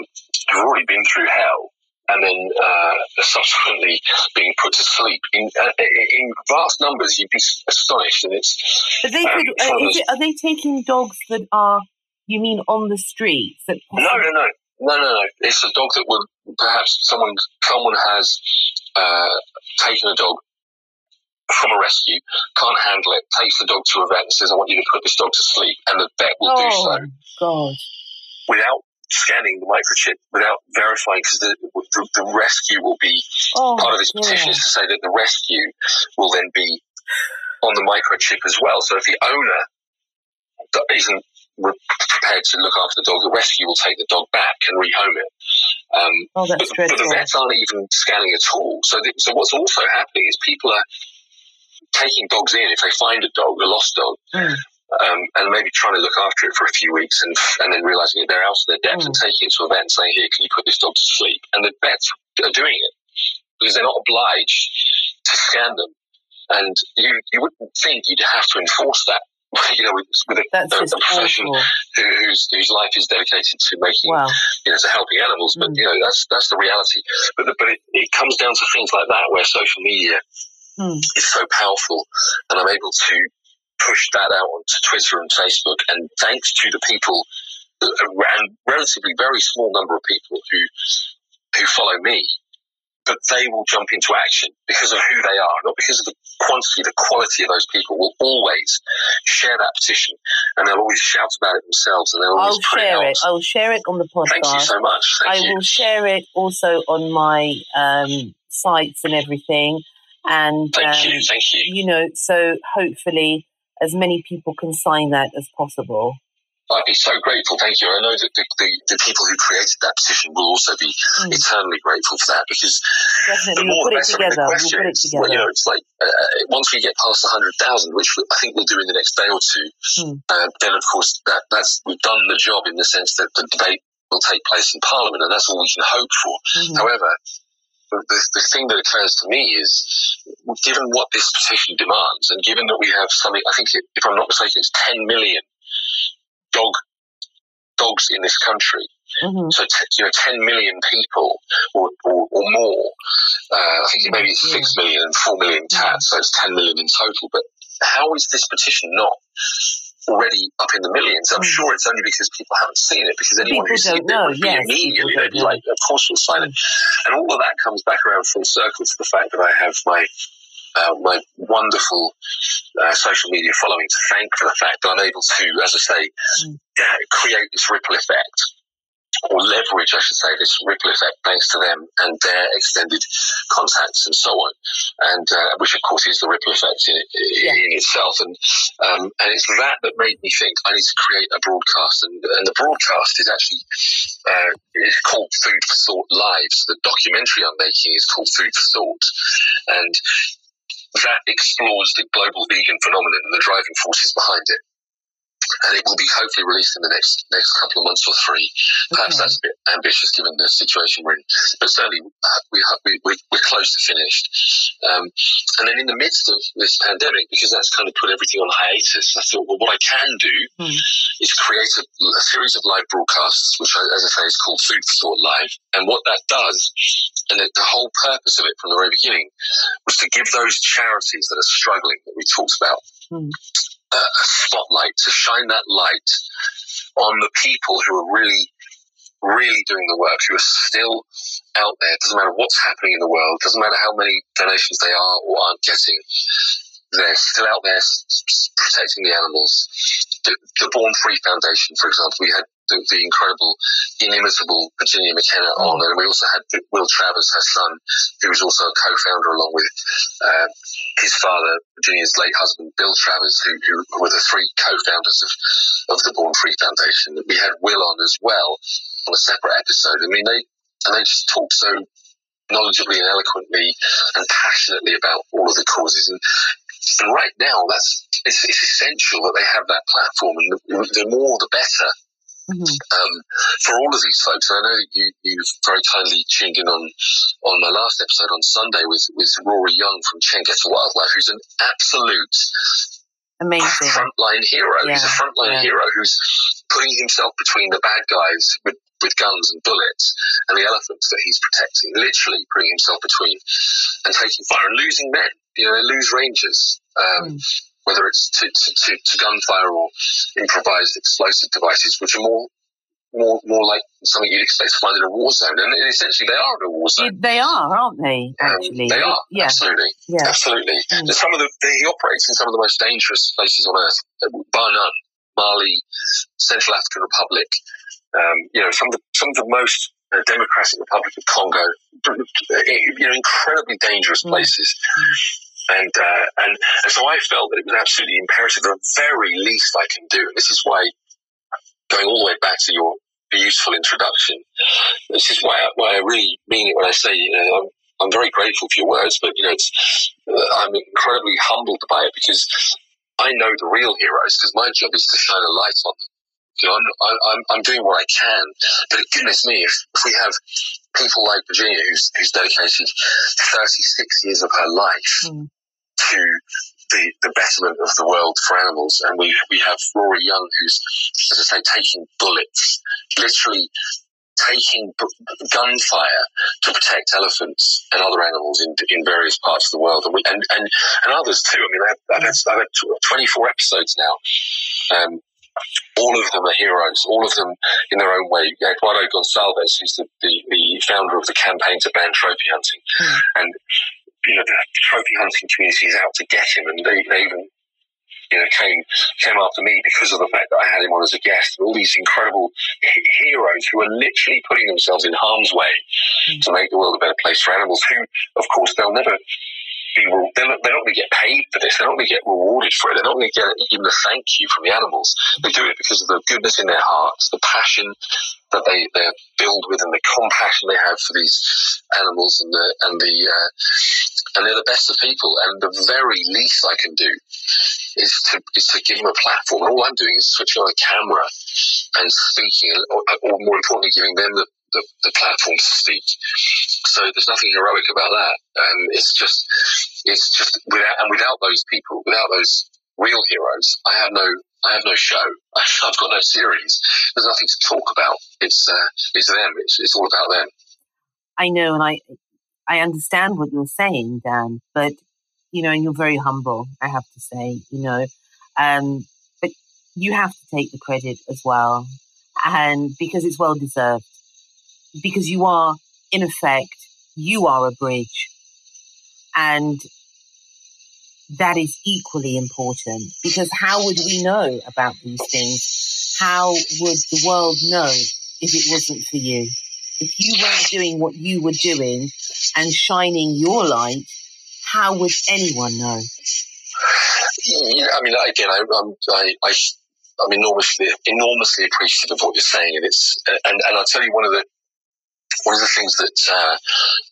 who've already been through hell and then uh, subsequently being put to sleep in, uh, in vast numbers. You'd be astonished, and it's. But they could. Um, uh, it, are they taking dogs that are? You mean on the streets? That no, no, no, no, no, no. It's a dog that would perhaps someone someone has uh, taken a dog from a rescue, can't handle it, takes the dog to a vet and says, I want you to put this dog to sleep. And the vet will oh, do so. God. Without scanning the microchip, without verifying, because the, the, the, rescue will be oh, part of this petition is to say that the rescue will then be on the microchip as well. So if the owner isn't prepared to look after the dog, the rescue will take the dog back and rehome it. Um, oh, but, but, the vets aren't even scanning at all. So, the, so what's also happening is people are taking dogs in if they find a dog, a lost dog. Mm. um, and maybe trying to look after it for a few weeks and, and then realizing that they're out of their depth mm. and taking it to a vet and saying, here, can you put this dog to sleep? And the vets are doing it because they're not obliged to scan them. And you, you wouldn't think you'd have to enforce that you know, with, with a, a, a profession who, whose whose life is dedicated to making, wow. you know, to helping animals. But mm. you know, that's that's the reality. But the, but it, it comes down to things like that where social media mm. is so powerful, and I'm able to push that out onto Twitter and Facebook. And thanks to the people, and relatively very small number of people who who follow me, but they will jump into action because of who they are, not because of the quantity, the quality of those people will always share that petition and they'll always shout about it themselves and they'll always I'll share it, it. I will share it on the podcast. Thank you so much. Thank I you. will share it also on my um, sites and everything. And thank um, you, thank you. You know, so hopefully as many people can sign that as possible. I'd be so grateful. Thank you. I know that the, the, the people who created that petition will also be mm. eternally grateful for that because Definitely. the more we'll put it together. We'll put it together. Well, you know, it's like uh, once we get past 100,000, which I think we'll do in the next day or two, mm. uh, then of course that, that's we've done the job in the sense that the debate will take place in Parliament, and that's all we can hope for. Mm-hmm. However, the, the thing that occurs to me is, given what this petition demands, and given that we have something, I think, if I'm not mistaken, it's 10 million dog dogs in this country. Mm-hmm. So, t- you know, 10 million people or, or, or more. Uh, I think maybe it's 6 million and 4 million cats, so it's 10 million in total. But how is this petition not already up in the millions? I'm mm. sure it's only because people haven't seen it, because anyone who's seen it would yes, be immediately, they'd be like, of course we'll sign it. Mm. And all of that comes back around full circle to the fact that I have my uh, my wonderful uh, social media following to thank for the fact that I'm able to, as I say, mm. uh, create this ripple effect or leverage, I should say, this ripple effect thanks to them and their extended contacts and so on, and uh, which of course is the ripple effect in, in, in itself. And um, and it's that that made me think I need to create a broadcast, and, and the broadcast is actually uh, it's called Food for Thought Live. So the documentary I'm making is called Food for Thought, and that explores the global vegan phenomenon and the driving forces behind it. And it will be hopefully released in the next next couple of months or three. Perhaps okay. that's a bit ambitious given the situation we're in, but certainly uh, we, we, we, we're close to finished. Um, and then in the midst of this pandemic, because that's kind of put everything on hiatus, I thought, well, what I can do mm. is create a, a, series of live broadcasts, which, I, as I say, is called Food for Thought Live. And what that does and the, the whole purpose of it from the very beginning was to give those charities that are struggling that we talked about mm. A, a spotlight, to shine that light on the people who are really, really doing the work, who are still out there. It doesn't matter what's happening in the world, doesn't matter how many donations they are or aren't getting. They're still out there protecting the animals. The, the Born Free Foundation, for example, we had the, the incredible, inimitable Virginia McKenna mm. on, and we also had Will Travers, her son, who was also a co-founder along with uh, his father, Virginia's late husband, Bill Travers, who, who were the three co-founders of, of the Born Free Foundation. We had Will on as well on a separate episode. I mean, they and they just talked so knowledgeably and eloquently and passionately about all of the causes. And, and right now, that's it's, it's essential that they have that platform, and the, the more the better Mm-hmm. Um, for all of these folks, I know that you, you very kindly tuned in on on my last episode on Sunday with, with Rory Young from Chengeta Wildlife, who's an absolute amazing frontline hero. Yeah. He's a frontline yeah. hero who's putting himself between the bad guys with, with guns and bullets and the elephants that he's protecting, literally putting himself between and taking fire and losing men. You know, they lose rangers. Um, mm whether it's to, to, to, to gunfire or improvised explosive devices, which are more more more like something you'd expect to find in a war zone. And essentially, they are in a war zone. They are, aren't they? Um, actually, um, they are. Yeah. Absolutely. Yeah. Absolutely. Mm. Some of the he operates in some of the most dangerous places on earth, bar none. Mali, Central African Republic. Um, you know, some of the some of the most uh, Democratic Republic of Congo. You know, incredibly dangerous mm. places. Mm. And, uh, and, and so I felt that it was absolutely imperative, the very least I can do. And this is why, going all the way back to your beautiful introduction, this is why I, why I really mean it when I say, you know, I'm, I'm very grateful for your words, but, you know, it's, uh, I'm incredibly humbled by it because I know the real heroes because my job is to shine a light on them. You know, I'm, I'm, I'm doing what I can. But goodness me, if, if we have people like Virginia, who's, who's dedicated 36 years of her life mm. to the, the betterment of the world for animals, and we, we have Rory Young, who's, as I say, taking bullets, literally taking gunfire to protect elephants and other animals in, in various parts of the world, and, we, and, and, and others too. I mean, I've, I've, had, I've had 24 episodes now. Um, all of them are heroes, all of them in their own way. Eduardo Gonçalves, who's the, the, the, founder of the campaign to ban trophy hunting, mm. and you know the trophy hunting community is out to get him, and they, they even you know, came came after me because of the fact that I had him on as a guest. And All these incredible heroes who are literally putting themselves in harm's way mm. to make the world a better place for animals. Who, of course, they'll never be. They're not, they're not going to get paid for this. They're not going to get rewarded for it. They're not going to get even a thank you from the animals. They do it because of the goodness in their hearts, the passion that they they're filled with, and the compassion they have for these animals, and the and the uh, and they're the best of people. And the very least I can do is to is to give them a platform. And all I'm doing is switching on a camera and speaking, or, or more importantly, giving them the, the, the, platform to speak. So there's nothing heroic about that. Um, it's just it's just without and without those people, without those real heroes, I have no I have no show. I've got no series. There's nothing to talk about. It's uh, it's them. It's it's all about them. I know, and I I understand what you're saying, Dan, but you know, and you're very humble, I have to say, you know, um, but you have to take the credit as well. And because it's well deserved, because you are, in effect, you are a bridge. And that is equally important because how would we know about these things? How would the world know if it wasn't for you? If you weren't doing what you were doing and shining your light, how would anyone know? Yeah, I mean, again, I, I'm, I, I, I'm enormously, enormously appreciative of what you're saying, and it's, and, and I'll tell you one of the, one of the things that uh,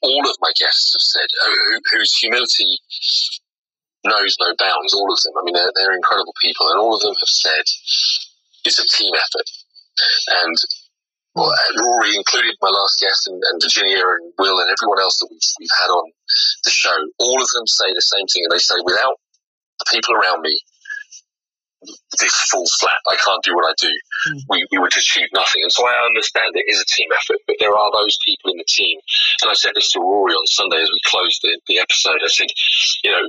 all of my guests have said, uh, who, whose humility knows no bounds. All of them. I mean, they're, they're incredible people, and all of them have said it's a team effort. And well, Rory included, my last guest, and, and, Virginia and Will and everyone else that we've, we've had on the show, all of them say the same thing, and they say, without the people around me, this falls flat. I can't do what I do. Mm. We, we would achieve nothing. And so I understand it is a team effort, but there are those people in the team. And I said this to Rory on Sunday as we closed the, the episode. I said, you know,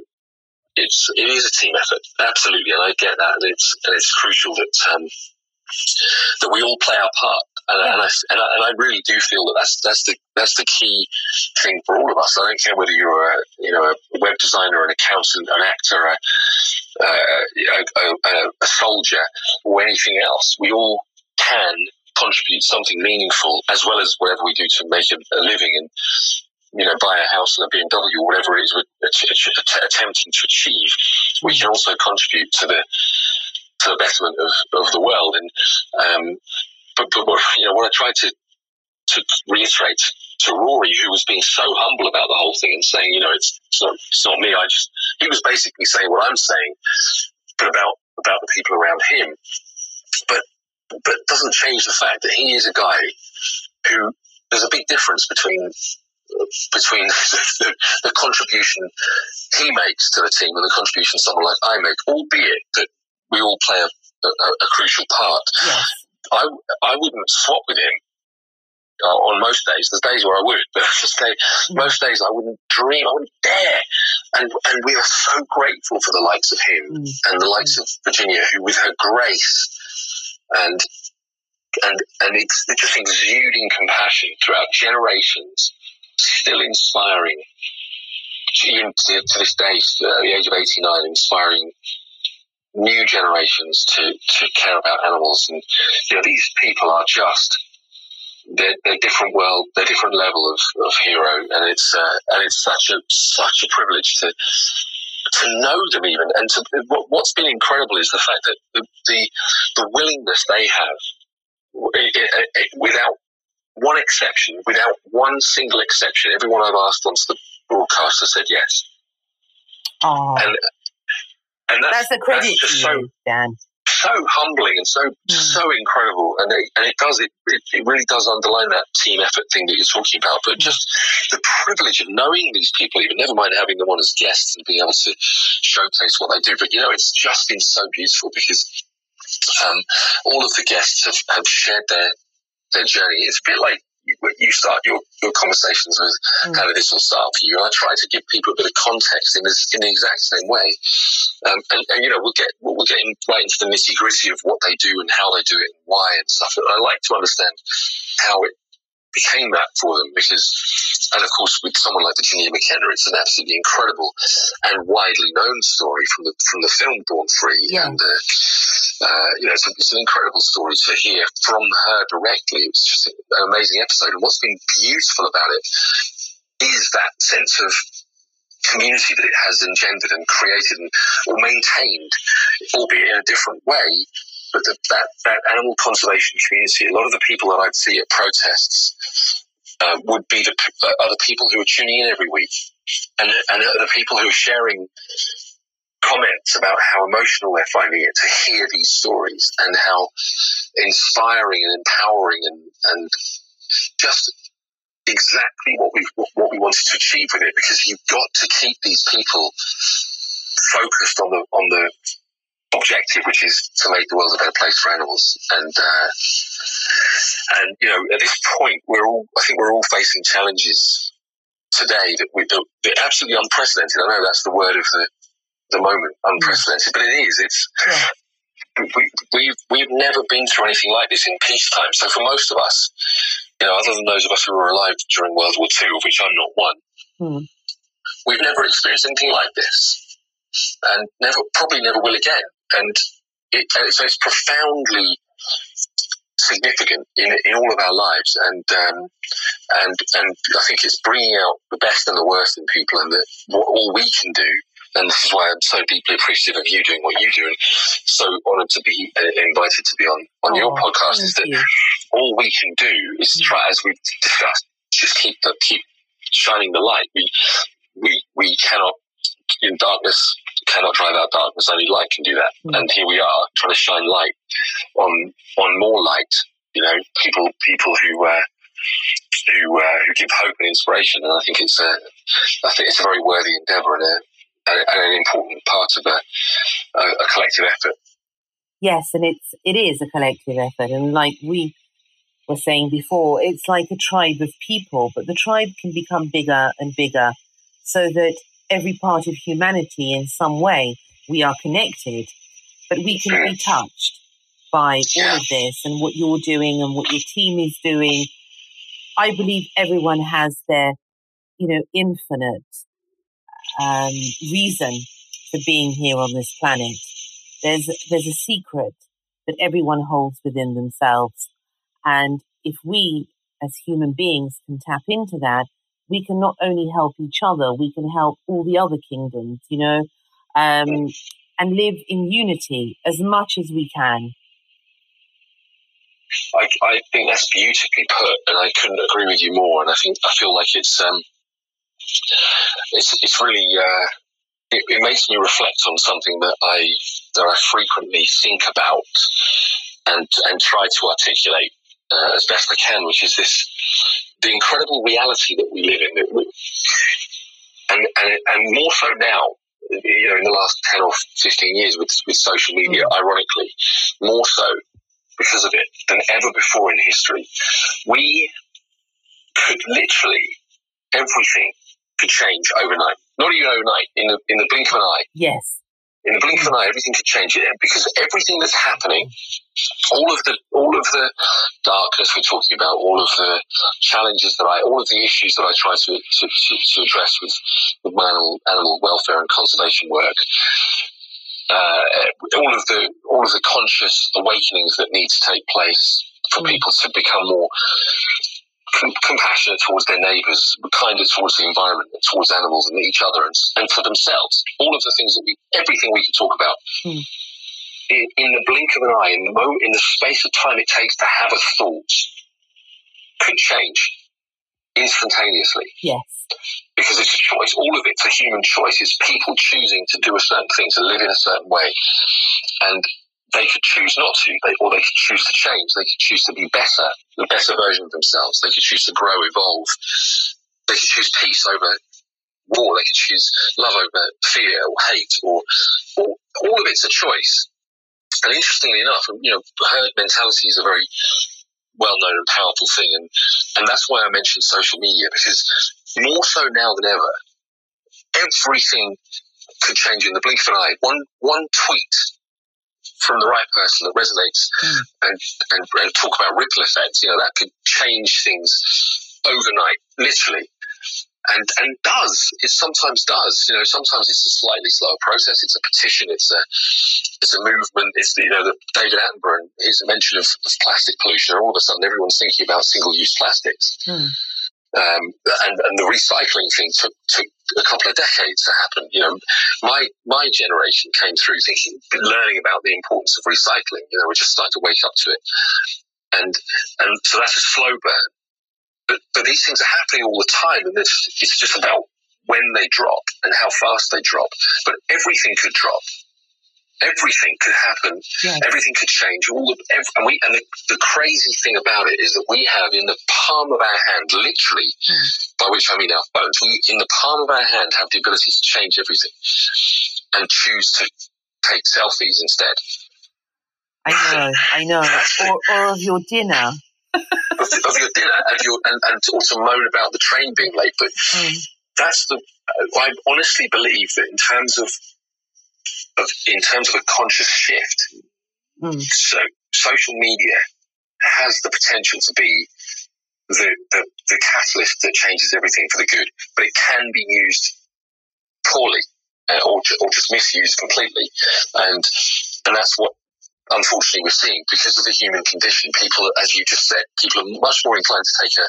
it's it is a team effort, absolutely, and I get that. And it's and it's crucial that um, that we all play our part. And, yeah. and, I, and, I, and, I, really do feel that that's that's the that's the key thing for all of us. I don't care whether you're a you know a web designer, an accountant, an actor, a, a, a, a soldier, or anything else. We all can contribute something meaningful as well as whatever we do to make a, a living and you know buy a house and a BMW or whatever it is we're attempting to achieve. We can mm-hmm. also contribute to the to the betterment of, of the world. And um, but, but what, you know what I tried to to reiterate to Rory, who was being so humble about the whole thing and saying, you know, it's, it's not it's not me. I just he was basically saying what I'm saying, but about about the people around him. But but doesn't change the fact that he is a guy who there's a big difference between between the, the, contribution he makes to the team and the contribution someone like I make, albeit that we all play a, a, a crucial part. Yes. I, I wouldn't swap with him uh, on most days. There's days where I would, but just say, most days I wouldn't dream, I wouldn't dare. And and we are so grateful for the likes of him mm. and the likes of Virginia, who with her grace and and and it's, just exuding compassion throughout generations, still inspiring. Even to, to this day, uh, the age of 89, inspiring new generations to, to care about animals. And you know, these people are just they're, they're different world, they're different level of, of hero, and it's uh, and it's such a such a privilege to to know them even. And to, what, what's been incredible is the fact that the the, the willingness they have, it, it, it, without one exception, without one single exception, everyone I've asked onto the broadcaster said yes. Aww. And and that's, that's a credit that's just so Dan. so humbling and so so incredible, and it, and it does it, it it really does underline that team effort thing that you're talking about. But just the privilege of knowing these people, even never mind having them on as guests and being able to showcase what they do. But you know, it's just been so beautiful because um, all of the guests have, have shared their their journey. It's a bit like you, you start your, your conversations with Mm. how did this all start for you. I try to give people a bit of context in this in the exact same way. Um, and, and you know we'll get we'll get in, right into the nitty gritty of what they do and how they do it and why and stuff. And I like to understand how it became that for them because, and of course, with someone like Virginia McKenna, it's an absolutely incredible and widely known story from the from the film Born Free, Yeah. and uh, uh, you know, it's, it's an incredible story to hear from her directly. It was just an amazing episode, and what's been beautiful about it is that sense of community that it has engendered and created and or maintained, albeit in a different way. But the, that, that animal conservation community, a lot of the people that I'd see at protests uh, would be the uh, people who are tuning in every week, and and the people who are sharing comments about how emotional they're finding it to hear these stories and how inspiring and empowering and and just exactly what we what we wanted to achieve with it. Because you've got to keep these people focused on the on the objective which is to make the world a better place for animals and uh, and you know at this point we're all I think we're all facing challenges today that we do they're absolutely unprecedented I know that's the word of the the moment unprecedented but it is it's Yeah. we, we've we've never been through anything like this in peacetime. So for most of us, you know, other than those of us who were alive during World War II, of which I'm not one, Hmm. we've never experienced anything like this, and never probably never will again. And it, and so it's profoundly significant in in all of our lives, and um, and and I think it's bringing out the best and the worst in people, and that what all we can do. And this is why I'm so deeply appreciative of you doing what you do, and so honoured to be uh, invited to be on on your Oh, podcast. Is that you. all we can do is Mm. try, as we've discussed, just keep the keep shining the light. We we we cannot in darkness cannot drive out darkness. Only light can do that. Mm. And here we are trying to shine light on on more light. You know, people people who uh, who uh, who give hope and inspiration. And I think it's a I think it's a very worthy endeavour and a and an important part of a, a, a collective effort. Yes, and it's it is a collective effort, and like we were saying before, it's like a tribe of people, but the tribe can become bigger and bigger, so that every part of humanity, in some way, we are connected, but we can be touched by all of this and what you're doing and what your team is doing. I believe everyone has their, you know, infinite um, reason for being here on this planet. There's there's a secret that everyone holds within themselves, and if we as human beings can tap into that, we can not only help each other, we can help all the other kingdoms, you know, um, and live in unity as much as we can. I, I think that's beautifully put, and I couldn't agree with you more. And I think I feel like it's um, it's it's really uh, it, it makes me reflect on something that I that I frequently think about and and try to articulate uh, as best I can, which is this the incredible reality that we live in, and and and more so now. You know, in the last ten or fifteen years, with with social media, mm. ironically, more so because of it than ever before in history. We could literally everything could change overnight. Not even overnight, in the in the blink of an eye. Yes. In the blink of an eye, everything could change it because everything that's happening, all of the all of the darkness we're talking about, all of the challenges that I, all of the issues that I try to to, to, to address with with my animal, animal welfare and conservation work, uh, all of the all of the conscious awakenings that need to take place for Mm. people to become more com- compassionate towards their neighbours, kinder towards the environment, towards animals and each other, and, and for themselves. All of the things that we, everything we could talk about. Mm. In, in the blink of an eye, in the moment, in the space of time it takes to have a thought, could change. instantaneously. Yes. Because it's a choice. All of it's a human choice. It's people choosing to do a certain thing, to live in a certain way. And they could choose not to, they, or they could choose to change. They could choose to be better, the better version of themselves. They could choose to grow, evolve. They could choose peace over war. They could choose love over fear or hate, or, or all of it's a choice. And interestingly enough, you know, herd mentality is a very well-known and powerful thing, and and that's why I mentioned social media because more so now than ever, everything could change in the blink of an eye. One one tweet from the right person that resonates mm. and, and, and talk about ripple effects, you know, that could change things overnight, literally. And, and does it sometimes does you know sometimes it's a slightly slower process it's a petition it's a it's a movement it's the, you know the David Attenborough and his mention of, of plastic pollution and all of a sudden everyone's thinking about single use plastics mm. Um, and, and the recycling thing took, took a couple of decades to happen. You know, my my generation came through thinking, learning about the importance of recycling. You know, we're just starting to wake up to it, and and so that's a slow burn. But but these things are happening all the time, and it's just, it's just about when they drop and how fast they drop. But everything could drop everything could happen. Yes. Everything could change. All the, every, and we and the, the, crazy thing about it is that we have in the palm of our hand, literally, mm. by which I mean our phones, we in the palm of our hand have the ability to change everything and choose to take selfies instead. I know, I know. or, or of your dinner. of, of, your dinner and, your, and, and also moan about the train being late. But mm. that's the. I honestly believe that in terms of of, in terms of a conscious shift, mm. so social media has the potential to be the, the, the catalyst that changes everything for the good, but it can be used poorly uh, or, or just misused completely. And, and that's what unfortunately we're seeing because of the human condition. People, as you just said, people are much more inclined to take a,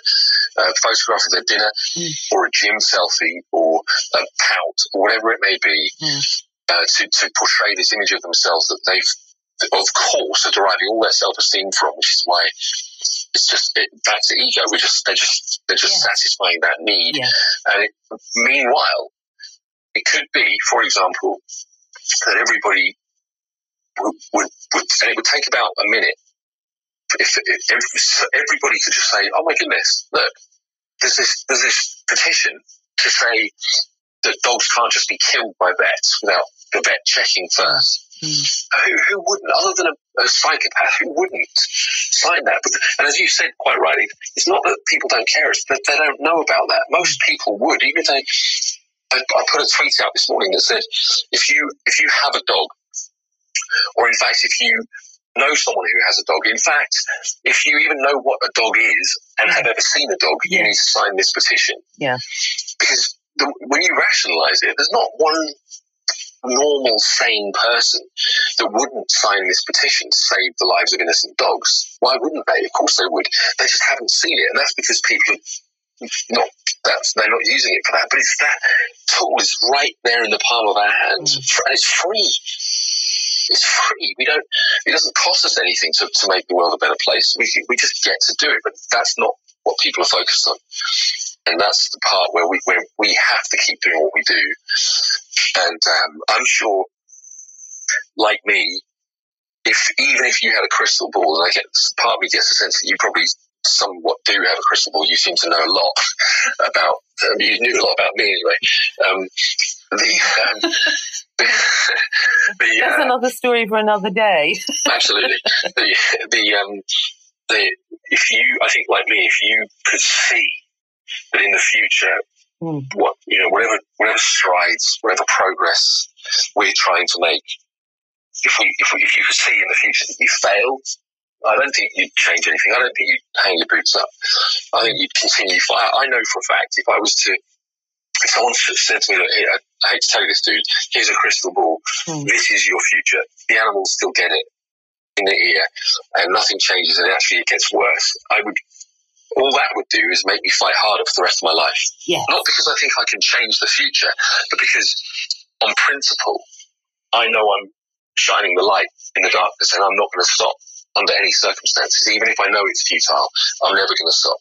a photograph of their dinner mm. or a gym selfie or a pout or whatever it may be. Mm uh, to, to portray this image of themselves that they've, of course, are deriving all their self esteem from, which is why it's just it, that's the ego. We just they're just they're just yeah. satisfying that need. Yeah. And it, meanwhile, it could be, for example, that everybody would, would, would and it would take about a minute if, if, if everybody could just say, "Oh my goodness, look, there's this there's this petition to say that dogs can't just be killed by vets without the vet checking first. Mm. Who, who, wouldn't, other than a, a, psychopath, who wouldn't sign that? And as you said quite rightly, it's not that people don't care; it's that they don't know about that. Most people would, even if they. I, I put a tweet out this morning that said, if you if you have a dog, or in fact, if you know someone who has a dog. In fact, if you even know what a dog is and have ever seen a dog, yeah. you need to sign this petition. Yeah. Because the, when you rationalize it, there's not one normal, sane person that wouldn't sign this petition to save the lives of innocent dogs. Why wouldn't they? Of course they would. They just haven't seen it, and that's because people are not that's they're not using it for that. But it's that tool is right there in the palm of our hands, mm. and it's free. It's free. We don't. It doesn't cost us anything to, to make the world a better place. We we just get to do it. But that's not what people are focused on and that's the part where we where we have to keep doing what we do. And um, I'm sure, like me, if even if you had a crystal ball, and I get part of me gets the sense that you probably somewhat do have a crystal ball. You seem to know a lot about. Um, you knew a lot about me anyway. Um, the, um, the, the, That's uh, another story for another day. absolutely. The the um the if you I think like me, if you could see that in the future, mm. what you know, whatever whatever strides, whatever progress we're trying to make, if we if, we, if you could see in the future that you failed, I don't think you'd change anything. I don't think you'd hang your boots up. I think you'd continue. I, I know for a fact if I was to, if someone said to me, hey, I, I hate to tell you this, dude, here's a crystal ball. Mm. This is your future. The animals still get it in the ear, and nothing changes, and actually it gets worse. I would all that would do is make me fight harder for the rest of my life. Yes. Not because I think I can change the future, but because on principle, I know I'm shining the light in the darkness and I'm not going to stop under any circumstances. Even if I know it's futile, I'm never going to stop.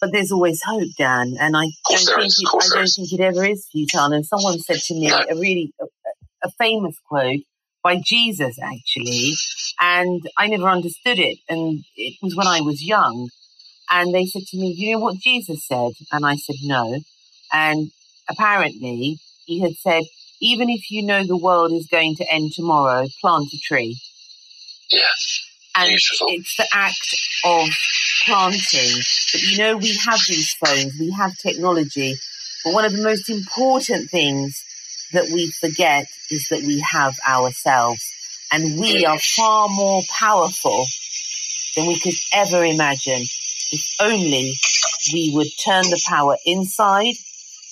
but there's always hope, Dan. And I don't think is, it, I don't think it ever is futile. And someone said to me no. a really a, a famous quote by Jesus, actually, and I never understood it. And it was when I was young. And they said to me, "Do you know what Jesus said?" And I said, "No." And apparently, he had said, "Even if you know the world is going to end tomorrow, plant a tree." Yes. And Beautiful. it's the act of planting. But you know, we have these phones, we have technology, but one of the most important things that we forget is that we have ourselves. And we are far more powerful than we could ever imagine if only we would turn the power inside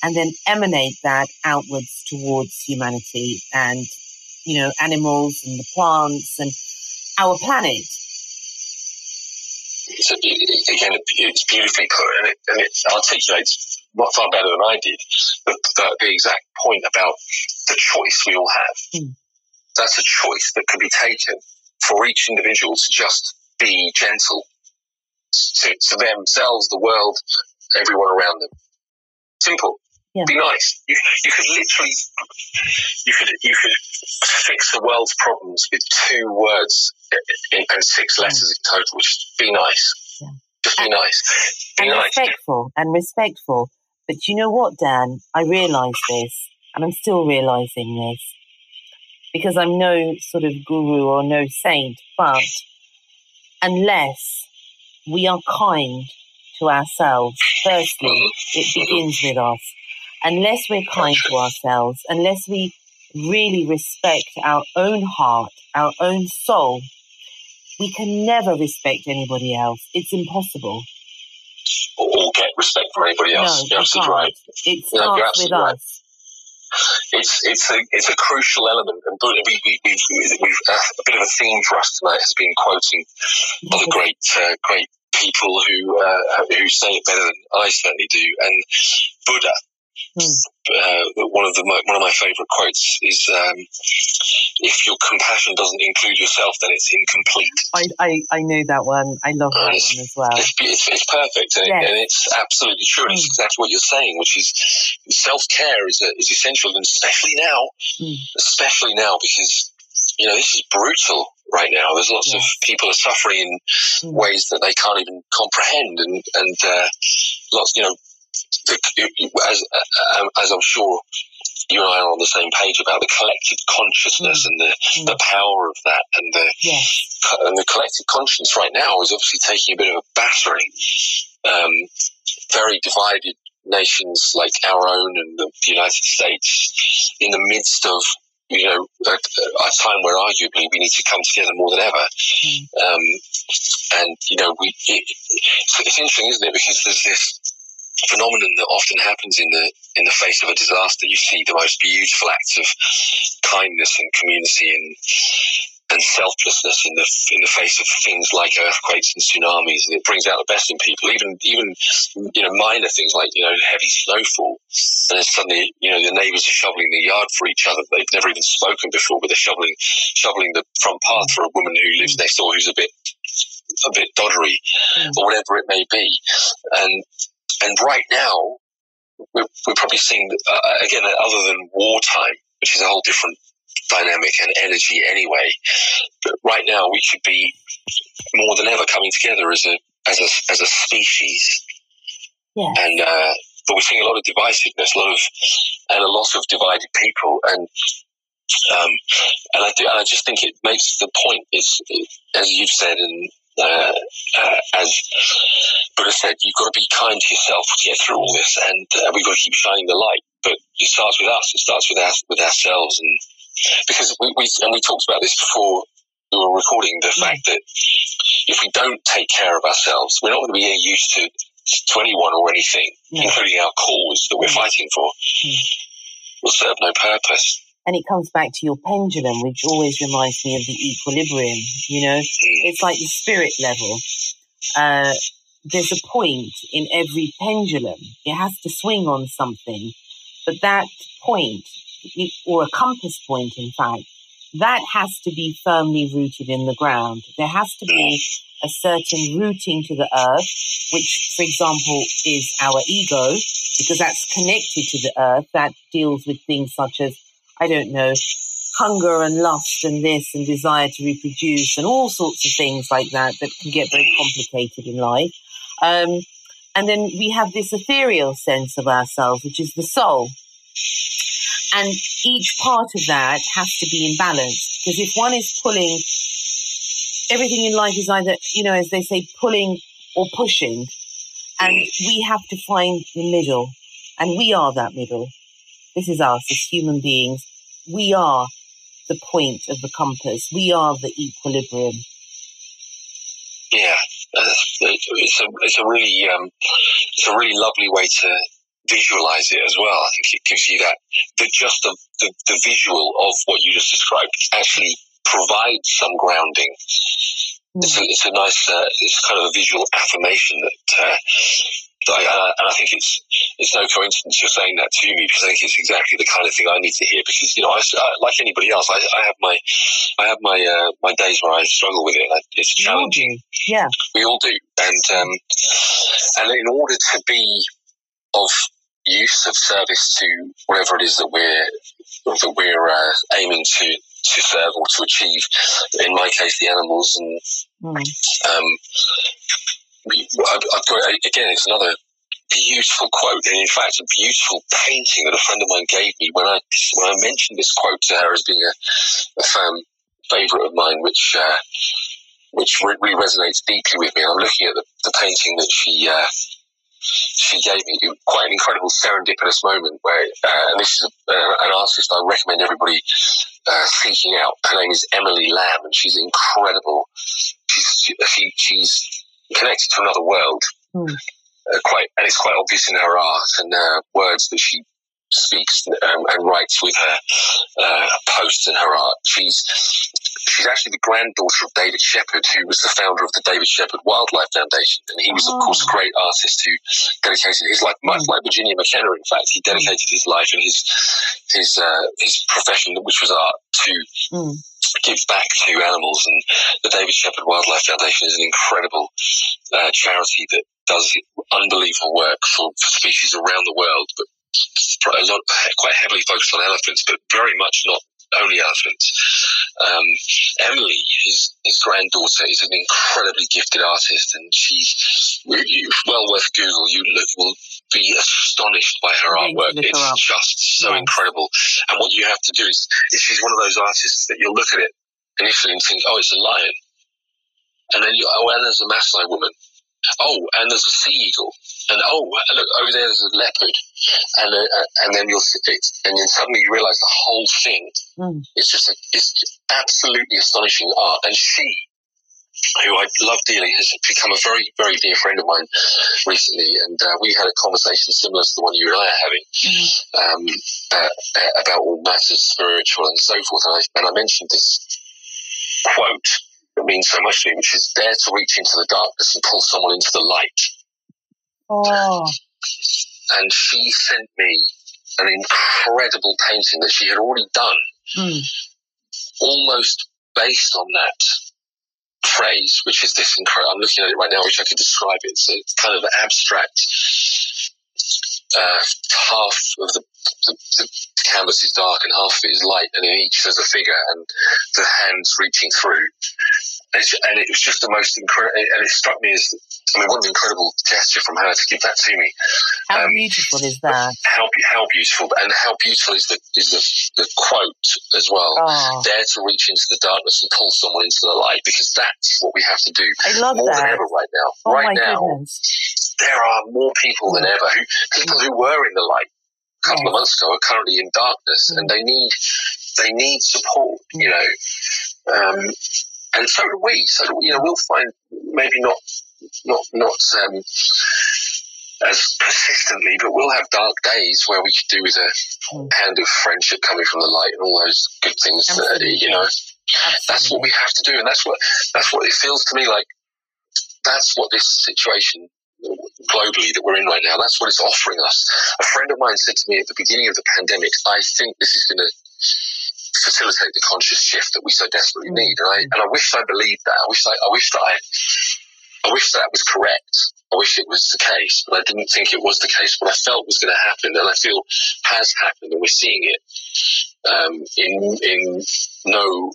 and then emanate that outwards towards humanity and, you know, animals and the plants and our planet it's a, again, it's beautifully put and it, and it articulates far better than I did the, the, the, exact point about the choice we all have. Mm. That's a choice that can be taken for each individual to just be gentle to, to themselves, the world, everyone around them. Simple. Yeah. Be nice. You, you could literally, you could you could fix the world's problems with two words in, and six letters in total, which is be nice. Yeah. Just be and, nice. Be and nice. respectful and respectful. But you know what, Dan? I realise this, and I'm still realising this because I'm no sort of guru or no saint. But unless we are kind to ourselves, firstly, it begins with us. Unless we're kind to ourselves, unless we really respect our own heart, our own soul, we can never respect anybody else. It's impossible. Or get respect from anybody else. No, you're absolutely right. It starts with right. us. It's it's a it's a crucial element, and we, we, we, we've uh, a bit of a theme for us tonight has been quoting other great uh, great people who uh, who say it better than I certainly do, and Buddha Mm. Uh, one of the one of my favourite quotes is, um, "If your compassion doesn't include yourself, then it's incomplete." I I, I know that one. I love that one as well. It's, it's, it's perfect, and, yes. it, and, it's absolutely true. Mm. It's exactly what you're saying, which is self care is is essential, and especially now, mm. especially now because you know this is brutal right now. There's lots yes. of people are suffering in mm. ways that they can't even comprehend, and and uh, lots you know as, uh, as I'm sure you and I are on the same page about the collective consciousness mm. and the, mm. the power of that and the yes. and the collective conscience right now is obviously taking a bit of a battering. Um, very divided nations like our own and the United States in the midst of you know a, a time where arguably we need to come together more than ever. Mm. Um, and you know we it, it's, it's interesting, isn't it? Because there's this phenomenon that often happens in the in the face of a disaster. You see the most beautiful acts of kindness and community and and selflessness in the in the face of things like earthquakes and tsunamis, and it brings out the best in people. Even even you know minor things like you know heavy snowfall, and then suddenly you know the neighbours are shoveling the yard for each other. They've never even spoken before, but they're shoveling shoveling the front path for a woman who lives next door who's a bit a bit doddery mm. or whatever it may be, and and right now, we're, we're probably seeing, uh, again, other than wartime, which is a whole different dynamic and energy anyway, but right now we should be more than ever coming together as a, as a, as a species. Yeah. And, uh, but we're seeing a lot of divisiveness, a lot of, and a lot of divided people. And um, and I do, and I just think it makes the point is, as you've said, and uh, uh, as Buddha said, you've got to be kind to yourself to get through all this, and uh, we've got to keep shining the light. But it starts with us. It starts with us, with ourselves, and because we, we and we talked about this before we were recording the mm. fact that if we don't take care of ourselves, we're not going to be any use to to anyone or anything, yeah. including our cause that we're mm. fighting for. Mm. Will serve no purpose. And it comes back to your pendulum, which always reminds me of the equilibrium. You know, it's like the spirit level. Uh, there's a point in every pendulum. It has to swing on something. But that point, or a compass point, in fact, that has to be firmly rooted in the ground. There has to be a certain rooting to the earth, which, for example, is our ego, because that's connected to the earth. That deals with things such as, I don't know, hunger and lust and this and desire to reproduce and all sorts of things like that that can get very complicated in life. Um, and then we have this ethereal sense of ourselves, which is the soul. And each part of that has to be imbalanced because if one is pulling, everything in life is either, you know, as they say, pulling or pushing. And we have to find the middle. And we are that middle. This is us as human beings. We are the point of the compass. We are the equilibrium. Yeah, uh, it's a it's a really um, it's a really lovely way to visualize it as well. I think it gives you that the just the, the, the visual of what you just described actually provides some grounding. Mm. It's, a, it's a nice uh, it's kind of a visual affirmation that uh, I, uh, and I think it's it's no coincidence you're saying that to me because I think it's exactly the kind of thing I need to hear. Because you know, I, like anybody else, I, I have my I have my uh, my days where I struggle with it. It's challenging. Yeah, we all do. And um, and in order to be of use of service to whatever it is that we're that we're uh, aiming to to serve or to achieve. In my case, the animals and mm. um, I've got again. It's another beautiful quote, and in fact, a beautiful painting that a friend of mine gave me when I when I mentioned this quote to her as being a, a fan favorite of mine, which uh, which really resonates deeply with me. And I'm looking at the, the painting that she uh, she gave me. Quite an incredible serendipitous moment where, uh, and this is a, uh, an artist I recommend everybody uh, seeking out. Her name is Emily Lamb, and she's incredible. She's she, she's connected to another world. Mm. Quite, and it's quite obvious in her art and uh, words that she speaks um, and writes with her uh, posts and her art. She's she's actually the granddaughter of David Shepherd, who was the founder of the David Shepherd Wildlife Foundation, and he was, oh. of course, a oh. great artist who dedicated his life, much mm. like Virginia McKenna. In fact, he dedicated his life and his his uh, his profession, which was art, to mm give back to animals. And the David Shepherd Wildlife Foundation is an incredible uh, charity that does unbelievable work for, for species around the world, but a lot, quite heavily focused on elephants, but very much not only elephants. Um, Emily, his his granddaughter, is an incredibly gifted artist, and she's well worth Google. You look, will be astonished by her artwork. It's just so yes. incredible. And what you have to do is, is, she's one of those artists that you'll look at it initially and think, oh, it's a lion, and then you, oh, and there's a Maasai woman, oh, and there's a sea eagle, and oh, look over there, there's a leopard, and uh, and then you'll it, and then suddenly you realise the whole thing mm. is just a, it's absolutely astonishing art. And she, who I love dearly, has become a very very dear friend of mine recently, and uh, we had a conversation similar to the one you and I are having mm. um, uh, uh, about all matters spiritual and so forth. And I, and I mentioned this quote that means so much to me, which is dare to reach into the darkness and pull someone into the light. Oh. And she sent me an incredible painting that she had already done, mm. almost based on that phrase, which is this incredible. I'm looking at it right now, which I could describe it. So It's kind of abstract. Uh, half of the, the, the, canvas is dark and half of it is light, and in each there's a figure and the hands reaching through. And, and it was just the most incredible. And it struck me as I mean, what an incredible gesture from her to give that to me. How um, beautiful is that? How, how beautiful, and how beautiful is the is the, the quote as well. Oh. Dare to reach into the darkness and pull someone into the light, because that's what we have to do. I love more that. than ever right now. Oh right now, goodness. there are more people than ever who people who were in the light a couple yes. of months ago are currently in darkness, mm. and they need they need support. Mm. You know. Um, and so do we. So you know, we'll find maybe not not not um, as persistently, but we'll have dark days where we could do with a mm. hand of friendship coming from the light and all those good things. Uh, you know, Absolutely. that's what we have to do, and that's what that's what it feels to me like. That's what this situation globally that we're in right now. That's what it's offering us. A friend of mine said to me at the beginning of the pandemic, "I think this is going to facilitate the conscious shift that we so desperately need. And I and I wish I believed that. I wish I, I wish that I I wish that was correct. I wish it was the case, but I didn't think it was the case. What I felt was going to happen, and I feel has happened, and we're seeing it um, in in no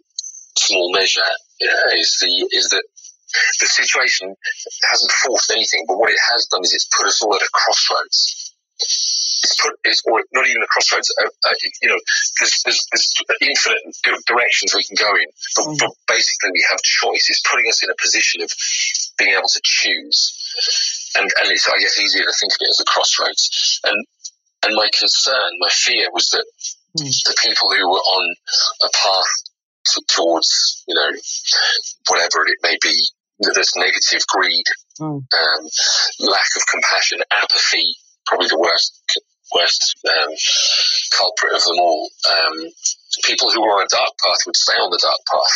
small measure. Uh, is the is that the situation hasn't forced anything, but what it has done is it's put us all at a crossroads it's put it's or not even a crossroads. Uh, uh, you know, there's, there's, there's infinite directions we can go in, but, mm. but, basically we have choice. It's putting us in a position of being able to choose, and and it's I guess easier to think of it as a crossroads. And and my concern, my fear was that mm. the people who were on a path to, towards you know whatever it may be, there's negative greed, mm. um, lack of compassion, apathy, probably the worst worst um, culprit of them all. Um, people who are on a dark path would stay on the dark path.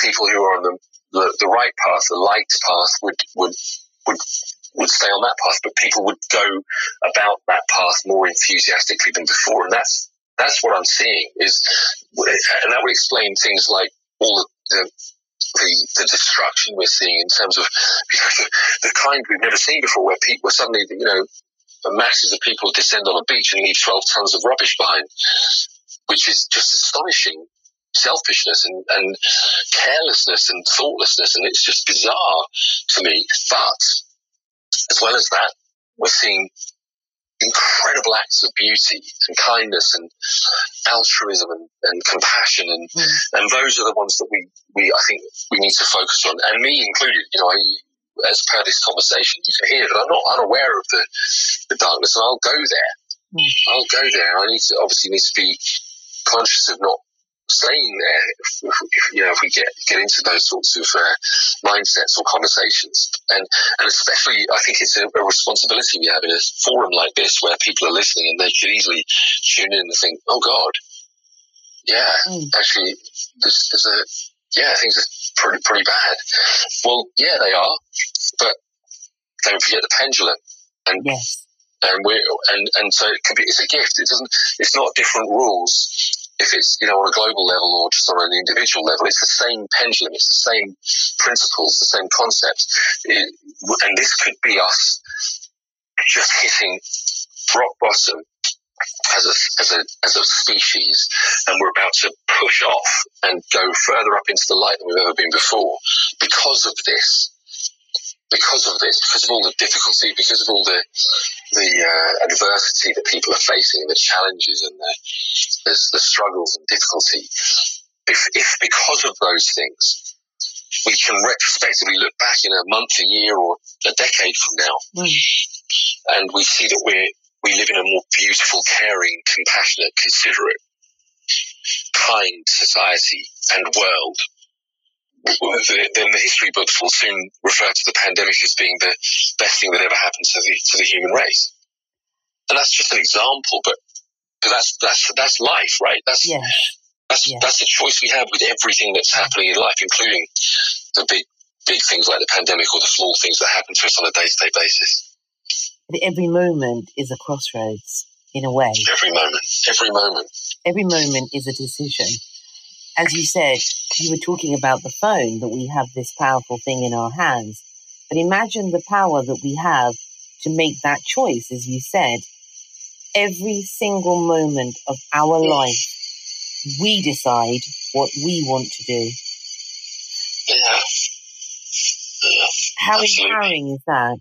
People who are on the, the, the right path, the light path, would would would would stay on that path, but people would go about that path more enthusiastically than before, and that's that's what I'm seeing. Is and that would explain things like all the, the the, destruction we're seeing in terms of you know, the, the, kind we've never seen before, where people suddenly, you know, masses of people descend on a beach and leave 12 tons of rubbish behind, which is just astonishing selfishness and, and carelessness and thoughtlessness. And it's just bizarre to me. But as well as that, we're seeing incredible acts of beauty and kindness and altruism and, and compassion and mm. and those are the ones that we, we I think we need to focus on and me included you know I, as per this conversation, you can hear that I'm not unaware of the, the darkness, and I'll go there. Mm. I'll go there. I need to obviously need to be conscious of not staying there. If, if, you know, if we get get into those sorts of uh, mindsets or conversations, and and especially, I think it's a, a, responsibility we have in a forum like this where people are listening, and they could easily tune in and think, "Oh God, yeah, mm. actually, this is a yeah, things are pretty pretty bad. Well, yeah, they are, but don't forget the pendulum, and yes. and we and and so it be it's a gift. It doesn't. It's not different rules. If it's you know on a global level or just on an individual level, it's the same pendulum. It's the same principles, the same concepts, it, and this could be us just hitting rock bottom as a, as a, as a species, and we're about to push off and go further up into the light than we've ever been before because of this. Because of this, because of all the difficulty, because of all the the uh, adversity that people are facing, the challenges and the, the, the struggles and difficulty, if, if because of those things, we can retrospectively look back in a month, a year, or a decade from now, mm. and we see that we're we live in a more beautiful, caring, compassionate, considerate, kind society and world. Then the history books will soon refer to the pandemic as being the best thing that ever happened to the to the human race. And that's just an example, but but that's that's that's life, right? That's yeah. that's yeah. that's the choice we have with everything that's happening in life, including the big big things like the pandemic or the small things that happen to us on a day to day basis every moment is a crossroads in a way. Every moment, every moment. Every moment is a decision. As you said, you were talking about the phone, that we have this powerful thing in our hands. But imagine the power that we have to make that choice, as you said. Every single moment of our life, we decide what we want to do. Yeah. yeah. How Absolutely. empowering is that?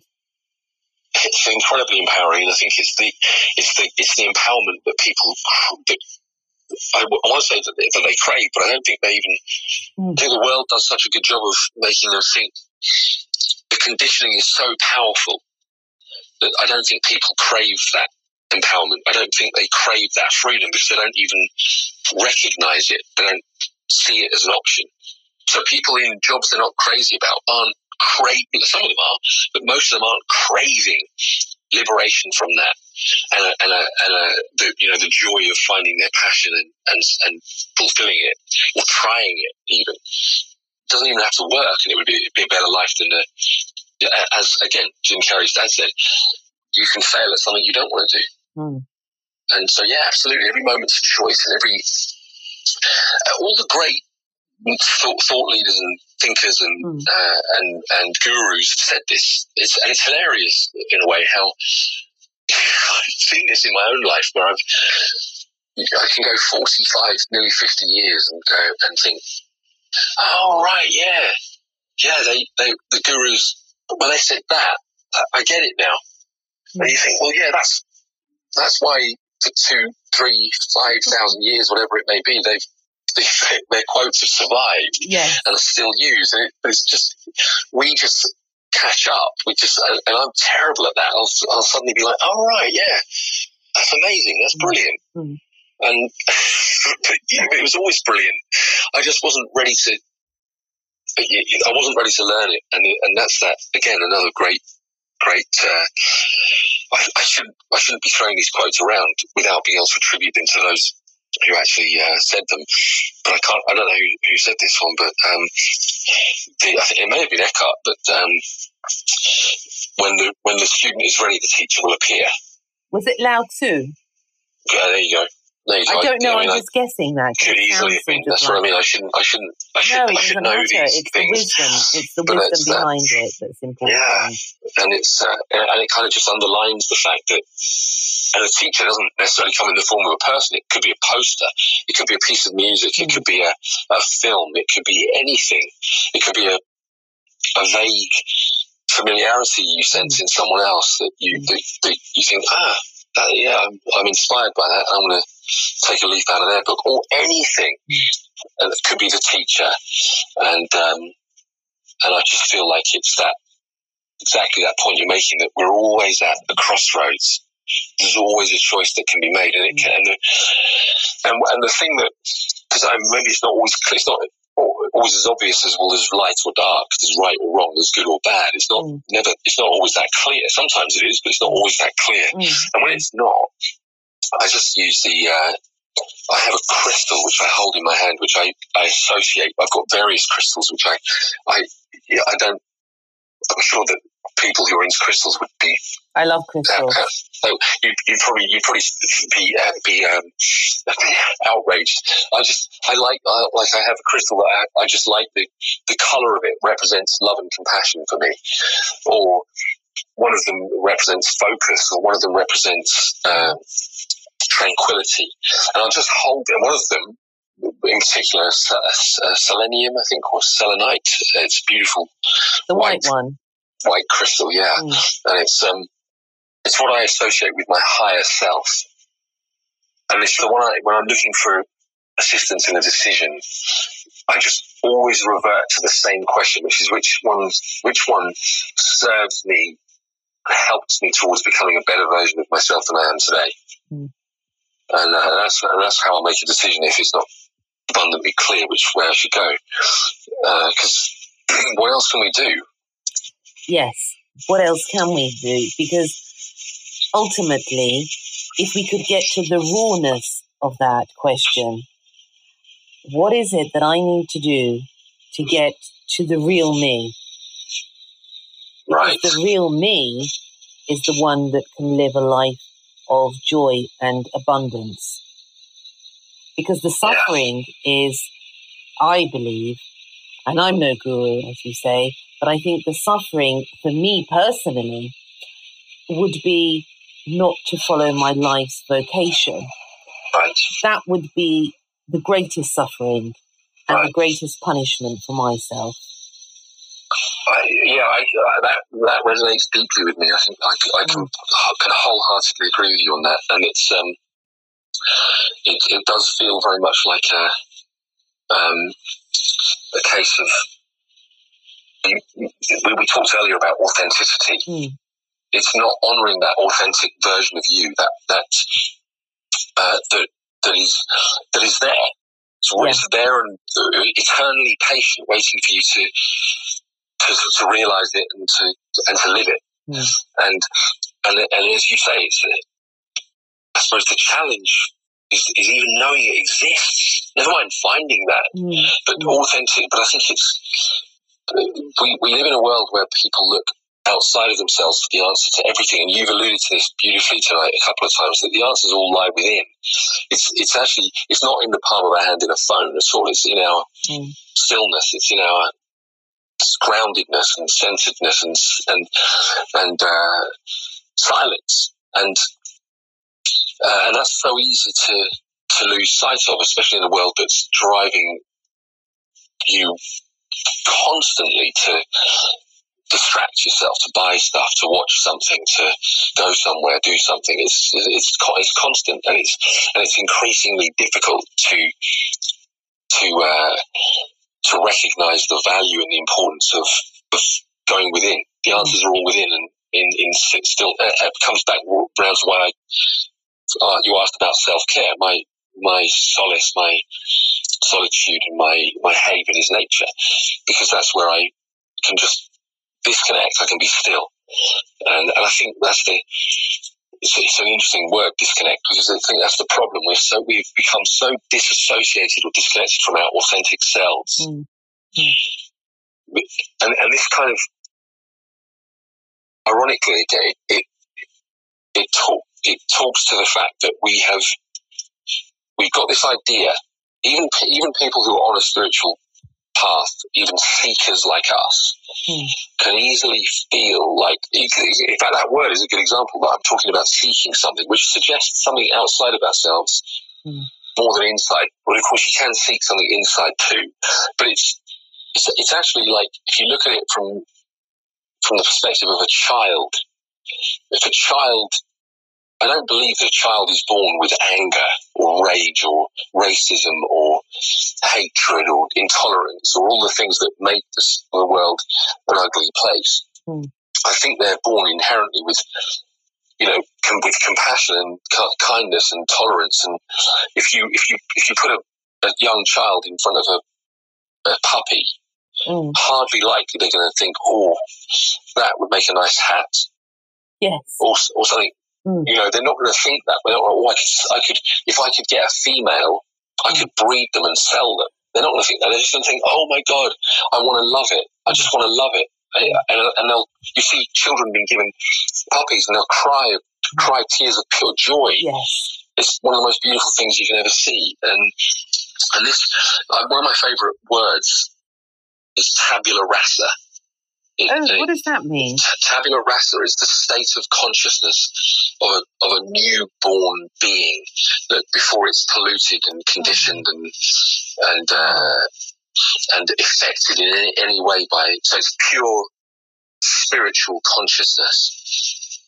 it's incredibly empowering. I think it's the it's the it's the empowerment that people that I, I want to say that they, that they crave, but I don't think they even. Mm. I think the world does such a good job of making them think. The conditioning is so powerful that I don't think people crave that empowerment. I don't think they crave that freedom because they don't even recognize it. They don't see it as an option. So people in jobs they're not crazy about aren't craving, some of them are, but most of them aren't craving liberation from that and, a, and, a, and a, the, you know, the joy of finding their passion and, and, and fulfilling it or trying it even. It doesn't even have to work and it would be, be a better life than a, as again, Jim Carrey's dad said, you can fail at something you don't want to do. Mm. And so, yeah, absolutely. Every moment's a choice and every, all the great thought, thought leaders and thinkers and mm. uh, and and gurus said this. It's, and it's hilarious in a way how I've seen this in my own life where I've I can go 45, nearly 50 years and go and think, oh, right, yeah. Yeah, they, they the gurus, when they said that, I get it now. Mm. And you think, well, yeah, that's, that's why for two, three, five thousand years, whatever it may be, they've, their quotes have survived yes. and are still used. And it, it's just, we just catch up. We just, and I'm terrible at that. I'll, I'll suddenly be like, oh, right, yeah, that's amazing. That's hmm. brilliant. Mm. And it was always brilliant. I just wasn't ready to, I wasn't ready to learn it. And, and that's that, again, another great, great, uh, I, I, shouldn't, I shouldn't be throwing these quotes around without being able to attribute them to those who actually uh, said them. But I can't. I don't know who, who said this one, but um, the, I think it may have been Eckhart. But um, when the when the student is ready, the teacher will appear. Was it Lao Tzu? Yeah, there you go. I don't know. I am just guessing that. Could easily have been. That's like, what I mean. I shouldn't. I shouldn't. I should. No, I should know matter. these it's things. The wisdom. It's the wisdom it's behind it that's important. Yeah, and it's uh, and it kind of just underlines the fact that. And a teacher doesn't necessarily come in the form of a person. It could be a poster. It could be a piece of music. It mm. could be a, a film. It could be anything. It could be a, a vague familiarity you sense mm. in someone else that you mm. that, that you think ah uh, yeah, I'm, I'm, inspired by that. I'm going to take a leaf out of their book or anything. It could be the teacher. And, um, and I just feel like it's that, exactly that point you're making that we're always at the crossroads. There's always a choice that can be made. And it can, and, and, and the thing that, because maybe it's not always it's not always as obvious as well there's light or dark there's right or wrong there's good or bad it's not mm. never it's not always that clear sometimes it is but it's not always that clear mm. and when it's not i just use the uh, I have a crystal which I hold in my hand, which I, I associate. I've got various crystals which I, I, I don't. I'm sure that people who are into crystals would be. I love crystals. Uh, so you you probably you probably be uh, be um, outraged. I just I like uh, like I have a crystal that I, I just like the the color of it represents love and compassion for me, or one of them represents focus, or one of them represents uh, tranquility. And I'll just hold. One of them in particular, uh, selenium, I think, or selenite. It's beautiful. The white, white one. White crystal, yeah. Mm. And it's um, it's what I associate with my higher self. And it's the one I, when I'm looking for assistance in a decision, I just always revert to the same question, which is which one, which one serves me and helps me towards becoming a better version of myself than I am today. Mm. And, uh, that's, and that's how I make a decision if it's not abundantly clear which way I should go. Because uh, what else can we do? Yes. What else can we do? Because ultimately, if we could get to the rawness of that question, what is it that I need to do to get to the real me? Right. the real me is the one that can live a life of joy and abundance. Because the suffering yeah. is, I believe, and I'm no guru, as you say, but I think the suffering for me personally would be not to follow my life's vocation. Right. That would be the greatest suffering and right. the greatest punishment for myself. I, yeah, I, uh, that that resonates deeply with me. I think I, I can, mm. can wholeheartedly agree with you on that, and it's um, it, it does feel very much like a um, a case of we, we talked earlier about authenticity. Mm it's not honouring that authentic version of you that that uh, that that is that is there. So yeah. it's there and uh, eternally patient, waiting for you to to, to realise it and to and to live it. Mm. And and and as you say, it's I suppose the challenge is, is even knowing it exists. Never mind finding that, mm. but mm. authentic. But I think it's we we live in a world where people look outside of themselves for the answer to everything. And you've alluded to this beautifully tonight a couple of times that the answers all lie within. It's it's actually it's not in the palm of our hand in a phone at all. It's in our mm. stillness. It's in our groundedness and centeredness and and and uh, silence. And uh, and that's so easy to to lose sight of, especially in a world that's driving you constantly to distract yourself, to buy stuff, to watch something, to go somewhere, do something. It's it's it's constant, and it's and it's increasingly difficult to to uh, to recognise the value and the importance of, of going within. The mm. answers are all within, and in, in still uh, it comes back around to why I, uh, you asked about self care. My my solace, my solitude, and my my haven is nature, because that's where I can just disconnect. I can be still, and, and I think that's the. It's, it's, an interesting word, disconnect, because I think that's the problem. We're so we've become so disassociated or disconnected from our authentic selves, mm. And, and this kind of, ironically, it it it, talk, it talks to the fact that we have we've got this idea. Even even people who are on a spiritual path, even seekers like us, mm. can easily feel like, in fact, that word is a good example, but I'm talking about seeking something, which suggests something outside of ourselves mm. more than inside. But of course, you can seek something inside too. But it's, it's, it's actually like, if you look at it from, from the perspective of a child, if a child I don't believe that a child is born with anger or rage or racism or hatred or intolerance or all the things that make this, the world an ugly place. Mm. I think they're born inherently with, you know, com- with compassion and kindness and tolerance. And if you if you if you put a, a young child in front of a, a puppy, mm. hardly likely they're going to think, "Oh, that would make a nice hat." Yes. Or, or something Mm. You know, they're not going to think that. They're not, oh, I could, I could, if I could get a female, I mm. could breed them and sell them. They're not going to think that. They're just going to think, oh my God, I want to love it. I just want to love it. And, and they'll, you see children being given puppies and they'll cry, cry tears of pure joy. Yes. It's one of the most beautiful things you can ever see. And, and this, uh, one of my favorite words is tabula rasa oh, what does that mean? Tabula rasa is the state of consciousness of a, of a newborn being that before it's polluted and conditioned and and uh, and affected in any, way by so it's pure spiritual consciousness.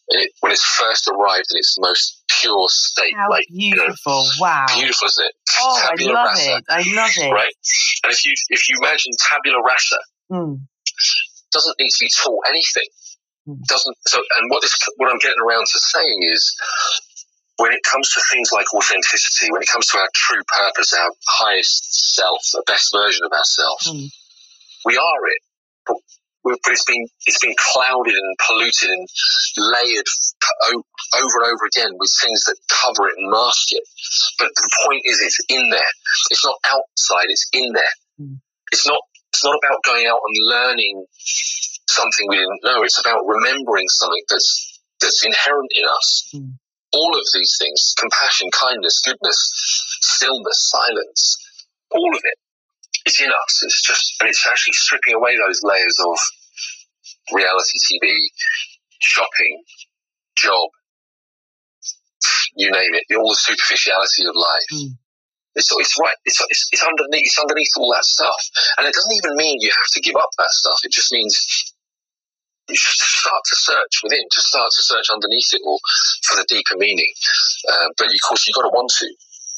It, when it's first arrived in its most pure state, How like beautiful! You know, wow, beautiful, isn't it? Oh, tabula I love rasa, it! I love it. Right, and if you if you imagine tabula rasa, mm doesn't need to be taught anything. Mm. Doesn't so. And what this what I'm getting around to saying is, when it comes to things like authenticity, when it comes to our true purpose, our highest self, the best version of ourselves, mm. we are it. But, but it's been it's been clouded and polluted and layered over and over again with things that cover it and mask it. But the point is, it's in there. It's not outside. It's in there. Mm. It's not not about going out and learning something we didn't know. It's about remembering something that's that's inherent in us. Mm. All of these things: compassion, kindness, goodness, stillness, silence. All of it is in us. It's just, and it's actually stripping away those layers of reality TV, shopping, job, you name it, all the superficiality of life. Mm. It's, it's right. It's, it's, it's underneath. It's underneath all that stuff, and it doesn't even mean you have to give up that stuff. It just means you should start to search within, to start to search underneath it all for the deeper meaning. Uh, but of course, you've got to want to.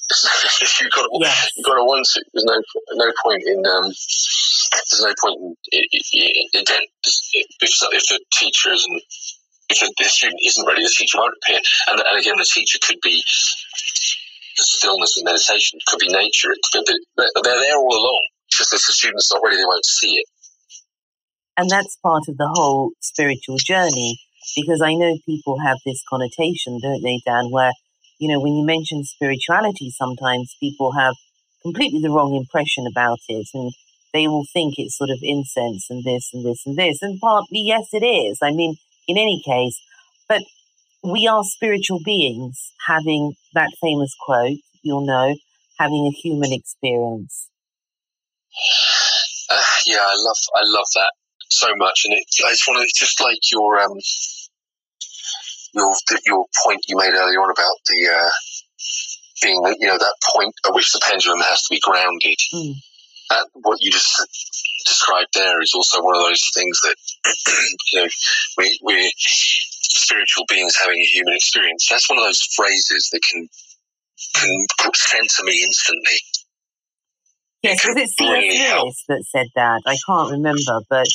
you've got to, yes. you've got to want to. There's no no point in um, there's no point in, in, again if, if the teacher isn't if the, the student isn't ready, the teacher won't appear. And, and again, the teacher could be stillness and meditation. It could be nature. It could be, they're there all along. Just if the student's not ready, they won't see it. And that's part of the whole spiritual journey because I know people have this connotation, don't they, Dan, where, you know, when you mention spirituality, sometimes people have completely the wrong impression about it and they will think it's sort of incense and this and this and this. And partly, yes, it is. I mean, in any case, but we are spiritual beings having that famous quote, you'll know, having a human experience. Uh, yeah, I love I love that so much, and it, I just want to just like your um your your point you made earlier on about the uh, being you know that point at which the pendulum has to be grounded. Mm. And what you just described there is also one of those things that you know we we're spiritual beings having a human experience. That's one of those phrases that can can center me instantly. Yes, was it C.S. Really Lewis that said that? I can't remember, but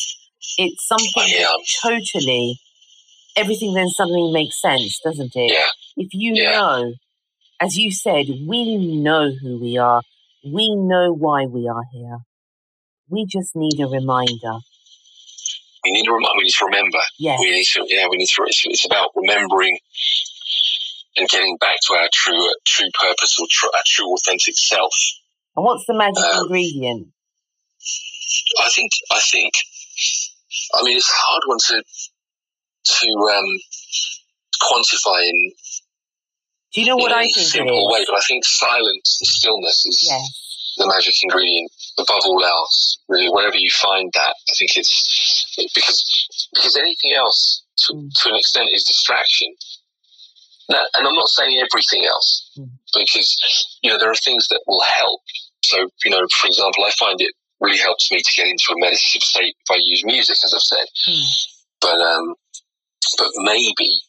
it's something yeah. totally everything then suddenly makes sense, doesn't it? Yeah. If you yeah. know, as you said, we know who we are. We know why we are here. We just need a reminder. We need to, rem- we need to remember. Yes. We need to, yeah, we need to, it's, it's about remembering and getting back to our true, true purpose or tr- our true authentic self. And what's the magic um, ingredient? I think, I think, I mean, it's a hard one to, to um, quantify in. Do you know what I think? Simple way, but I think silence and stillness is yes. the magic ingredient above all else. Really, wherever you find that, I think it's because because anything else, to, mm. to an extent, is distraction. Now, and I'm not saying everything else, mm. because you know there are things that will help. So you know, for example, I find it really helps me to get into a meditative state if I use music, as I've said. Mm. But um, but maybe,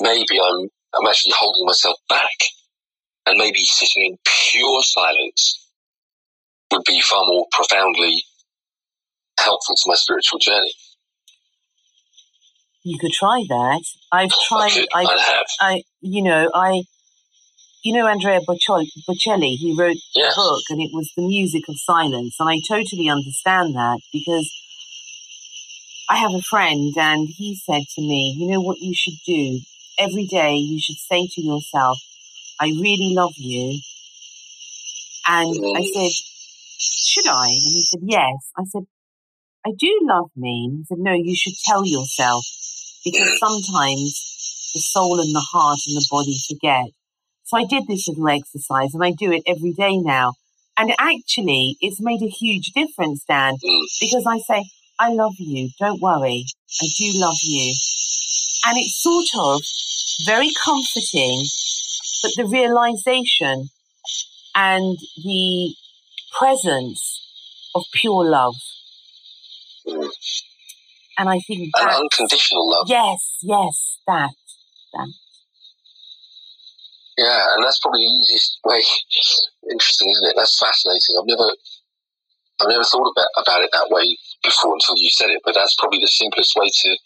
maybe I'm, I'm actually holding myself back and maybe sitting in pure silence would be far more profoundly helpful to my spiritual journey. You could try that. I've tried. I, I have. I, you know, I, you know, Andrea Bocelli. He wrote yes. a book, and it was the music of silence, and I totally understand that because I have a friend, and he said to me, You know what you should do? Every day you should say to yourself, I really love you. And I mm-hmm. said, Should I? And he said, Yes. I said, I do love me. And he said, No, you should tell yourself because sometimes the soul and the heart and the body forget. So I did this little exercise and I do it every day now. And actually, it's made a huge difference, Dan, mm. because I say, I love you. Don't worry. I do love you. And it's sort of very comforting, but the realization and the presence of pure love. And I think that. unconditional love. Yes, yes, that. That. Yeah, and that's probably the easiest way. Interesting, isn't it? That's fascinating. I've never I've never thought about, about it that way before until you said it, but that's probably the simplest way to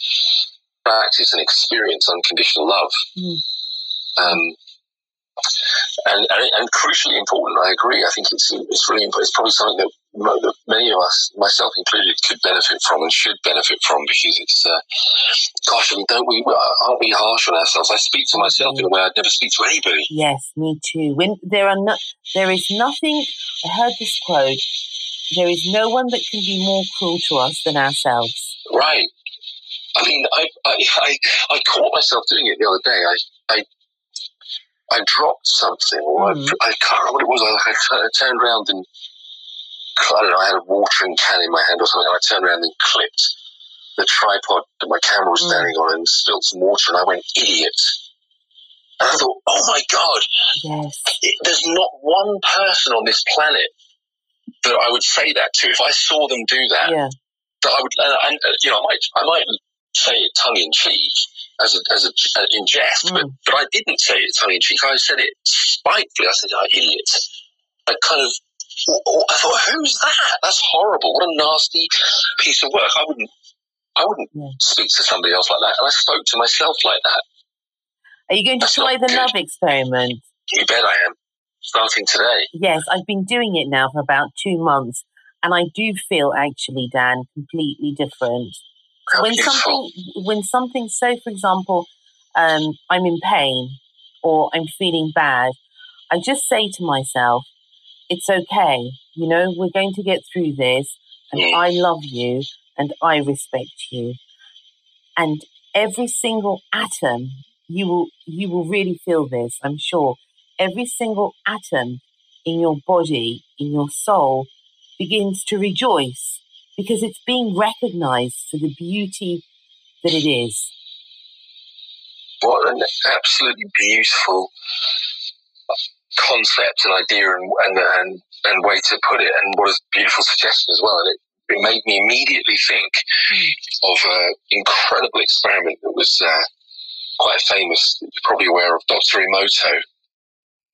practice and experience unconditional love. Mm. Um, and, and, and, crucially important, I agree. I think it's it's really important. It's probably something that, that many of us, myself included, could benefit from and should benefit from because it's, uh, gosh, I mean, don't we, aren't we harsh on ourselves? I speak to myself in a way I'd never speak to anybody. Yes, me too. When there are no, there is nothing, I heard this quote, there is no one that can be more cruel to us than ourselves. Right. I mean, I, I, I, I caught myself doing it the other day. I, I, I dropped something, or mm. I, I, can't remember what it was. I, I, turned around and I don't know. I had a watering can in my hand or something. And I turned around and clipped the tripod that my camera was mm. standing on and spilled some water, and I went idiot. And I thought, oh my god, yes. It, there's not one person on this planet that I would say that to. If I saw them do that, yeah. that I would, and, uh, you know, I might, I might say it tongue in cheek as a, as a, uh, in jest, mm. but, but I didn't say it tongue in cheek. I said it spitefully. I said, oh, idiots. I kind of, I thought, who's that? That's horrible. What a nasty piece of work. I wouldn't, I wouldn't yeah. speak to somebody else like that. And I spoke to myself like that. Are you going to That's try the good. love experiment? You bet I am starting today. Yes, I've been doing it now for about two months, and I do feel actually, Dan, completely different. How when beautiful. something, when something, so for example, um, I'm in pain or I'm feeling bad, I just say to myself, "It's okay. You know, we're going to get through this, and Mm. I love you, and I respect you. And every single atom, you will you will really feel this. I'm sure. Every single atom in your body, in your soul, begins to rejoice because it's being recognized for the beauty that it is. What an absolutely beautiful concept and idea and, and, and, and way to put it, and what a beautiful suggestion as well. And it, it made me immediately think of an incredible experiment that was uh, quite famous. You're probably aware of Dr. Emoto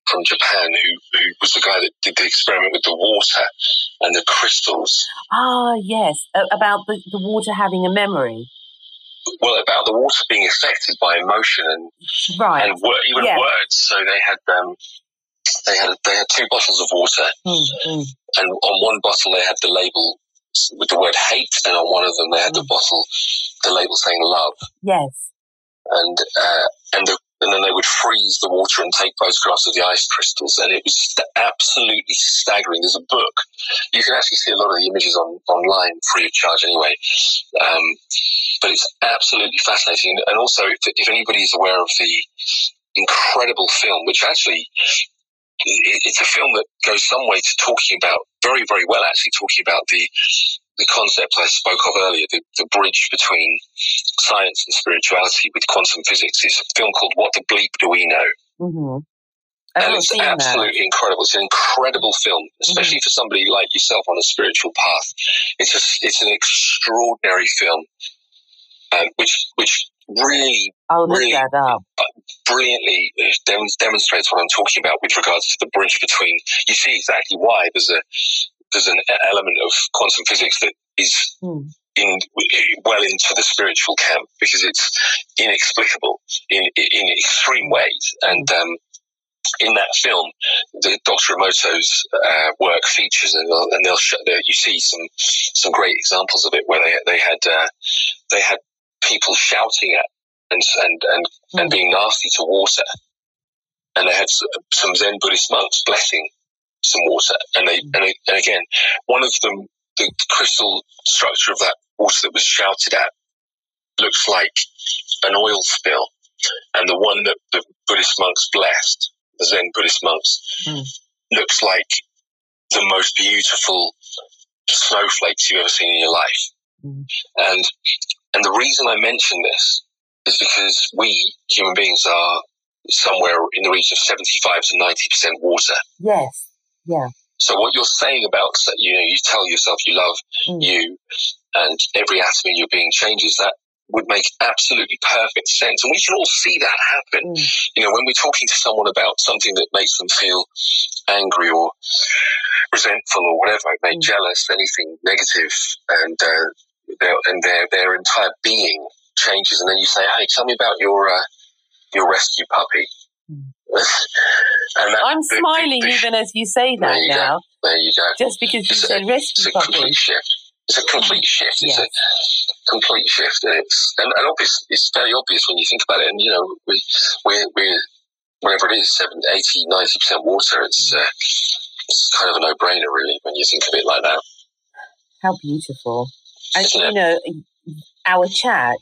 from Japan, who, who was the guy that did the experiment with the water and the crystals. Ah, yes, about the, the water having a memory. Well, about the water being affected by emotion and Right. and wor- even Yeah. words. So they had um, they had they had two bottles of water, Mm, mm. and on one bottle they had the label with the word hate, and on one of them they had the Mm. bottle the label saying love, Yes. and uh, and the, and then they would freeze the water and take photographs of the ice crystals, and it was st- absolutely staggering. There's a book you can actually see a lot of the images on online free of charge anyway. Um, but it's absolutely fascinating, and also if, if anybody's aware of the incredible film, which actually it's a film that goes some way to talking about very, very well, actually talking about the the concept I spoke of earlier, the, the bridge between science and spirituality with quantum physics. It's a film called What the Bleep Do We Know? hmm and it's seen that. absolutely incredible. It's an incredible film, especially for somebody like yourself on a spiritual path. It's a, it's an extraordinary film, um, which which really I'll really- that up. brilliantly uh, dem- demonstrates what I'm talking about with regards to the bridge between. You see exactly why there's a there's an element of quantum physics that is Hmm. in well into the spiritual camp because it's inexplicable in in extreme ways and. Um, in that film, the Dr. Emoto's uh, work features, and they'll, and they'll show, you see some some great examples of it where they they had uh, they had people shouting at and and and, and Mm. being nasty to water, and they had some Zen Buddhist monks blessing some water, and they and, they, and again one of them the crystal structure of that water that was shouted at looks like an oil spill, and the one that the Buddhist monks blessed, the Zen Buddhist monks, Mm. looks like the most beautiful snowflakes you've ever seen in your life. Mm. And and the reason I mention this is because we human beings are somewhere in the region of seventy five to ninety percent water. Yes. Yeah. So what you're saying about you know you tell yourself you love Mm. you and every atom in your being changes that would make absolutely perfect sense and we can all see that happen Mm. you know when we're talking to someone about something that makes them feel angry or resentful or whatever made Mm. jealous anything negative and uh, their, and their their entire being changes and then you say hey tell me about your uh, your rescue puppy Mm. I'm the- smiling the- even as you say that you go. now, there you go just because you It's a- said it's a complete shift. It's a complete shift. It's Yes. a complete shift, and it's and, and obvious. It's very obvious when you think about it. And you know, we we we whatever it is, 70, 80, 90 percent water. It's Mm. uh, it's kind of a no brainer, really, when you think of it like that. How beautiful. And, you know, our chat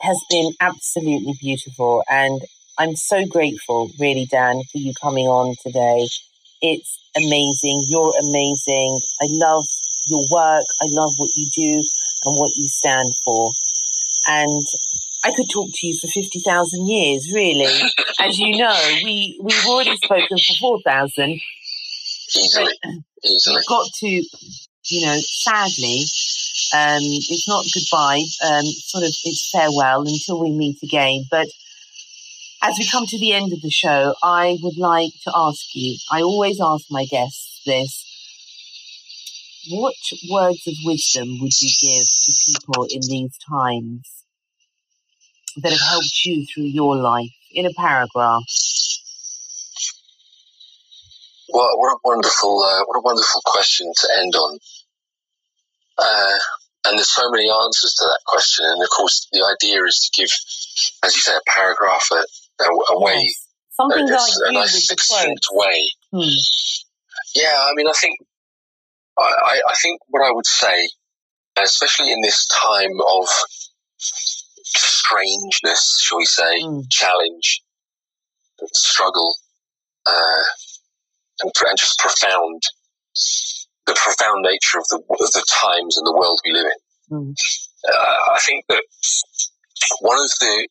has been absolutely beautiful. And I'm so grateful, really, Dan, for you coming on today. It's amazing. You're amazing. I love your work. I love what you do and what you stand for. And I could talk to you for 50,000 years, really. As you know, we, we've already spoken for 4,000. Easily. We've got to, you know, sadly, um, it's not goodbye, um, sort of it's farewell until we meet again. But as we come to the end of the show, I would like to ask you, I always ask my guests this. What words of wisdom would you give to people in these times that have helped you through your life in a paragraph? What, what a wonderful, uh, what a wonderful question to end on. Uh, and there's so many answers to that question. And of course, the idea is to give, as you say, a paragraph, a, a, a way, Yes. Something a, like a you nice succinct way. Hmm. Yeah, I mean, I think I, I think what I would say, especially in this time of strangeness, shall we say, mm. challenge, struggle, uh, and, and, just profound, the profound nature of the, of the times and the world we live in. Mm. Uh, I think that one of the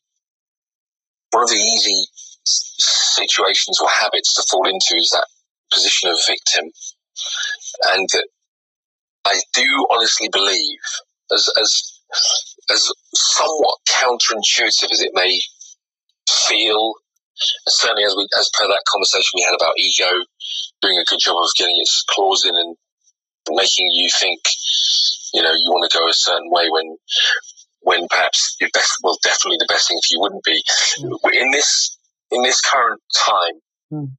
one of the easy situations or habits to fall into is that position of victim, and I do honestly believe, as as as somewhat counterintuitive as it may feel, certainly as we as per that conversation we had about ego doing a good job of getting its claws in and making you think, you know, you want to go a certain way when when perhaps your best well definitely the best thing for you wouldn't be. Mm. In this in this current time, mm.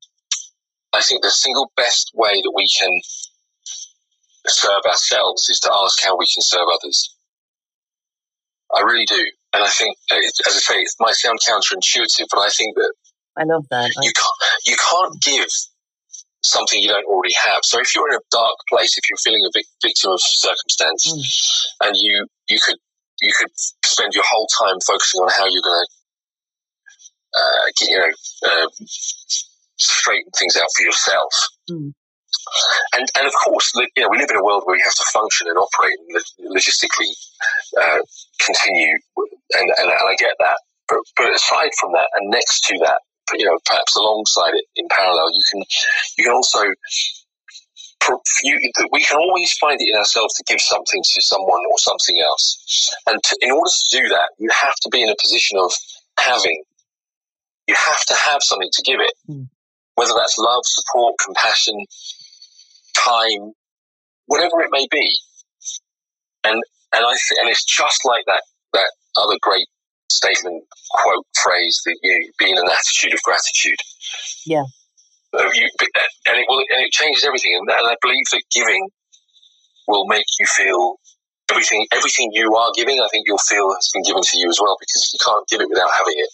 I think the single best way that we can serve ourselves is to ask how we can serve others. I really do. And I think, uh, as I say, it might sound counterintuitive, but I think that I love that. You can't, you can't give something you don't already have. So if you're in a dark place, if you're feeling a victim of circumstance, mm. and you you could you could spend your whole time focusing on how you're going to, uh, you know, uh, straighten things out for yourself. Mm. And, and of course, you know, we live in a world where you have to function and operate and logistically uh, continue, and, and, and, I get that. But, but aside from that, and next to that, you know, perhaps alongside it in parallel, you can you can also you, we can always find it in ourselves to give something to someone or something else. And to, in order to do that, you have to be in a position of having. You have to have something to give it, mm. whether that's love, support, compassion, time, whatever it may be. And and I th- and it's just like that that other great statement, quote, phrase that you be in an attitude of gratitude. Yeah. You, and it will and it changes everything. And, I believe that giving will make you feel everything everything you are giving. I think you'll feel has been given to you as well because you can't give it without having it.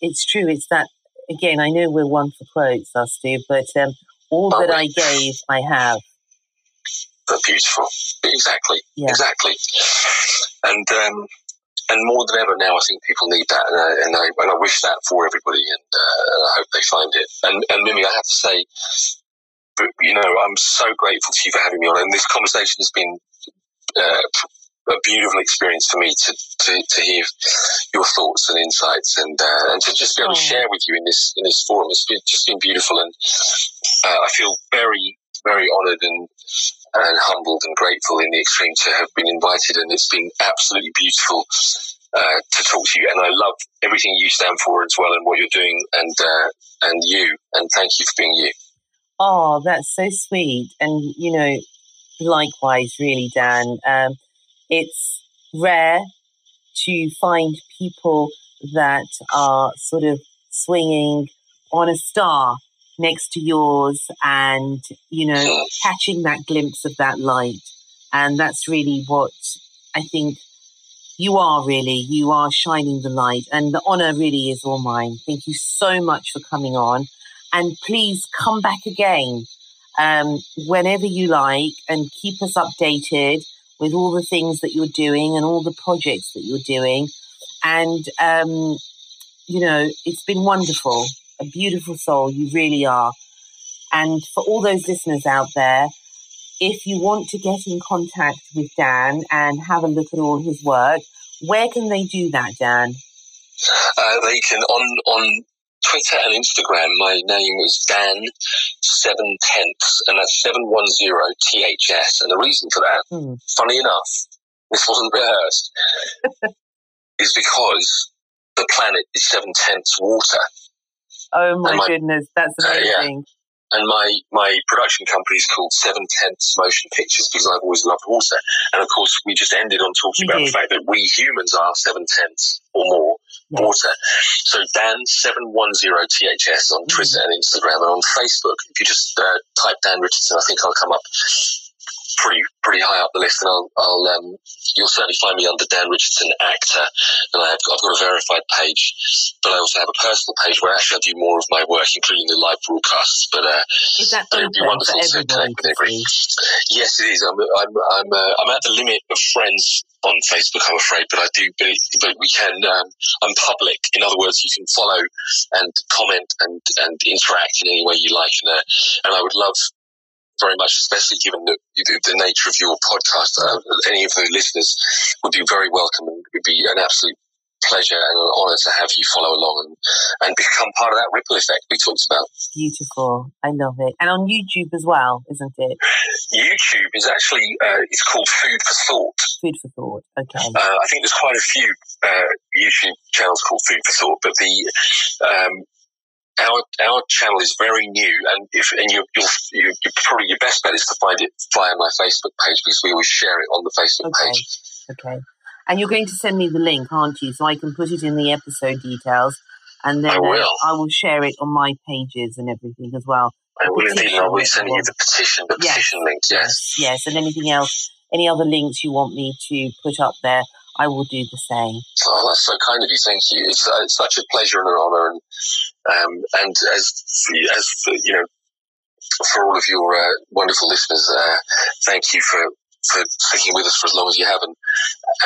It's true. It's that again. I know we're one for quotes, us two, but um, all that I gave, I have. But beautiful. Exactly. Yeah. Exactly. And um, and more than ever now, I think people need that, and I, and I, and I wish that for everybody, and, uh, and I hope they find it. And, and Mimi, I have to say, you know, I'm so grateful to you for having me on, and this conversation has been uh, a beautiful experience for me to, to, to hear your thoughts and insights, and uh, and to just be able to share with you in this in this forum. It's been, just been beautiful, and uh, I feel very very honoured and and humbled and grateful in the extreme to have been invited, and it's been absolutely beautiful uh, to talk to you. And I love everything you stand for as well, and what you're doing, and uh, and you. And thank you for being you. Oh, that's so sweet, and you know, likewise, really, Dan. Um, it's rare to find people that are sort of swinging on a star next to yours and, you know, catching that glimpse of that light. And that's really what I think you are really. You are shining the light. And the honor really is all mine. Thank you so much for coming on. And please come back again um, whenever you like and keep us updated with all the things that you're doing and all the projects that you're doing. And, um, you know, it's been wonderful a beautiful soul. You really are. And for all those listeners out there, if you want to get in contact with Dan and have a look at all his work, where can they do that, Dan? Uh, they can on on Twitter and Instagram. My name is Dan Seven Tenths, and that's seven one zero THS. And the reason for that, hmm. funny enough, this wasn't rehearsed, is because the planet is seven tenths water. Oh my, my goodness, that's amazing. Uh, yeah. And my, my production company is called Seven Tenths Motion Pictures because I've always loved water. And of course, we just ended on talking we about did. the fact that we humans are seven tenths or more yes. water. So Dan710THS on mm. Twitter and Instagram and on Facebook. If you just uh, type Dan Richardson, I think I'll come up. Pretty pretty high up the list, and I'll, I'll um, you'll certainly find me under Dan Richardson actor, and I have, I've got a verified page, but I also have a personal page where actually I do more of my work, including the live broadcasts. But uh, is that but it'd be wonderful to connect with everybody. Yes, it is. I'm I'm I'm, uh, I'm at the limit of friends on Facebook, I'm afraid, but I do, but, but we can, um, I'm public. In other words, you can follow and comment and, and interact in any way you like. And, uh, and I would love very much, especially given the, the nature of your podcast. Uh, any of the listeners would be very welcome and it would be an absolute pleasure and an honour to have you follow along and, and become part of that ripple effect we talked about. Beautiful. I love it. And on YouTube as well, isn't it? YouTube is actually, uh, it's called Food for Thought. Food for Thought, okay. Uh, I think there's quite a few uh, YouTube channels called Food for Thought, but the um, our our channel is very new, and if and you you'll, you you probably your best bet is to find it via my Facebook page because we always share it on the Facebook okay. page. Okay. And you're going to send me the link, aren't you? So I can put it in the episode details, and then I uh, will, I will share it on my pages and everything as well. I will indeed. I will send you the petition, the yes. petition link. Yes. Yes, and anything else, any other links you want me to put up there, I will do the same. Oh, that's so kind of you. Thank you. It's, uh, it's such a pleasure and an honour, and um, and as as you know, for all of your uh, wonderful listeners, uh, thank you for for sticking with us for as long as you have, and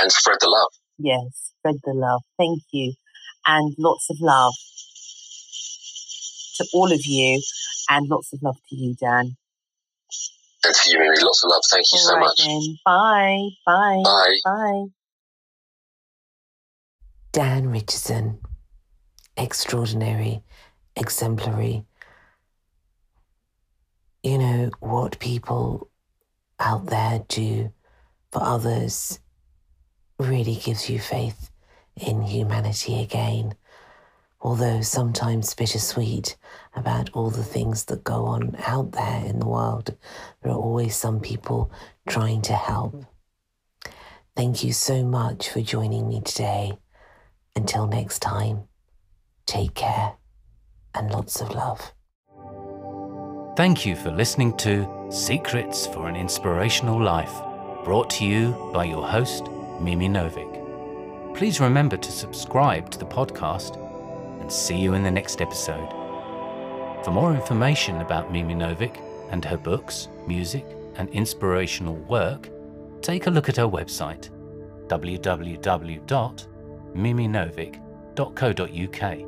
and spread the love. Yes, spread the love. Thank you. And lots of love to all of you, and lots of love to you, Dan. And to you, Mimi. Lots of love. Thank you all so right much. Then. Bye. Bye. Bye. Bye. Dan Richardson. Extraordinary, exemplary. You know, what people out there do for others really gives you faith in humanity again. Although sometimes bittersweet about all the things that go on out there in the world, there are always some people trying to help. Thank you so much for joining me today. Until next time, take care and lots of love. Thank you for listening to Secrets for an Inspirational Life, brought to you by your host, Mimi Novic. Please remember to subscribe to the podcast and see you in the next episode. For more information about Mimi Novic and her books, music, and inspirational work, take a look at her website www.miminovic.co.uk